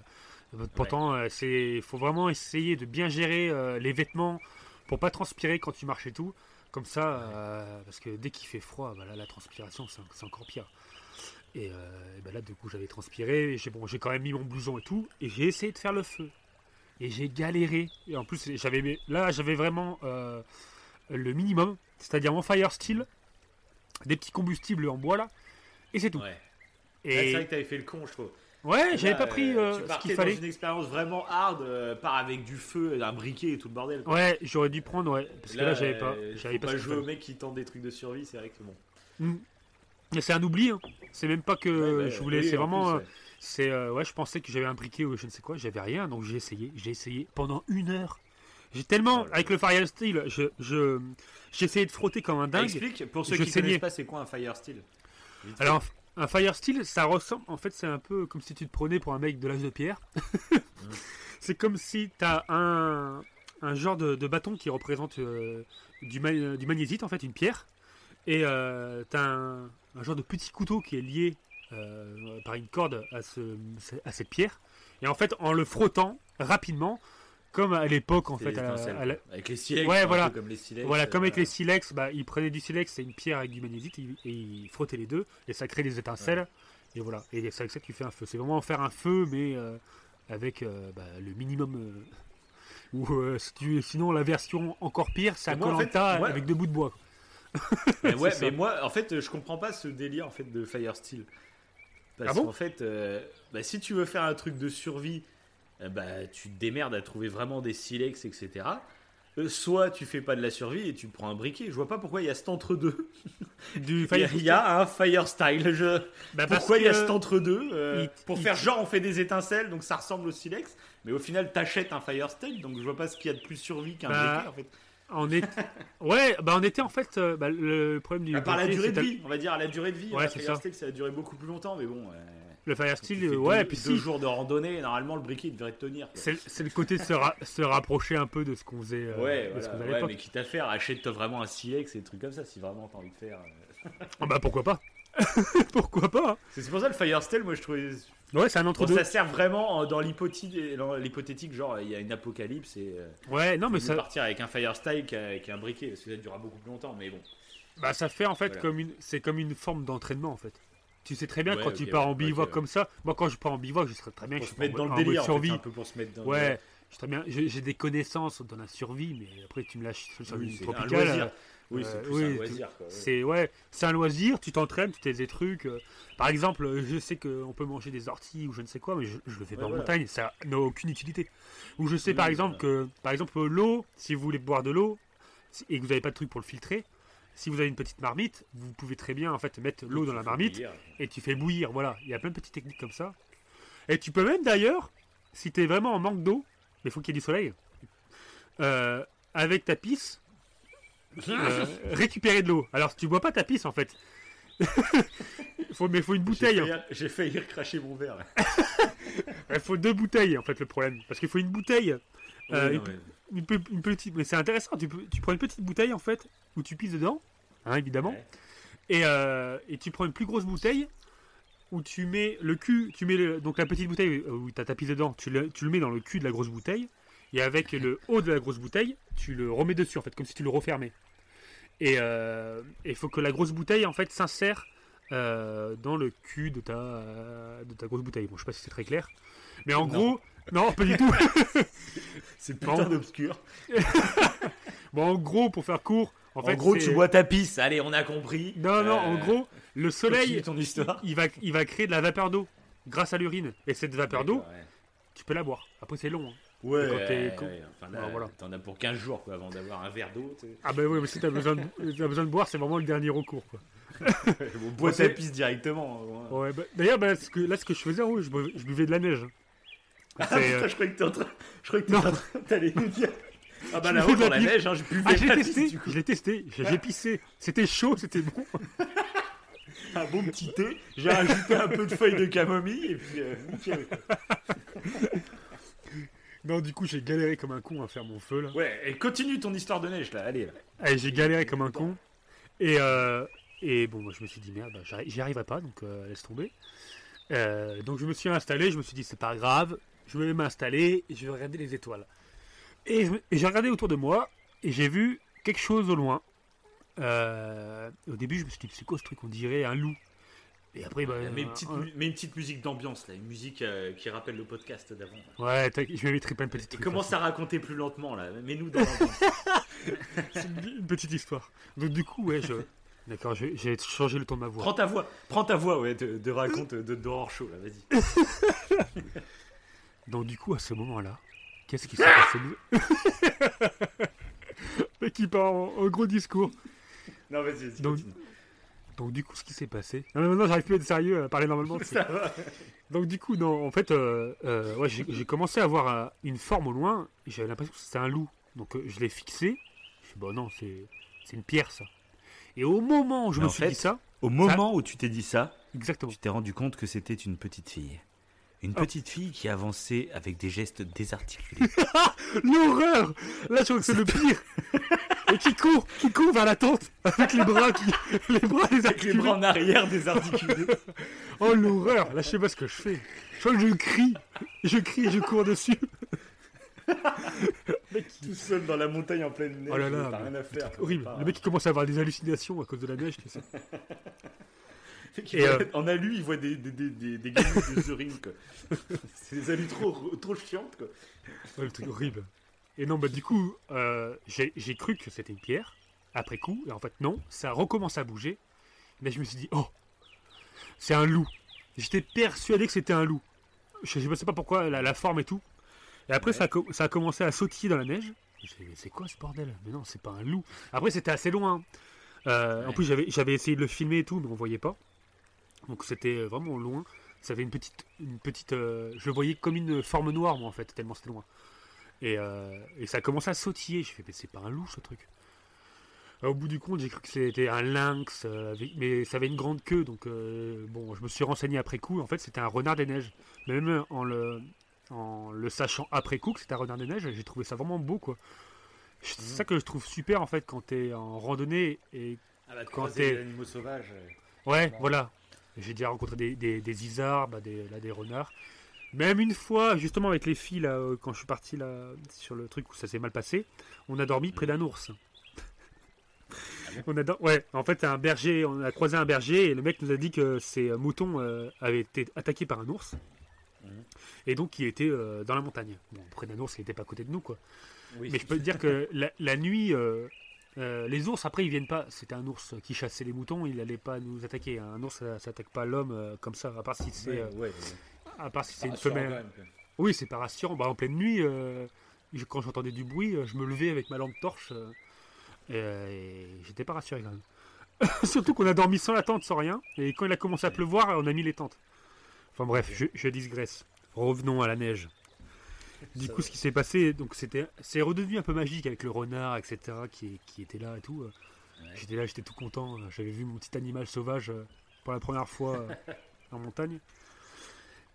pourtant, euh, c'est. faut vraiment essayer de bien gérer les vêtements pour pas transpirer quand tu marches et tout. Comme ça, parce que dès qu'il fait froid, bah là, la transpiration, c'est encore pire. Et, et ben là, du coup, j'avais transpiré. J'ai bon, j'ai quand même mis mon blouson et tout. Et j'ai essayé de faire le feu. Et j'ai galéré. Et en plus, j'avais là, j'avais vraiment euh, le minimum. C'est-à-dire mon fire steel, des petits combustibles en bois là. Et c'est tout. Ouais. Et c'est vrai que t'avais fait le con, je trouve. ouais, j'avais pas pris euh, euh, tu ce qu'il dans fallait. une expérience vraiment hard, euh, part avec du feu, un briquet et tout le bordel. quoi. Ouais, j'aurais dû prendre, ouais. Parce que là, j'avais pas. J'avais pas pas jouer au mec qui tente des trucs de survie, c'est vrai que bon. Mm. Mais c'est un oubli. hein. C'est même pas que Ouais, bah, je voulais. oui, c'est en vraiment. plus, ouais. C'est euh, ouais, je pensais que j'avais un briquet ou je ne sais quoi, j'avais rien, donc j'ai essayé, j'ai essayé pendant une heure. J'ai tellement là avec le Fire Steel, je je j'ai essayé de frotter comme un dingue. Explique, pour ceux Je qui ne connaissent pas, c'est quoi un Fire Steel? Alors un Fire Steel, ça ressemble, en fait, c'est un peu comme si tu te prenais pour un mec de l'âge de pierre. c'est comme si t'as un un genre de, de bâton qui représente euh, du, ma- du magnétite en fait, une pierre, et euh, t'as un, un genre de petit couteau qui est lié euh, par une corde à, ce, à cette pierre. Et en fait, en le frottant rapidement, comme à l'époque en fait, des à la- étincelles, à la- quoi. avec les silex, Ouais, voilà. comme les silex, voilà, euh, comme avec les silex, bah, ils prenaient du silex, c'est une pierre avec du magnétite, et, et ils frottaient les deux, et ça crée des étincelles. Et voilà, et c'est avec ça que tu fais un feu. C'est vraiment faire un feu, mais euh, avec euh, bah, le minimum. euh, ou euh, sinon, la version encore pire, c'est un en fait, Colanta ouais. avec deux bouts de bois. Mais ouais, mais moi, en fait, je comprends pas ce délire en fait de Fire Steel. Parce Ah bon qu'en fait, euh, bah, si tu veux faire un truc de survie, euh, bah, tu te démerdes à trouver vraiment des silex, etc. Euh, soit tu fais pas de la survie et tu prends un briquet. Je vois pas pourquoi il y a cet entre-deux. Du Il y, a- il y a un Fire Style. Je... Bah, Pourquoi il y a cet entre-deux euh, Pour faire genre on fait des étincelles, donc ça ressemble au silex. Mais au final, t'achètes un Fire Style, donc je vois pas ce qu'il y a de plus survie qu'un Bah, briquet en fait. On est... ouais, bah on était en fait. euh, bah, le problème du. À part la durée de vie, on va dire à la durée de vie. Ouais, c'est Fire ça. Ça a duré beaucoup plus longtemps, mais bon. euh, Le Fire ouais, deux, puis deux si. jours de randonnée, normalement le briquet il devrait te tenir. C'est le côté de se, ra- se rapprocher un peu de ce qu'on faisait, euh, Ouais, voilà, à ouais, mais quitte à faire, achète-toi vraiment un silex et des trucs comme ça si vraiment t'as envie de faire. euh. Ah bah pourquoi pas Pourquoi pas hein. C'est c'est pour ça le Fire Steel, moi je trouvais. Ouais, c'est un Bon, entre-deux. ça sert vraiment en- dans l'hypothétique, genre il y a une apocalypse et. euh, Ouais, non mais ça, partir avec un Fire Style qu'avec un briquet, parce que ça durera beaucoup plus longtemps, mais bon. bah, ça fait en fait Voilà. comme une, c'est comme une forme d'entraînement en fait. Tu sais très bien Ouais, quand tu pars en bivouac comme ça. Moi, quand je pars en bivouac, je serais très bien. Pour je se mettre en dans le en délire, en fait, survie. un peu pour se mettre dans Ouais, je très bien. J'ai des connaissances dans la survie, mais après tu me lâches sur Oui, une un tropicale. loisir. euh, Oui, Euh, c'est oui, un loisir. C'est ouais, c'est un loisir. Tu t'entraînes, tu fais des trucs. euh, Par exemple, euh, je sais qu'on peut manger des orties ou je ne sais quoi, mais je, je le fais pas en montagne. Ça n'a aucune utilité. Ou je sais Oui, par exemple que, par exemple, l'eau, si vous voulez boire de l'eau et que vous n'avez pas de truc pour le filtrer, si vous avez une petite marmite, vous pouvez très bien en fait mettre l'eau dans la marmite bouillir. et tu fais bouillir. Voilà, il y a plein de petites techniques comme ça. Et tu peux même d'ailleurs, si tu es vraiment en manque d'eau, mais il faut qu'il y ait du soleil, euh, avec ta pisse, euh, récupérer de l'eau. Alors tu bois pas ta pisse en fait. faut, mais il faut une bouteille. failli- J'ai failli recracher mon verre. Il faut deux bouteilles en fait le problème. Parce qu'il faut une bouteille. Euh, une, mais- une pe- une petite, mais c'est intéressant. Tu, tu prends une petite bouteille en fait où tu pisses dedans, hein, évidemment. Ouais. Et, euh, et tu prends une plus grosse bouteille où tu mets le cul, tu mets le- donc la petite bouteille où tu as ta pisse dedans, tu le, tu le mets dans le cul de la grosse bouteille. Et avec le haut de la grosse bouteille, tu le remets dessus en fait, comme si tu le refermais. Et euh, il faut que la grosse bouteille en fait s'insère euh, dans le cul de ta, de ta grosse bouteille. Bon, je sais pas si c'est très clair. Mais en Non. gros, non, pas du tout. C'est putain d'obscur. Bon, en gros, pour faire court, en, gros, tu bois ta pisse. Allez, on a compris. Non, non, en Euh, gros, le soleil, continue ton histoire. il va, il va créer de la vapeur d'eau grâce à l'urine. Et cette vapeur d'eau, ouais. tu peux la boire. Après, c'est long. hein. Ouais, enfin, là, Voilà, t'en as pour 15 jours quoi, avant d'avoir un verre d'eau. Ah, bah oui, mais si t'as besoin, de, t'as besoin de boire, c'est vraiment le dernier recours. Quoi. Bon, bois c'est- ta pisse directement. hein. Ouais, bah, D'ailleurs, bah, là, ce que je faisais, en haut, je, buvais- je buvais de la neige. Ah, C'est, euh, putain, je croyais que t'es en train. Je croyais que t'allais nous dire. Ah bah là-haut, dans la neige, hein, je buvais Ah, j'ai testé, je l'ai testé, j'ai pissé. C'était chaud, c'était bon. Un bon petit thé. J'ai rajouté un peu de feuilles de camomille et puis euh, nickel. Non, du coup, j'ai galéré comme un con à faire mon feu là. Ouais, et continue ton histoire de neige là, allez. là. Allez, j'ai galéré comme un con. Et, euh, et bon, moi, je me suis dit, merde, bah, j'arri- j'y arriverai pas, donc euh, laisse tomber. Euh, donc, je me suis installé, je me suis dit, c'est pas grave, je vais m'installer et je vais regarder les étoiles. Et, j'ai regardé autour de moi et j'ai vu quelque chose au loin. Euh, au début, je me suis dit, c'est quoi ce truc On dirait un loup. Et après, bah, mets, une petite, mets une petite musique d'ambiance là, une musique euh, qui rappelle le podcast d'avant. Ouais, je vais mettre plein de petites Et commence à raconter plus lentement là, mets-nous dans l'ambiance. C'est une, une petite histoire. Donc, du coup, ouais, je. D'accord, j'ai changé le ton de ma voix. prends ta voix, prends ta voix, ouais, de, de raconte de d'horreur show là, vas-y. Donc du coup, à ce moment-là, qu'est-ce qui s'est passé Le qui part en, en gros discours. Non, vas-y, vas-y. Donc-. Donc du coup, ce qui s'est passé. Non, mais maintenant, j'arrive plus à être sérieux, à parler normalement. c'est- Ça va. Donc du coup, non, en fait, euh, euh, ouais, j'ai commencé à voir euh, une forme au loin. J'avais l'impression que c'était un loup. Donc euh, je l'ai fixé. Je suis bon, non, c'est une pierre ça. Et au moment où je Mais me suis fait- dit ça, Au moment où tu t'es dit ça, exactement. tu t'es rendu compte que c'était une petite fille. Une Oh. petite fille qui avançait avec des gestes désarticulés. L'horreur Là, je crois que c'est le pire. Et qui court, qui court vers la tente avec les bras, qui, les bras désarticulés. en arrière désarticulés. Oh l'horreur Là, je sais pas ce que je fais. Je crois que je crie, je crie, et je cours dessus. Tout seul dans la montagne en pleine neige. Oh là là, t'as rien à faire. Horrible. Le mec qui commence à avoir des hallucinations à cause de la neige, tu sais. Et euh, En alu, il voit des, des, des, des, des de The Ring. C'est des alus trop, trop chiantes, quoi. Ouais, le truc horrible. Et non, bah du coup, euh, j'ai cru que c'était une pierre, après coup, et en fait non, ça recommence à bouger. Mais je me suis dit, oh, c'est un loup. J'étais persuadé que c'était un loup. Je ne sais pas pourquoi, la, la forme et tout. Et après, Ouais. ça, a, ça a commencé à sautiller dans la neige. J'ai dit, mais c'est quoi ce bordel? Mais non, c'est pas un loup. Après, c'était assez loin. Euh, En plus, j'avais j'avais essayé de le filmer et tout, mais on voyait pas. Donc c'était vraiment loin. Ça avait une petite, une petite. euh, je le voyais comme une forme noire, moi en fait, tellement c'était loin. Et, euh, et ça a commencé à sautiller. Je fais, mais c'est pas un loup ce truc. Euh, Au bout du compte, j'ai cru que c'était un lynx, euh, avec- mais ça avait une grande queue. Donc euh, bon, je me suis renseigné après coup. En fait, c'était un renard des neiges. Mais même en le, en le sachant après coup que c'était un renard des neiges, j'ai trouvé ça vraiment beau quoi. C'est Mhm. ça que je trouve super en fait quand t'es en randonnée et Ah bah, Quand t'es- animaux sauvages. euh, Ouais, voilà. J'ai déjà rencontré des, des, des isards, bah, des, là, des renards. Même une fois, justement, avec les filles, là, euh, quand je suis parti là, sur le truc où ça s'est mal passé, on a dormi près d'un ours. on a Ouais, en fait, un berger, on a croisé un berger et le mec nous a dit que ses euh, moutons euh, avaient été attaqués par un ours. Mhm. Et donc, il était euh, dans la montagne. Bon, près d'un ours, il n'était pas à côté de nous, quoi. Oui. Mais je peux te dire que la, la nuit, euh, les ours, après, ils viennent pas. C'était un ours qui chassait les moutons, il n'allait pas nous attaquer. Un ours, ça s'attaque pas l'homme euh, comme ça, à part si c'est euh, ouais, ouais. à part si c'est une femelle. Oui, c'est pas rassurant. Bah, en pleine nuit, je- quand j'entendais du bruit, je me levais avec ma lampe torche. et, et j'étais pas rassuré quand même. Surtout qu'on a dormi sans la tente, sans rien. Et quand il a commencé à pleuvoir, on a mis les tentes. Enfin bref, je, je digresse. Revenons à la neige. Du coup, ce qui s'est passé, donc c'était, c'est redevenu un peu magique avec le renard, etc., qui, qui était là et tout. euh. Ouais. J'étais là, j'étais tout content. euh, J'avais vu mon petit animal sauvage euh, pour la première fois en montagne.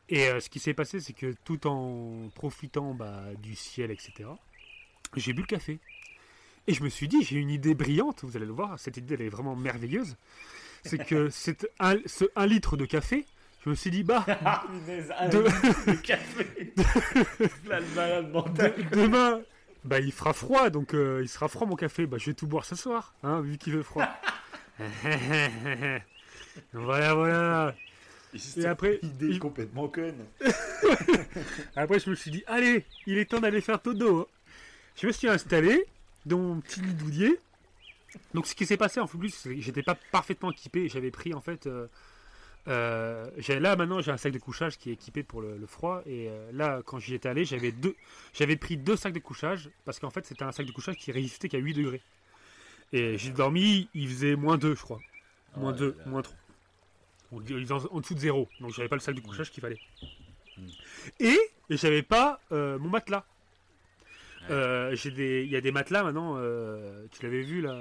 Et euh, ce qui s'est passé, c'est que tout en profitant bah, du ciel, etc., j'ai bu le café. Et je me suis dit, j'ai une idée brillante, vous allez le voir, cette idée elle est vraiment merveilleuse. C'est que c'est un, ce 1 litre de café, je me suis dit, bah, Ah, punaise, un De- litre de café. Là, le malade mental. de- demain, bah, il fera froid, donc euh, il sera froid mon café, bah, je vais tout boire ce soir, hein, vu qu'il veut froid. voilà, voilà. Et après, idée il- complètement conne. Après, je me suis dit, allez, il est temps d'aller faire todo. Je me suis installé dans mon petit lit douillet. Donc, ce qui s'est passé en plus, c'est que j'étais pas parfaitement équipé. J'avais pris en fait. euh, euh, là maintenant, j'ai un sac de couchage qui est équipé pour le, le froid. Et euh, là, quand j'y étais allé, j'avais deux, j'avais pris deux sacs de couchage parce qu'en fait, c'était un sac de couchage qui résistait qu'à 8 degrés. Et j'ai dormi, il faisait moins 2, je crois. Moins Oh 2, là là. moins 3. Donc, il faisait en, en dessous de 0. Donc, j'avais pas le sac de couchage qu'il fallait. Mm. Et, et j'avais pas euh, mon matelas. Euh, j'ai des, il y a des matelas maintenant. euh, tu l'avais vu là,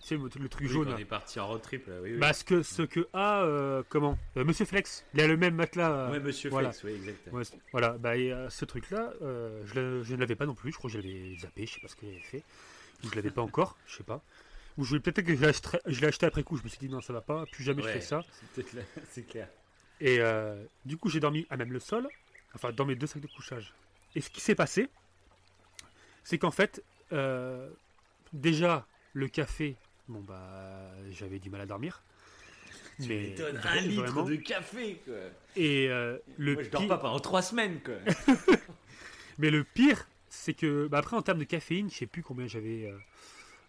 tu sais le, le truc jaune. On là. est parti en road trip là, oui. oui. Bah, ce que ce que a euh, comment euh, Monsieur Flex, il a le même matelas. ouais, monsieur voilà. Flex, oui, exact. Ouais, c'est- voilà, bah, et, ce truc-là, euh, je, ne l'avais pas non plus. Je crois que je l'avais zappé, je sais pas ce que j'avais fait. Ou je l'avais pas encore, je sais pas. Ou je peut-être que je l'ai acheté, après coup. Je me suis dit non, ça va pas, plus jamais je fais ça. c'est là- clair. Et euh, du coup, j'ai dormi à même le sol, enfin dans mes deux sacs de couchage. Et ce qui s'est passé, c'est qu'en fait, euh, déjà, le café, bon bah, j'avais du mal à dormir. Tu Mais m'étonnes, un litre vraiment. de café quoi. Et euh, le Moi je dors pire- pas pendant trois semaines quoi. Mais le pire, c'est que, bah, après, en termes de caféine, je sais plus combien j'avais. euh,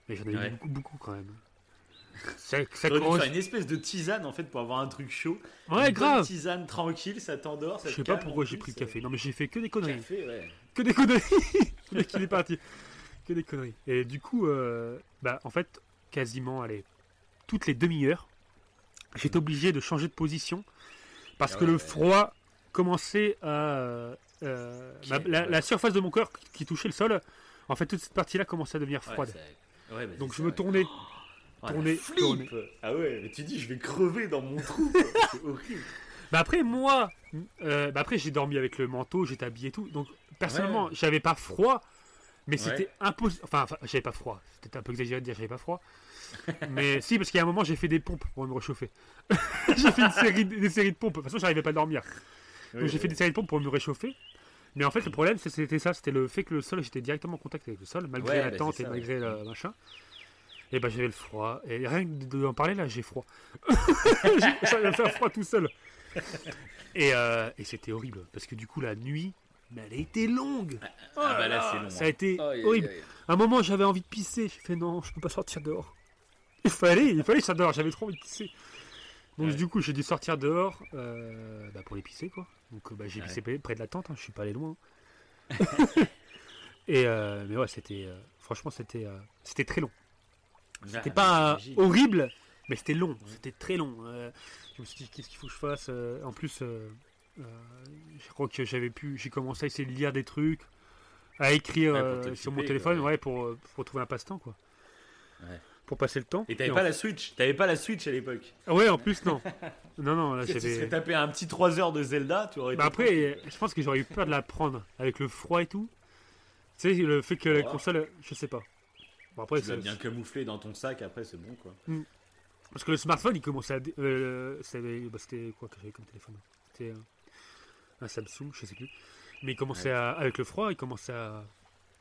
mais j'en avais Ouais. beaucoup, beaucoup quand même. Ça, ça correspond- faire une espèce de tisane en fait pour avoir un truc chaud. Ouais, Une grave. tisane tranquille, ça t'endort. Je sais pas pourquoi j'ai pris le café. Non, mais j'ai fait que des conneries. Café, ouais. Que des conneries. le mec, il est parti. Que des conneries. Et du coup, euh, bah, en fait, quasiment, allez, toutes les demi-heures, j'étais obligé de changer de position parce Ah que le froid commençait à. euh, ma- la, ouais. la surface de mon corps qui touchait le sol, en fait, toute cette partie-là commençait à devenir froide. ouais, bah, Donc je ça, me tournais. Oh, flip tourner. Ah ouais, mais tu dis, je vais crever dans mon trou. c'est horrible. Bah après, moi, euh, bah après, j'ai dormi avec le manteau, j'étais habillé et tout. Donc, personnellement, j'avais pas froid, mais Ouais. c'était impossible. Enfin, j'avais pas froid. C'était un peu exagéré de dire j'avais pas froid. mais si, parce qu'il y a un moment, j'ai fait des pompes pour me réchauffer. j'ai fait une série, des séries de pompes. De toute façon, j'arrivais pas à dormir. Donc, j'ai fait des séries de pompes pour me réchauffer. Mais en fait, le problème, c'est- c'était ça c'était le fait que le sol, j'étais directement en contact avec le sol, malgré Ouais, la bah, tente et malgré le machin. Et bah, j'avais le froid. Et rien que d'en parler, là, j'ai froid. J'ai- ça me faire froid tout seul. Et, euh, et c'était horrible, parce que du coup, la nuit, mais elle a été longue. Ah, bah là là, là, c'est long, Ça hein. a été horrible. À un moment, j'avais envie de pisser. J'ai fait non, je peux pas sortir dehors. Il fallait, il fallait sorte dehors. J'avais trop envie de pisser. Donc Ouais. du coup, j'ai dû sortir dehors euh, bah, pour les pisser quoi. Donc euh, bah, j'ai Ouais. pissé près- de la tente. hein, Je suis pas allé loin. Et euh, mais ouais, c'était euh, franchement c'était c'était très long. C'était Ah, pas j'imagine. horrible, mais c'était long. C'était très long. Euh, je me suis dit qu'est-ce qu'il faut que je fasse. euh, en plus, euh, je crois que j'avais pu. J'ai commencé à essayer de lire des trucs, à écrire Ouais, sur mon téléphone, ouais. pour, pour trouver un passe-temps quoi. Ouais. Pour passer le temps. Et t'avais en- pas la Switch T'avais pas la Switch à l'époque Ouais, en plus non. non non, là Tu serais j'avais. tapé un petit 3 heures de Zelda, tu aurais Bah après, je pense que j'aurais eu peur de la prendre avec le froid et tout. Tu sais, le fait que la Oh. console, je sais pas. Bon après, Tu l'as bien camouflé dans ton sac, après c'est bon quoi. Parce que le smartphone, il commençait à, euh, c'était bah, c'était quoi que j'avais comme téléphone? C'était un Samsung, je sais plus. Mais il commençait à, avec le froid, il commençait à,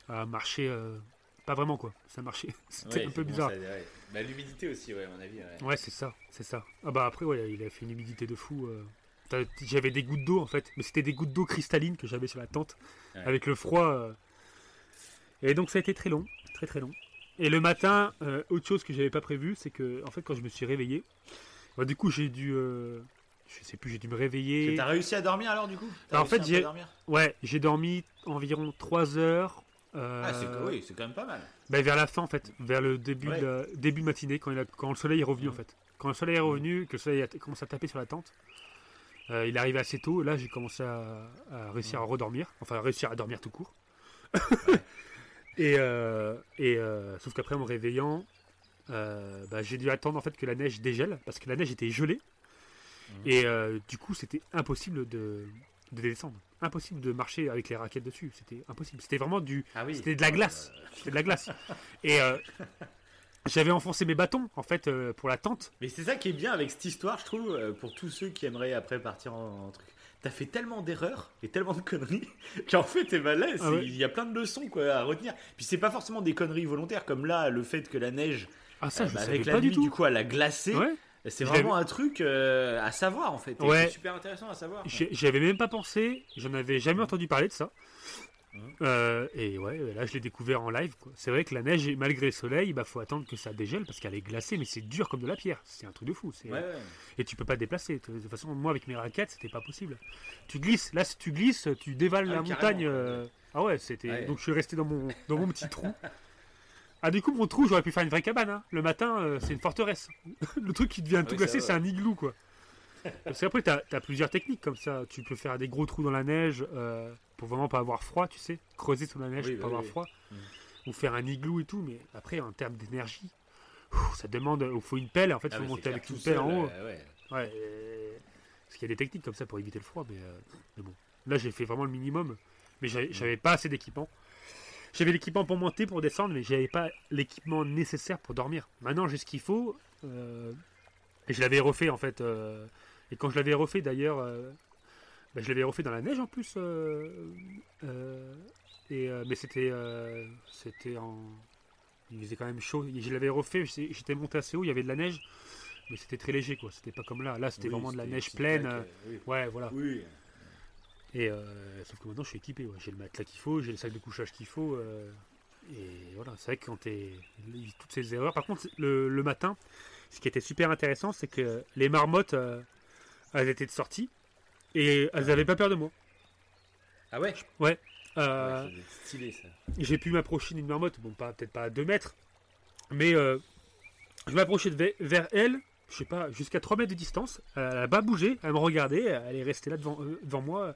à marcher, euh, pas vraiment quoi. Ça marchait, c'était Ouais, un peu bizarre. ça- ouais. Bah l'humidité aussi, ouais, à mon avis. Ouais. C'est ça, c'est ça. Ah bah après, ouais, il a fait une humidité de fou. euh. J'avais des gouttes d'eau en fait, mais c'était des gouttes d'eau cristallines que j'avais sur la tente avec le froid. Et donc ça a été très long, très très long. Et le matin, euh, autre chose que j'avais pas prévu, c'est que en fait quand je me suis réveillé, bah, du coup j'ai dû, euh, je sais plus, j'ai dû me réveiller. T'as réussi à dormir alors du coup? Bah, en fait, j'ai- Ouais, j'ai dormi environ 3 heures. euh, Ah, c'est oui, c'est quand même pas mal. bah, vers la fin en fait, vers le début, Ouais. de, la- début de matinée, quand, il a- quand le soleil est revenu en Mhm. fait. Quand le soleil est revenu, que le soleil a commencé à taper sur la tente, il est arrivé assez tôt, là j'ai commencé à, à réussir à redormir, enfin à réussir à dormir tout court. et euh, et euh, sauf qu'après en me réveillant, euh, bah, j'ai dû attendre en fait que la neige dégèle, parce que la neige était gelée, Mhm. et euh, du coup c'était impossible de, de descendre. Impossible de marcher avec les raquettes dessus, c'était impossible. C'était vraiment du, Ah oui. c'était de la glace. C'était de la glace. Et euh, j'avais enfoncé mes bâtons, en fait, euh, pour la tente. Mais c'est ça qui est bien avec cette histoire, je trouve, euh, pour tous ceux qui aimeraient après partir en, en truc. T'as fait tellement d'erreurs et tellement de conneries qu'en fait, eh ben là, Ah ouais. il y a plein de leçons quoi, à retenir. Puis c'est pas forcément des conneries volontaires, comme là, le fait que la neige, Ah, ça, euh, bah, avec la pas nuit, du tout. coup, elle a glacé. Ouais. C'est vraiment un truc euh, à savoir en fait. Ouais. C'est super intéressant à savoir. quoi. J'ai- J'y avais même pas pensé, j'en avais jamais entendu parler de ça. Euh, et ouais, là je l'ai découvert en live. C'est vrai que la neige, malgré le soleil, bah faut attendre que ça dégèle parce qu'elle est glacée, mais c'est dur comme de la pierre. C'est un truc de fou. Ouais, ouais. Et tu peux pas te déplacer. De toute façon, moi avec mes raquettes, c'était pas possible. Tu glisses, là si tu glisses, tu dévales Ah la montagne. euh, Ah ouais, c'était. Donc je suis resté dans mon, dans mon petit trou. Ah du coup mon trou j'aurais pu faire une vraie cabane. hein. Le matin euh, c'est une forteresse. le truc qui devient tout oui, glacé c'est un igloo quoi. Parce qu'après t'as as plusieurs techniques comme ça. Tu peux faire des gros trous dans la neige euh, pour vraiment pas avoir froid, tu sais. Creuser sous la neige Oui, pour pas oui, avoir froid. Mhm. Ou faire un igloo et tout. Mais après en termes d'énergie, ça demande. Il faut une pelle. En fait Ah, faut monter avec une pelle seul, en haut. euh, ouais. Ouais, parce qu'il y a des techniques comme ça pour éviter le froid, mais, euh, mais bon. Là, j'ai fait vraiment le minimum, mais j'avais j'avais pas assez d'équipement. J'avais l'équipement pour monter, pour descendre, mais j'avais pas l'équipement nécessaire pour dormir. Maintenant, j'ai ce qu'il faut, euh, et je l'avais refait en fait. euh, et quand je l'avais refait d'ailleurs, euh, bah, je l'avais refait dans la neige en plus. euh, euh, et, mais c'était c'était en. Il faisait quand même chaud. Je l'avais refait, j'étais monté assez haut, il y avait de la neige. Mais c'était très léger, quoi. C'était pas comme là. Là, c'était Oui, vraiment de la neige pleine. oui. Ouais, voilà. Oui. Et sauf que maintenant, je suis équipé. ouais. J'ai le matelas qu'il faut, j'ai le sac de couchage qu'il faut. et voilà, c'est vrai que quand t'es toutes ces erreurs. Par contre, le, le matin, ce qui était super intéressant, c'est que les marmottes, euh, elles étaient de sortie et elles avaient pas peur de moi. Ah ouais, Ouais. Euh, Ouais, ça stylé j'ai pu m'approcher d'une marmotte, bon, pas peut-être pas à 2 mètres, mais euh, je m'approchais vers elle je sais pas, jusqu'à 3 mètres de distance. Elle n'a pas bougé, elle me regardait, elle est restée là devant, euh, devant moi.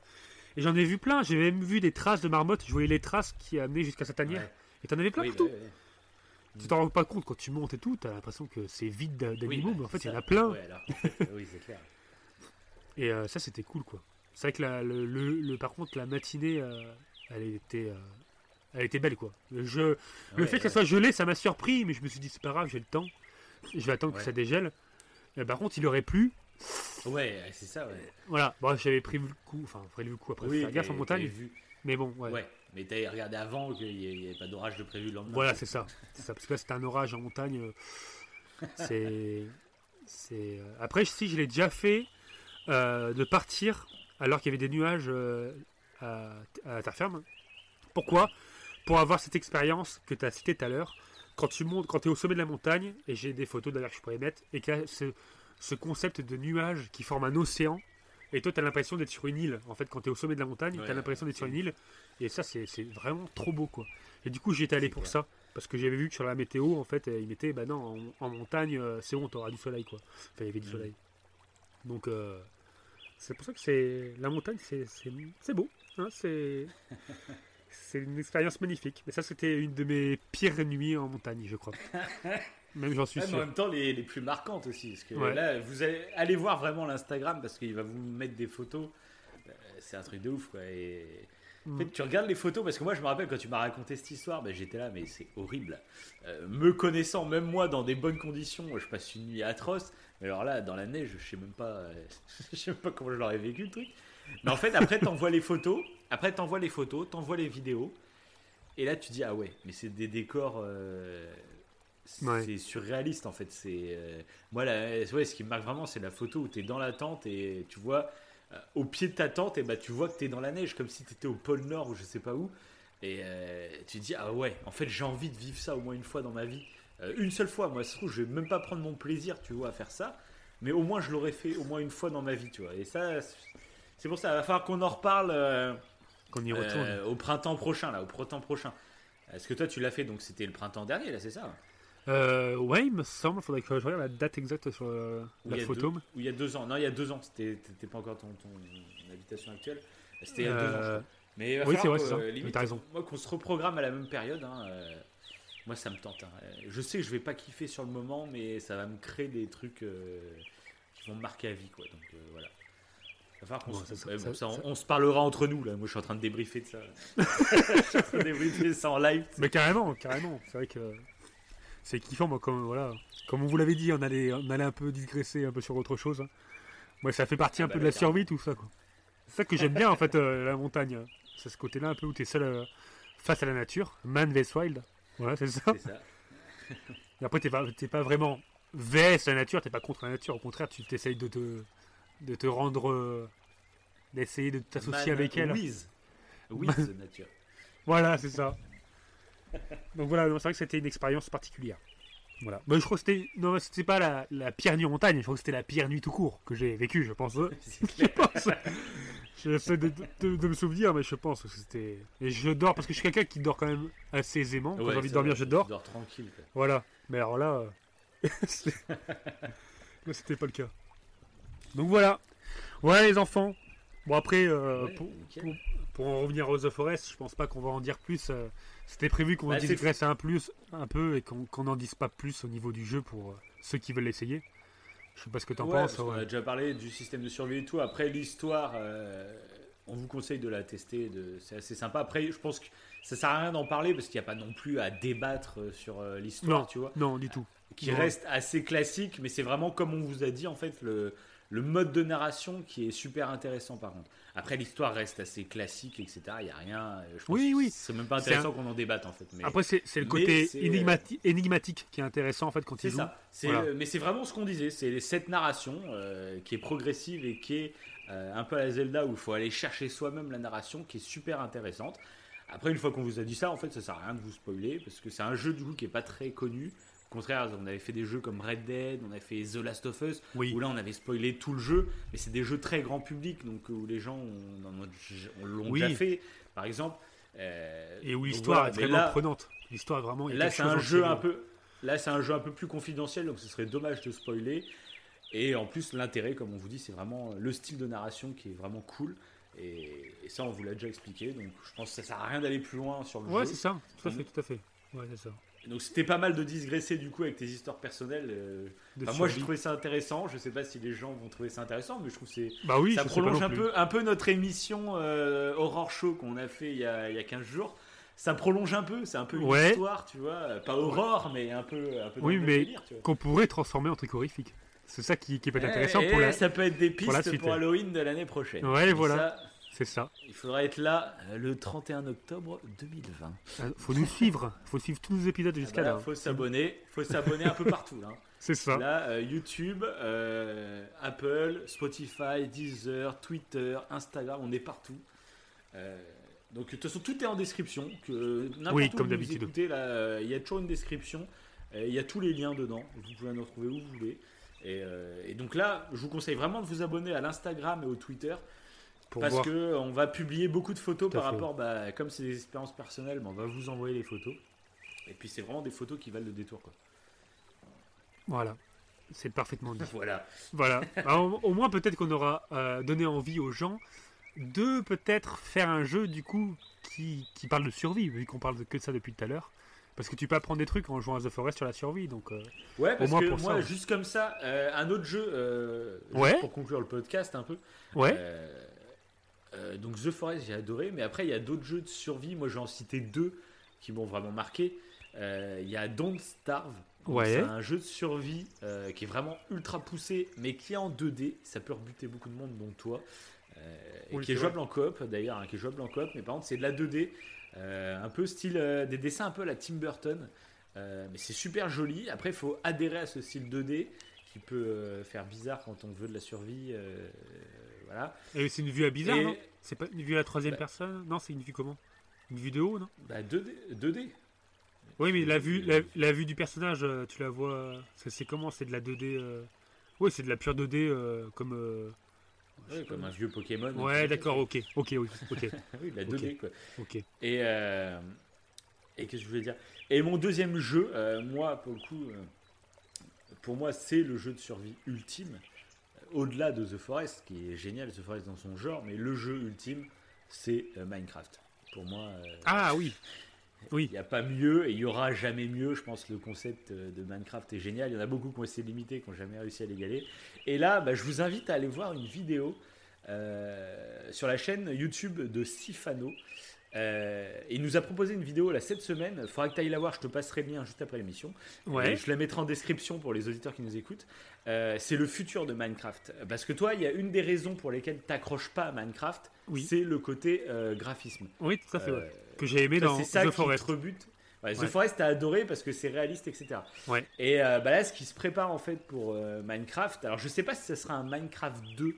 Et j'en ai vu plein, j'ai même vu des traces de marmotte, je voyais les traces qui amenaient jusqu'à sa tanière. Ouais. Et t'en avais plein Oui, partout. bah, ouais. Tu t'en rends pas compte quand tu montes et tout, t'as l'impression que c'est vide d'a- d'animaux, Oui, bah, mais en fait il y en a plein. ouais, alors, en fait, oui, c'est clair. Et euh, ça c'était cool quoi. C'est vrai que la- le, le- le- par contre la matinée, euh, elle était, euh, elle était belle quoi. Le, jeu, le Ouais, fait que ça soit gelé, ça m'a surpris, mais je me suis dit c'est pas grave, j'ai le temps, je vais attendre Ouais. que ça dégèle. Et par contre il aurait plu. Ouais, c'est ça, ouais. Voilà, bon, j'avais prévu le coup, enfin prévu le coup après Oui, faire gaffe en montagne, vu. mais bon ouais. Ouais. mais t'avais regardé avant qu'il n'y avait pas d'orage de prévu le lendemain. Voilà, c'est ça. Parce que là, c'était un orage en montagne. C'est. c'est. Après, si je l'ai déjà fait euh, de partir alors qu'il y avait des nuages euh, à, à ta ferme. Pourquoi? Pour avoir cette expérience que tu as citée tout à l'heure. Quand tu montes, quand tu es au sommet de la montagne, et j'ai des photos d'ailleurs que je pourrais mettre, et qu'il y a ce, ce concept de nuages qui forme un océan. Et toi, tu as l'impression d'être sur une île. En fait, quand tu es au sommet de la montagne, Ouais, tu as l'impression d'être sur une île. Et ça, c'est vraiment trop beau, quoi. Et du coup, j'y étais allé pour clair. ça. Parce que j'avais vu que sur la météo, en fait, euh, il mettait, bah non, en, en montagne, c'est bon, t'auras du soleil, quoi. Enfin, il y avait du Mhm. soleil. Donc, euh, c'est pour ça que c'est la montagne, c'est beau. hein, c'est c'est une expérience magnifique. Mais ça, c'était une de mes pires nuits en montagne, je crois. Même j'en suis Ouais, mais en sûr. même temps, les, les plus marquantes aussi. Parce que Ouais. là, vous allez, allez voir vraiment l'Instagram parce qu'il va vous mettre des photos. Euh, C'est un truc de ouf, quoi. Et... En Mm. fait, tu regardes les photos parce que moi, je me rappelle quand tu m'as raconté cette histoire, ben, j'étais là, mais c'est horrible. Euh, me connaissant, même moi, dans des bonnes conditions, je passe une nuit atroce. Mais alors là, dans la neige, je sais même pas, euh, je sais même pas comment je l'aurais vécu le truc. Mais en fait, après, t'envoies les photos. Après, t'envoies les photos, t'envoies les vidéos. Et là, tu dis ah ouais, mais c'est des décors. euh, c'est Ouais. surréaliste en fait. C'est euh, moi là, ouais, ce qui me marque vraiment, c'est la photo où tu es dans la tente et tu vois euh, au pied de ta tente et bah tu vois que tu es dans la neige comme si tu étais au pôle Nord ou je sais pas où. Et tu te dis ah ouais, en fait j'ai envie de vivre ça au moins une fois dans ma vie. Euh, une seule fois, moi, ça se trouve, je vais même pas prendre mon plaisir, tu vois, à faire ça. Mais au moins, je l'aurais fait au moins une fois dans ma vie, tu vois. Et ça, c'est pour ça, il va falloir qu'on en reparle. euh, Qu'on y retourne. euh, au printemps prochain, là, au printemps prochain. Est-ce que toi tu l'as fait donc c'était le printemps dernier là, c'est ça Euh, ouais, il me semble, faudrait que je regarde la date exacte sur la photo. deux- ou il y a deux ans. Non, il y a deux ans. C'était pas encore ton, ton habitation actuelle. C'était il y a deux ans. je crois. Mais il va oui, falloir c'est vrai, que, c'est ça. Mais limite, t'as raison. Moi, qu'on se reprogramme à la même période. hein, moi, ça me tente. hein. Euh, Je sais que je vais pas kiffer sur le moment, mais ça va me créer des trucs euh, qui vont me marquer à vie, quoi. Donc euh, voilà. Bon, se... ça- ça- bon, ça- on, se parlera entre nous là. Moi, je suis en train de débriefer de ça. je suis en train de débriefer ça en live. Mais carrément, carrément. C'est vrai que c'est kiffant, moi, comme, voilà. Comme on vous l'avait dit, on allait, on allait un peu digresser un peu sur autre chose. hein. Moi, ça fait partie Ah un bah peu de la survie, tout ça, quoi. C'est ça que j'aime bien, en fait, euh, la montagne. C'est ce côté-là, un peu où tu es seul face à la nature. Man vs Wild. Voilà, c'est ça. Et après, t'es pas, pas vraiment vs la nature, t'es pas contre la nature. Au contraire, tu t'essayes de te, de te rendre. euh, d'essayer de t'associer avec elle. The nature. Voilà, c'est ça. Donc voilà, c'est vrai que c'était une expérience particulière. Voilà. Mais je crois que c'était. Non, c'était pas la, la pire nuit en montagne, je crois que c'était la pire nuit tout court que j'ai vécue, je pense. Je pense. J'essaie de, de- de me souvenir, mais je pense que c'était. Et je dors parce que je suis quelqu'un qui dort quand même assez aisément. Quand Ouais, j'ai envie de dormir, vrai, je dors. Tu dors tranquille. quoi. Voilà. Mais alors là. euh, là, c'était pas le cas. Donc voilà. Voilà les enfants. Bon après, euh, Ouais, pour, pour- pour en revenir aux The Forest, je pense pas qu'on va en dire plus. euh, C'était prévu qu'on Bah, digresse un, plus, un peu et qu'on qu'on n'en dise pas plus au niveau du jeu pour euh, ceux qui veulent l'essayer. Je sais pas ce que t'en Ouais, penses. ouais. a déjà parlé du système de survie et tout. Après, l'histoire, euh, on vous conseille de la tester. De... C'est assez sympa. Après, je pense que ça sert à rien d'en parler parce qu'il n'y a pas non plus à débattre euh, sur euh, l'histoire, Non. tu vois. Non, du tout. Qui reste assez classique, mais c'est vraiment comme on vous a dit, en fait, le, le mode de narration qui est super intéressant par contre. Après, l'histoire reste assez classique, etc. Il n'y a rien. euh, Je pense Oui, oui. C'est même pas intéressant qu'on en débatte, en fait. Mais... Après, c'est le côté euh, énigmati- énigmatique qui est intéressant en fait quand il joue. ça. C'est, Voilà. euh, Mais c'est vraiment ce qu'on disait. C'est cette narration euh, qui est progressive et qui est euh, un peu à la Zelda où il faut aller chercher soi-même la narration qui est super intéressante. Après, une fois qu'on vous a dit ça, en fait, ça sert à rien de vous spoiler parce que c'est un jeu du coup qui est pas très connu. Au contraire, on avait fait des jeux comme Red Dead, on avait fait The Last of Us, Oui. où là on avait spoilé tout le jeu, mais c'est des jeux très grand public, donc où les gens notre- on l'ont Oui. déjà fait, par exemple. Euh, Et où l'histoire est vraiment là- prenante. L'histoire vraiment. Là, c'est un jeu un peu. Là, c'est un jeu un peu plus confidentiel, donc ce serait dommage de spoiler. Et en plus, l'intérêt, comme on vous dit, c'est vraiment le style de narration qui est vraiment cool. Et, et ça, on vous l'a déjà expliqué. Donc, je pense que ça sert à rien d'aller plus loin sur le Ouais, jeu. c'est ça, tout à fait, tout à fait. Ouais, c'est ça. Donc, c'était pas mal de digresser du coup avec tes histoires personnelles. euh. Enfin, moi, j'ai survie. trouvé ça intéressant. Je sais pas si les gens vont trouver ça intéressant, mais je trouve que c'est Bah oui, ça je prolonge un peu, un peu notre émission euh, Horror Show qu'on a fait il y a, il y a 15 jours. Ça prolonge un peu, c'est un peu une Ouais. histoire, tu vois. Pas horreur, mais un peu, un peu Oui, mais qu'on pourrait transformer en truc horrifique. C'est ça qui, qui peut être Eh, intéressant eh, pour la. Ça peut être des pistes pour. Halloween de l'année prochaine. Ouais, Et voilà. ça, C'est ça. il faudra être là euh, le 31 octobre 2020. Euh, Faut nous suivre. Faut suivre tous nos épisodes Ah jusqu'à bah, là. faut s'abonner, faut s'abonner un peu partout là. C'est ça. Là, euh, YouTube, euh, Apple, Spotify, Deezer, Twitter, Instagram, on est partout. Donc de toute façon, tout est en description. Que Oui, comme d'habitude. il y a toujours une description. Il y a tous les liens dedans. Vous pouvez nous retrouver où vous voulez. Et, et donc là, je vous conseille vraiment de vous abonner à l'Instagram et au Twitter Pour parce voir. que on va publier beaucoup de photos par fait. rapport, bah, comme c'est des expériences personnelles, bah, on va vous envoyer les photos. Et puis c'est vraiment des photos qui valent le détour. Quoi. Voilà. C'est parfaitement dit. Voilà. Voilà. Alors, au moins, peut-être qu'on aura euh, donné envie aux gens de peut-être faire un jeu, du coup, qui, qui parle de survie, vu qu'on parle que de ça depuis tout à l'heure. Parce que tu peux apprendre des trucs en jouant à The Forest sur la survie, donc... euh, Ouais, parce moins que pour moi, ça, juste comme ça, euh, un autre jeu, euh, Ouais. pour conclure le podcast un peu. Ouais. Euh, euh, donc The Forest, j'ai adoré, mais après, il y a d'autres jeux de survie. Moi, je vais en citer deux qui m'ont vraiment marqué. Euh, Il y a Don't Starve. Ouais. C'est un jeu de survie euh, qui est vraiment ultra poussé, mais qui est en 2D. Ça peut rebuter beaucoup de monde, dont toi. Et Oui, qui est jouable en coop d'ailleurs, hein, qui est jouable en coop, mais par contre, c'est de la 2D. euh, un peu style des dessins un peu à la Tim Burton. Mais c'est super joli. Après, il faut adhérer à ce style 2D qui peut faire bizarre quand on veut de la survie. euh, voilà. Et c'est une vue à bizarre, Et- non? C'est pas une vue à la troisième Bah. personne? Non, c'est une vue comment? Une vue de haut, non? Bah 2D. 2D. Oui, mais la vue, la, la vue du personnage, euh, tu la vois... euh, C'est comment? C'est de la 2D... euh, Oui, c'est de la pure 2D, euh, comme... euh, Ouais, comme un vieux Pokémon. Ouais, d'accord, ok. Ok, oui, ok. oui, la Ok. 2D quoi. ok. Et, et qu'est-ce que je voulais dire? Et mon deuxième jeu, moi, pour le coup, pour moi, c'est le jeu de survie ultime. Au-delà de The Forest, qui est génial, The Forest dans son genre, mais le jeu ultime, c'est euh, Minecraft. Pour moi, euh, Ah oui Oui. il n'y a pas mieux et il n'y aura jamais mieux. Je pense que le concept euh, de Minecraft est génial. Il y en a beaucoup qui ont essayé de l'imiter, qui n'ont jamais réussi à l'égaler. Et là, bah, je vous invite à aller voir une vidéo euh, sur la chaîne YouTube de Sifano. Euh, il nous a proposé une vidéo là cette semaine. Il faudra que tu ailles la voir. Je te passerai le lien juste après l'émission. Ouais. Je la mettrai en description pour les auditeurs qui nous écoutent. Euh, c'est le futur de Minecraft. Parce que toi, il y a une des raisons pour lesquelles tu n'accroches pas à Minecraft, Oui. c'est le côté euh, graphisme. Oui, tout à fait, ouais. Que j'ai aimé dans c'est ça The qui Forest. te rebute. Ouais, The. Forest, t'as adoré parce que c'est réaliste, etc. Et bah là, ce qui se prépare en fait pour Minecraft, alors je sais pas si ça sera un Minecraft 2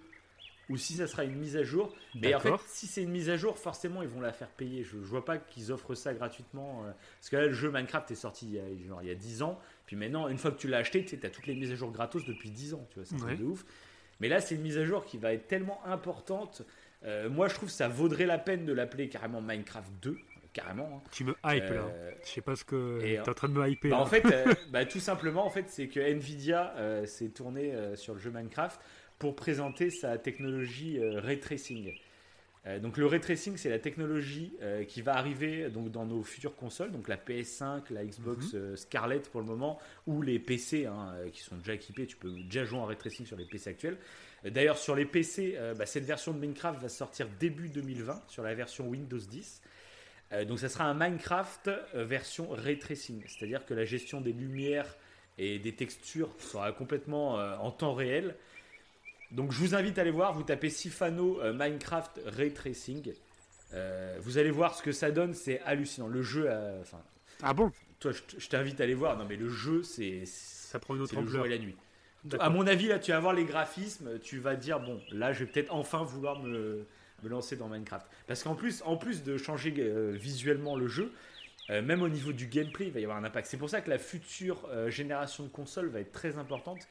ou si ça sera une mise à jour. Mais en fait, si c'est une mise à jour, forcément, ils vont la faire payer. Je, je vois pas qu'ils offrent ça gratuitement. euh, parce que là, le jeu Minecraft est sorti il y a, genre, il y a 10 ans. Puis maintenant, une fois que tu l'as acheté, tu as toutes les mises à jour gratos depuis 10 ans. Tu vois, c'est Ouais. de ouf. Mais là, c'est une mise à jour qui va être tellement importante. Euh, moi, je trouve que ça vaudrait la peine de l'appeler carrément Minecraft 2. Carrément. hein. Tu me hype là. Euh, Je sais pas ce que. T'es en train de me hyper. bah, là. en fait, euh, bah, tout simplement, en fait, c'est que Nvidia euh, s'est tourné sur le jeu Minecraft pour présenter sa technologie euh, ray tracing. Euh, donc le ray tracing, c'est la technologie euh, qui va arriver donc dans nos futures consoles, donc la PS5, la Xbox Mhm. Scarlett pour le moment, ou les PC hein, qui sont déjà équipés. Tu peux déjà jouer en ray tracing sur les PC actuels. D'ailleurs, sur les PC, bah, cette version de Minecraft va sortir début 2020 sur la version Windows 10. Euh, donc ça sera un Minecraft version ray tracing, c'est-à-dire que la gestion des lumières et des textures sera complètement en temps réel. Donc je vous invite à aller voir, vous tapez Sifano euh, Minecraft Ray Tracing. Euh, vous allez voir ce que ça donne, c'est hallucinant. Le jeu, enfin, Ah bon? toi je t'invite à aller voir. Non mais le jeu, c'est Ça prend une autre c'est le jour ampleur. et la nuit. À mon avis, là, tu vas voir les graphismes, tu vas dire bon, là, je vais peut-être enfin vouloir me, me lancer dans Minecraft. Parce qu'en plus, en plus de changer euh, visuellement le jeu, euh, même au niveau du gameplay, il va y avoir un impact. C'est pour ça que la future euh, génération de consoles va être très importante.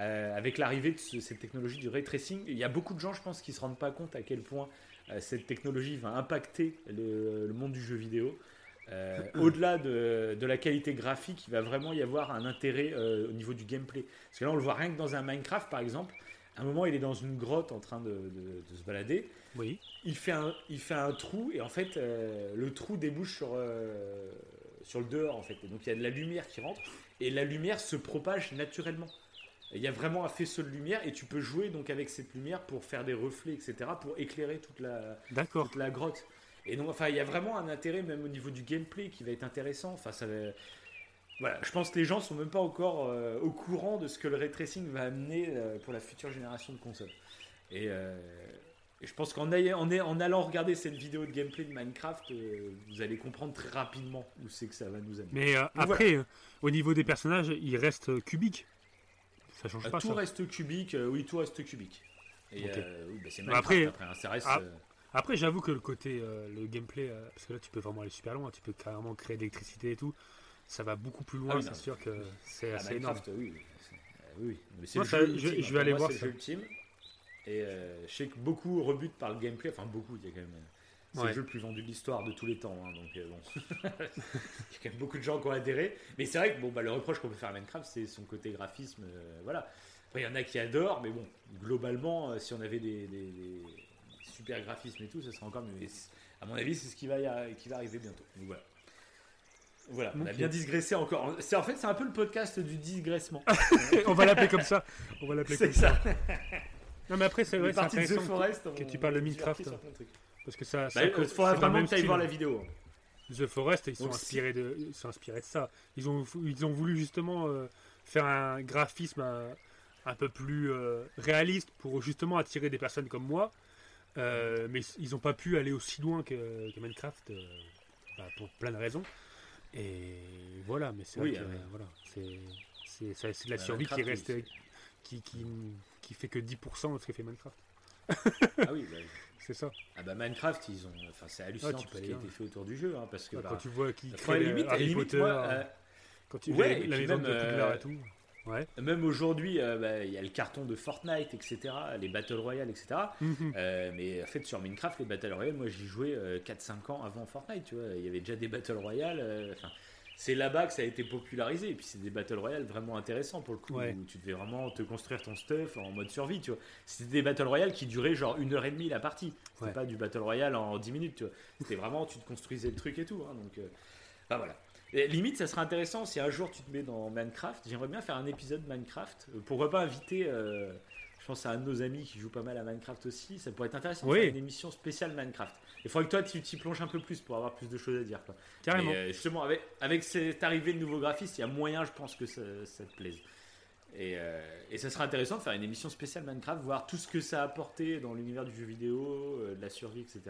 Euh, avec l'arrivée de ce- cette technologie du ray tracing, il y a beaucoup de gens, je pense, qui se rendent pas compte à quel point euh, cette technologie va impacter le, le monde du jeu vidéo. euh, au-delà de, de la qualité graphique, il va vraiment y avoir un intérêt au niveau du gameplay. Parce que là, on le voit rien que dans un Minecraft, par exemple. À un moment, il est dans une grotte en train de, de- de se balader. Oui. Il fait un, il fait un trou et en fait, le trou débouche sur, sur le dehors en fait. Et donc il y a de la lumière qui rentre et la lumière se propage naturellement. Il y a vraiment un faisceau de lumière et tu peux jouer donc avec cette lumière pour faire des reflets, etc., pour éclairer toute la, D'accord. toute la grotte. Et donc, enfin, il y a vraiment un intérêt même au niveau du gameplay qui va être intéressant. Enfin, ça va- Voilà, je pense que les gens sont même pas encore euh, au courant de ce que le ray tracing va amener euh, pour la future génération de consoles. Et, euh, et je pense qu'en en, allant regarder cette vidéo de gameplay de Minecraft, vous allez comprendre très rapidement où c'est que ça va nous amener. Mais après, au niveau des personnages, ils restent cubiques. Ça change Euh, pas tout ça. reste cubique, euh, oui, tout reste cubique. Et euh, oui, bah, c'est Bah, après- après, hein, ça reste. Ah. Après, j'avoue que le côté, le gameplay, parce que là, tu peux vraiment aller super loin. Tu peux carrément créer de l'électricité et tout. Ça va beaucoup plus loin. Ah oui, c'est sûr que c'est Ah, assez énorme. Minecraft, oui. oui. C'est- oui, oui. Mais c'est Moi, le ça, jeu je- ultime, je vais aller moi, voir c'est ça. le jeu ultime. Et euh, je sais que beaucoup rebutent par le gameplay. Enfin, beaucoup, il y a quand même. C'est Ouais. le jeu le plus vendu de l'histoire de tous les temps. hein, donc, euh, bon. il y a quand même beaucoup de gens qui ont adhéré. Mais c'est vrai que bon, bah, le reproche qu'on peut faire à Minecraft, c'est son côté graphisme. euh, voilà. Après, il y en a qui adorent. Mais bon, globalement, euh, si on avait des, des- des super graphismes et tout, ça serait encore mieux. Et à mon avis, c'est ce qui va, y qui va arriver bientôt. Donc, voilà. Voilà, on a bien digressé encore. C'est en fait c'est un peu le podcast du digressement. on va l'appeler comme ça. On va l'appeler C'est comme ça. ça. Non, mais après, c'est vrai, c'est parties de The intéressant que- Forest. que tu parles de Minecraft. Parce que ça. Bah, ça il faudra vraiment même que tu voir la vidéo. The Forest, ils sont Donc, inspirés de, ils sont inspirés de ça. Ils ont, ils ont voulu justement euh, faire un graphisme un, un peu plus euh, réaliste pour justement attirer des personnes comme moi. Euh, mais ils n'ont pas pu aller aussi loin que, que Minecraft bah, pour plein de raisons. Et voilà, mais c'est Oui, ah voilà, c'est de la survie qui reste, oui, qui, qui, qui fait que 10% de ce que fait Minecraft. Ah oui, bah, C'est ça. ah bah Minecraft, ils ont, enfin c'est hallucinant Ah, tout ce qui a été fait autour du jeu, hein, parce que Quand bah, tu vois qu'ils enfin, créent limite, Harry limite, moi, euh, quand tu ouais, vois la maison de Poudlard euh, et tout. Ouais. même aujourd'hui, euh, bah, il y a le carton de Fortnite, etc., les Battle Royale, etc. Mhm. Euh, mais en fait, sur Minecraft, les Battle Royale, moi j'y jouais euh, 4-5 ans avant Fortnite, tu vois. Il y avait déjà des Battle Royale. euh, enfin, c'est là-bas que ça a été popularisé. Et puis c'est des Battle Royale vraiment intéressants pour le coup. Ouais. Où tu devais vraiment te construire ton stuff en mode survie, tu vois. C'était des Battle Royale qui duraient genre une heure et demie la partie. C'était Ouais. pas du Battle Royale en 10 minutes, tu vois. C'était vraiment, tu te construisais le truc et tout. hein, donc, euh, enfin, voilà. Et limite, ça serait intéressant si un jour tu te mets dans Minecraft. J'aimerais bien faire un épisode Minecraft. Euh, pourquoi pas inviter, euh, je pense à un de nos amis qui joue pas mal à Minecraft aussi. Ça pourrait être intéressant de Oui. faire une émission spéciale Minecraft. Il faudrait que toi tu t'y plonges un peu plus pour avoir plus de choses à dire. Quoi. Carrément. Mais, euh, justement, avec, avec cette arrivée de nouveaux graphistes, il y a moyen, je pense, que ça, ça te plaise. Et, euh, et ça serait intéressant de faire une émission spéciale Minecraft, voir tout ce que ça a apporté dans l'univers du jeu vidéo, euh, de la survie, etc.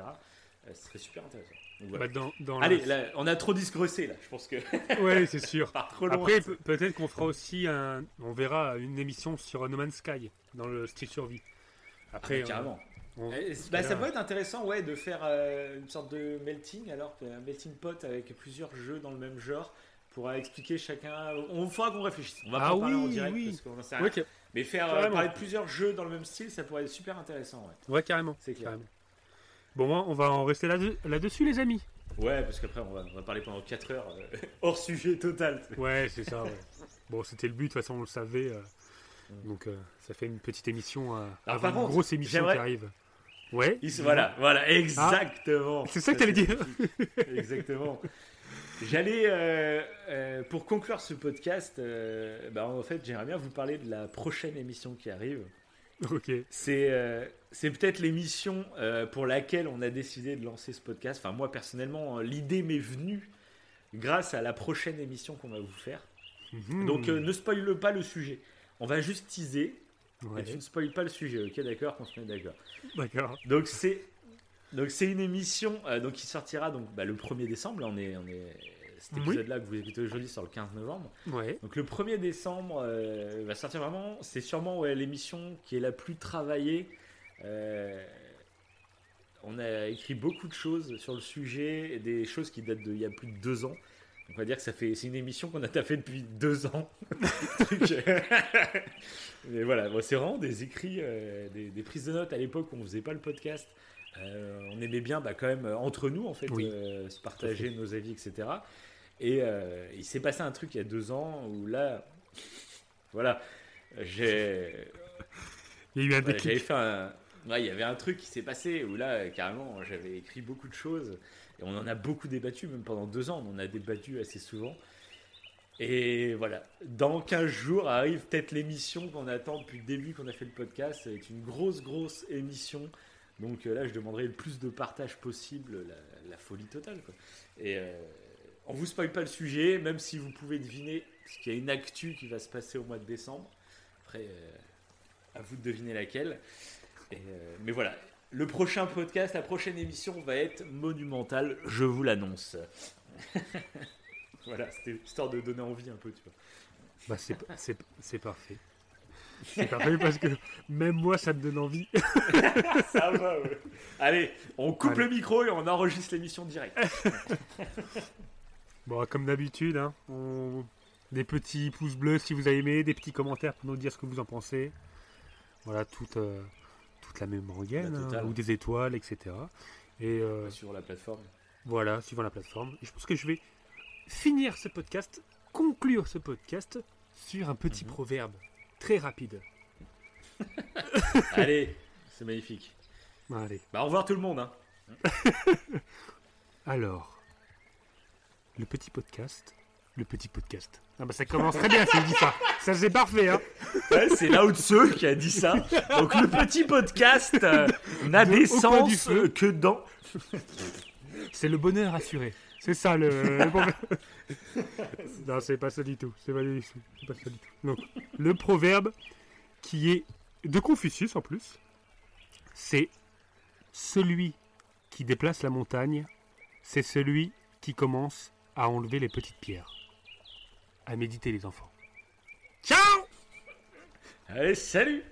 Euh, ce serait super intéressant. Donc, voilà. Bah, dans, dans Allez, la- là, on a trop disgressé là. Je pense que Ouais, c'est sûr. part trop loin. Après, pe- peut-être qu'on fera aussi un. On verra une émission sur No Man's Sky dans le style survie. Après, Ah, carrément. on- on- bah, ça peut être intéressant, ouais, de faire euh, une sorte de melting, alors un melting pot avec plusieurs jeux dans le même genre pour expliquer chacun. On faudra qu'on réfléchisse. On va Ah pas en parler en oui, direct oui. parce qu'on sait rien. Mais faire euh, Carrément. parler de plusieurs jeux dans le même style, ça pourrait être super intéressant. Ouais, ouais, carrément. c'est clair. carrément. Bon, on va en rester là- là-dessus, les amis. Ouais, parce qu'après on va, on va parler pendant 4 heures euh, hors sujet total. Ouais, c'est ça. ouais. Bon, c'était le but, de toute façon, on le savait. euh. Donc, euh, ça fait une petite émission euh, Alors, par une contre, grosse émission qui arrive. Ouais. Il se- voilà, voilà, exactement. C'est ça que t'allais dire Exactement. J'allais, euh, euh, pour conclure ce podcast, bah, en fait, j'aimerais bien vous parler de la prochaine émission qui arrive. Ok. C'est c'est peut-être l'émission pour laquelle on a décidé de lancer ce podcast. Enfin, moi, personnellement, l'idée m'est venue grâce à la prochaine émission qu'on va vous faire. Mhm. Donc, ne spoil pas le sujet. On va juste teaser. Ouais, Et tu ne spoil pas le sujet, ok D'accord Qu'on se mette d'accord. D'accord. Donc c'est donc c'est une émission euh, donc qui sortira donc bah, le 1er décembre. Là, on est on est cet Oui. épisode là que vous écoutez aujourd'hui sur le 15 novembre. Ouais. Donc le 1er décembre euh, va sortir vraiment. C'est sûrement ouais, l'émission qui est la plus travaillée. Euh, on a écrit beaucoup de choses sur le sujet, et des choses qui datent d'il y a plus de deux ans. On va dire que ça fait, c'est une émission qu'on a taffé depuis deux ans. Euh, Mais voilà, bon, c'est vraiment des écrits, euh, des, des prises de notes à l'époque où on faisait pas le podcast. Euh, on aimait bien bah, quand même entre nous en fait Oui. euh, se partager nos avis etc. Et euh, il s'est passé un truc il y a deux ans où là, voilà, j'ai Il y a eu un déclic. fait un. Ouais, il y avait un truc qui s'est passé où là, euh, carrément, j'avais écrit beaucoup de choses on en a beaucoup débattu, même pendant deux ans, on en a débattu assez souvent. Et voilà, dans 15 jours arrive peut-être l'émission qu'on attend depuis le début qu'on a fait le podcast. C'est une grosse, grosse émission. Donc euh, là, je demanderai le plus de partage possible, la, folie totale. Et euh, on vous spoil pas le sujet, même si vous pouvez deviner, parce qu'il y a une actu qui va se passer au mois de décembre. Après, euh, à vous de deviner laquelle. Euh, mais voilà, le prochain podcast, la prochaine émission va être monumentale, je vous l'annonce. voilà, c'était histoire de donner envie un peu, tu vois. Bah, c'est, c'est, c'est parfait. C'est parfait parce que même moi, ça me donne envie. Ça va, ouais. Allez, on coupe Allez. le micro et on enregistre l'émission direct. Bon, comme d'habitude, hein, on- des petits pouces bleus si vous avez aimé, des petits commentaires pour nous dire ce que vous en pensez. Voilà, toute, euh, toute la même rengaine, hein, ou des étoiles, etc. Et euh, Sur la plateforme. voilà, suivant la plateforme. Et je pense que je vais finir ce podcast, conclure ce podcast sur un petit Mhm. proverbe très rapide. Allez, c'est magnifique. Allez. Bah, au revoir tout le monde. Hein. Alors, le petit podcast. Le petit podcast. Ah bah ça commence très bien si je dis ça. Ça c'est parfait hein. Ouais, c'est Lao Tzu qui a dit ça. Donc le petit podcast euh, n'a d'essence feu. que dans. C'est le bonheur assuré. C'est ça le. non, c'est pas ça du tout. C'est pas du tout. C'est pas ça du tout. Donc, le proverbe qui est de Confucius en plus, c'est celui qui déplace la montagne, c'est celui qui commence à enlever les petites pierres. À méditer les enfants. Ciao Allez, salut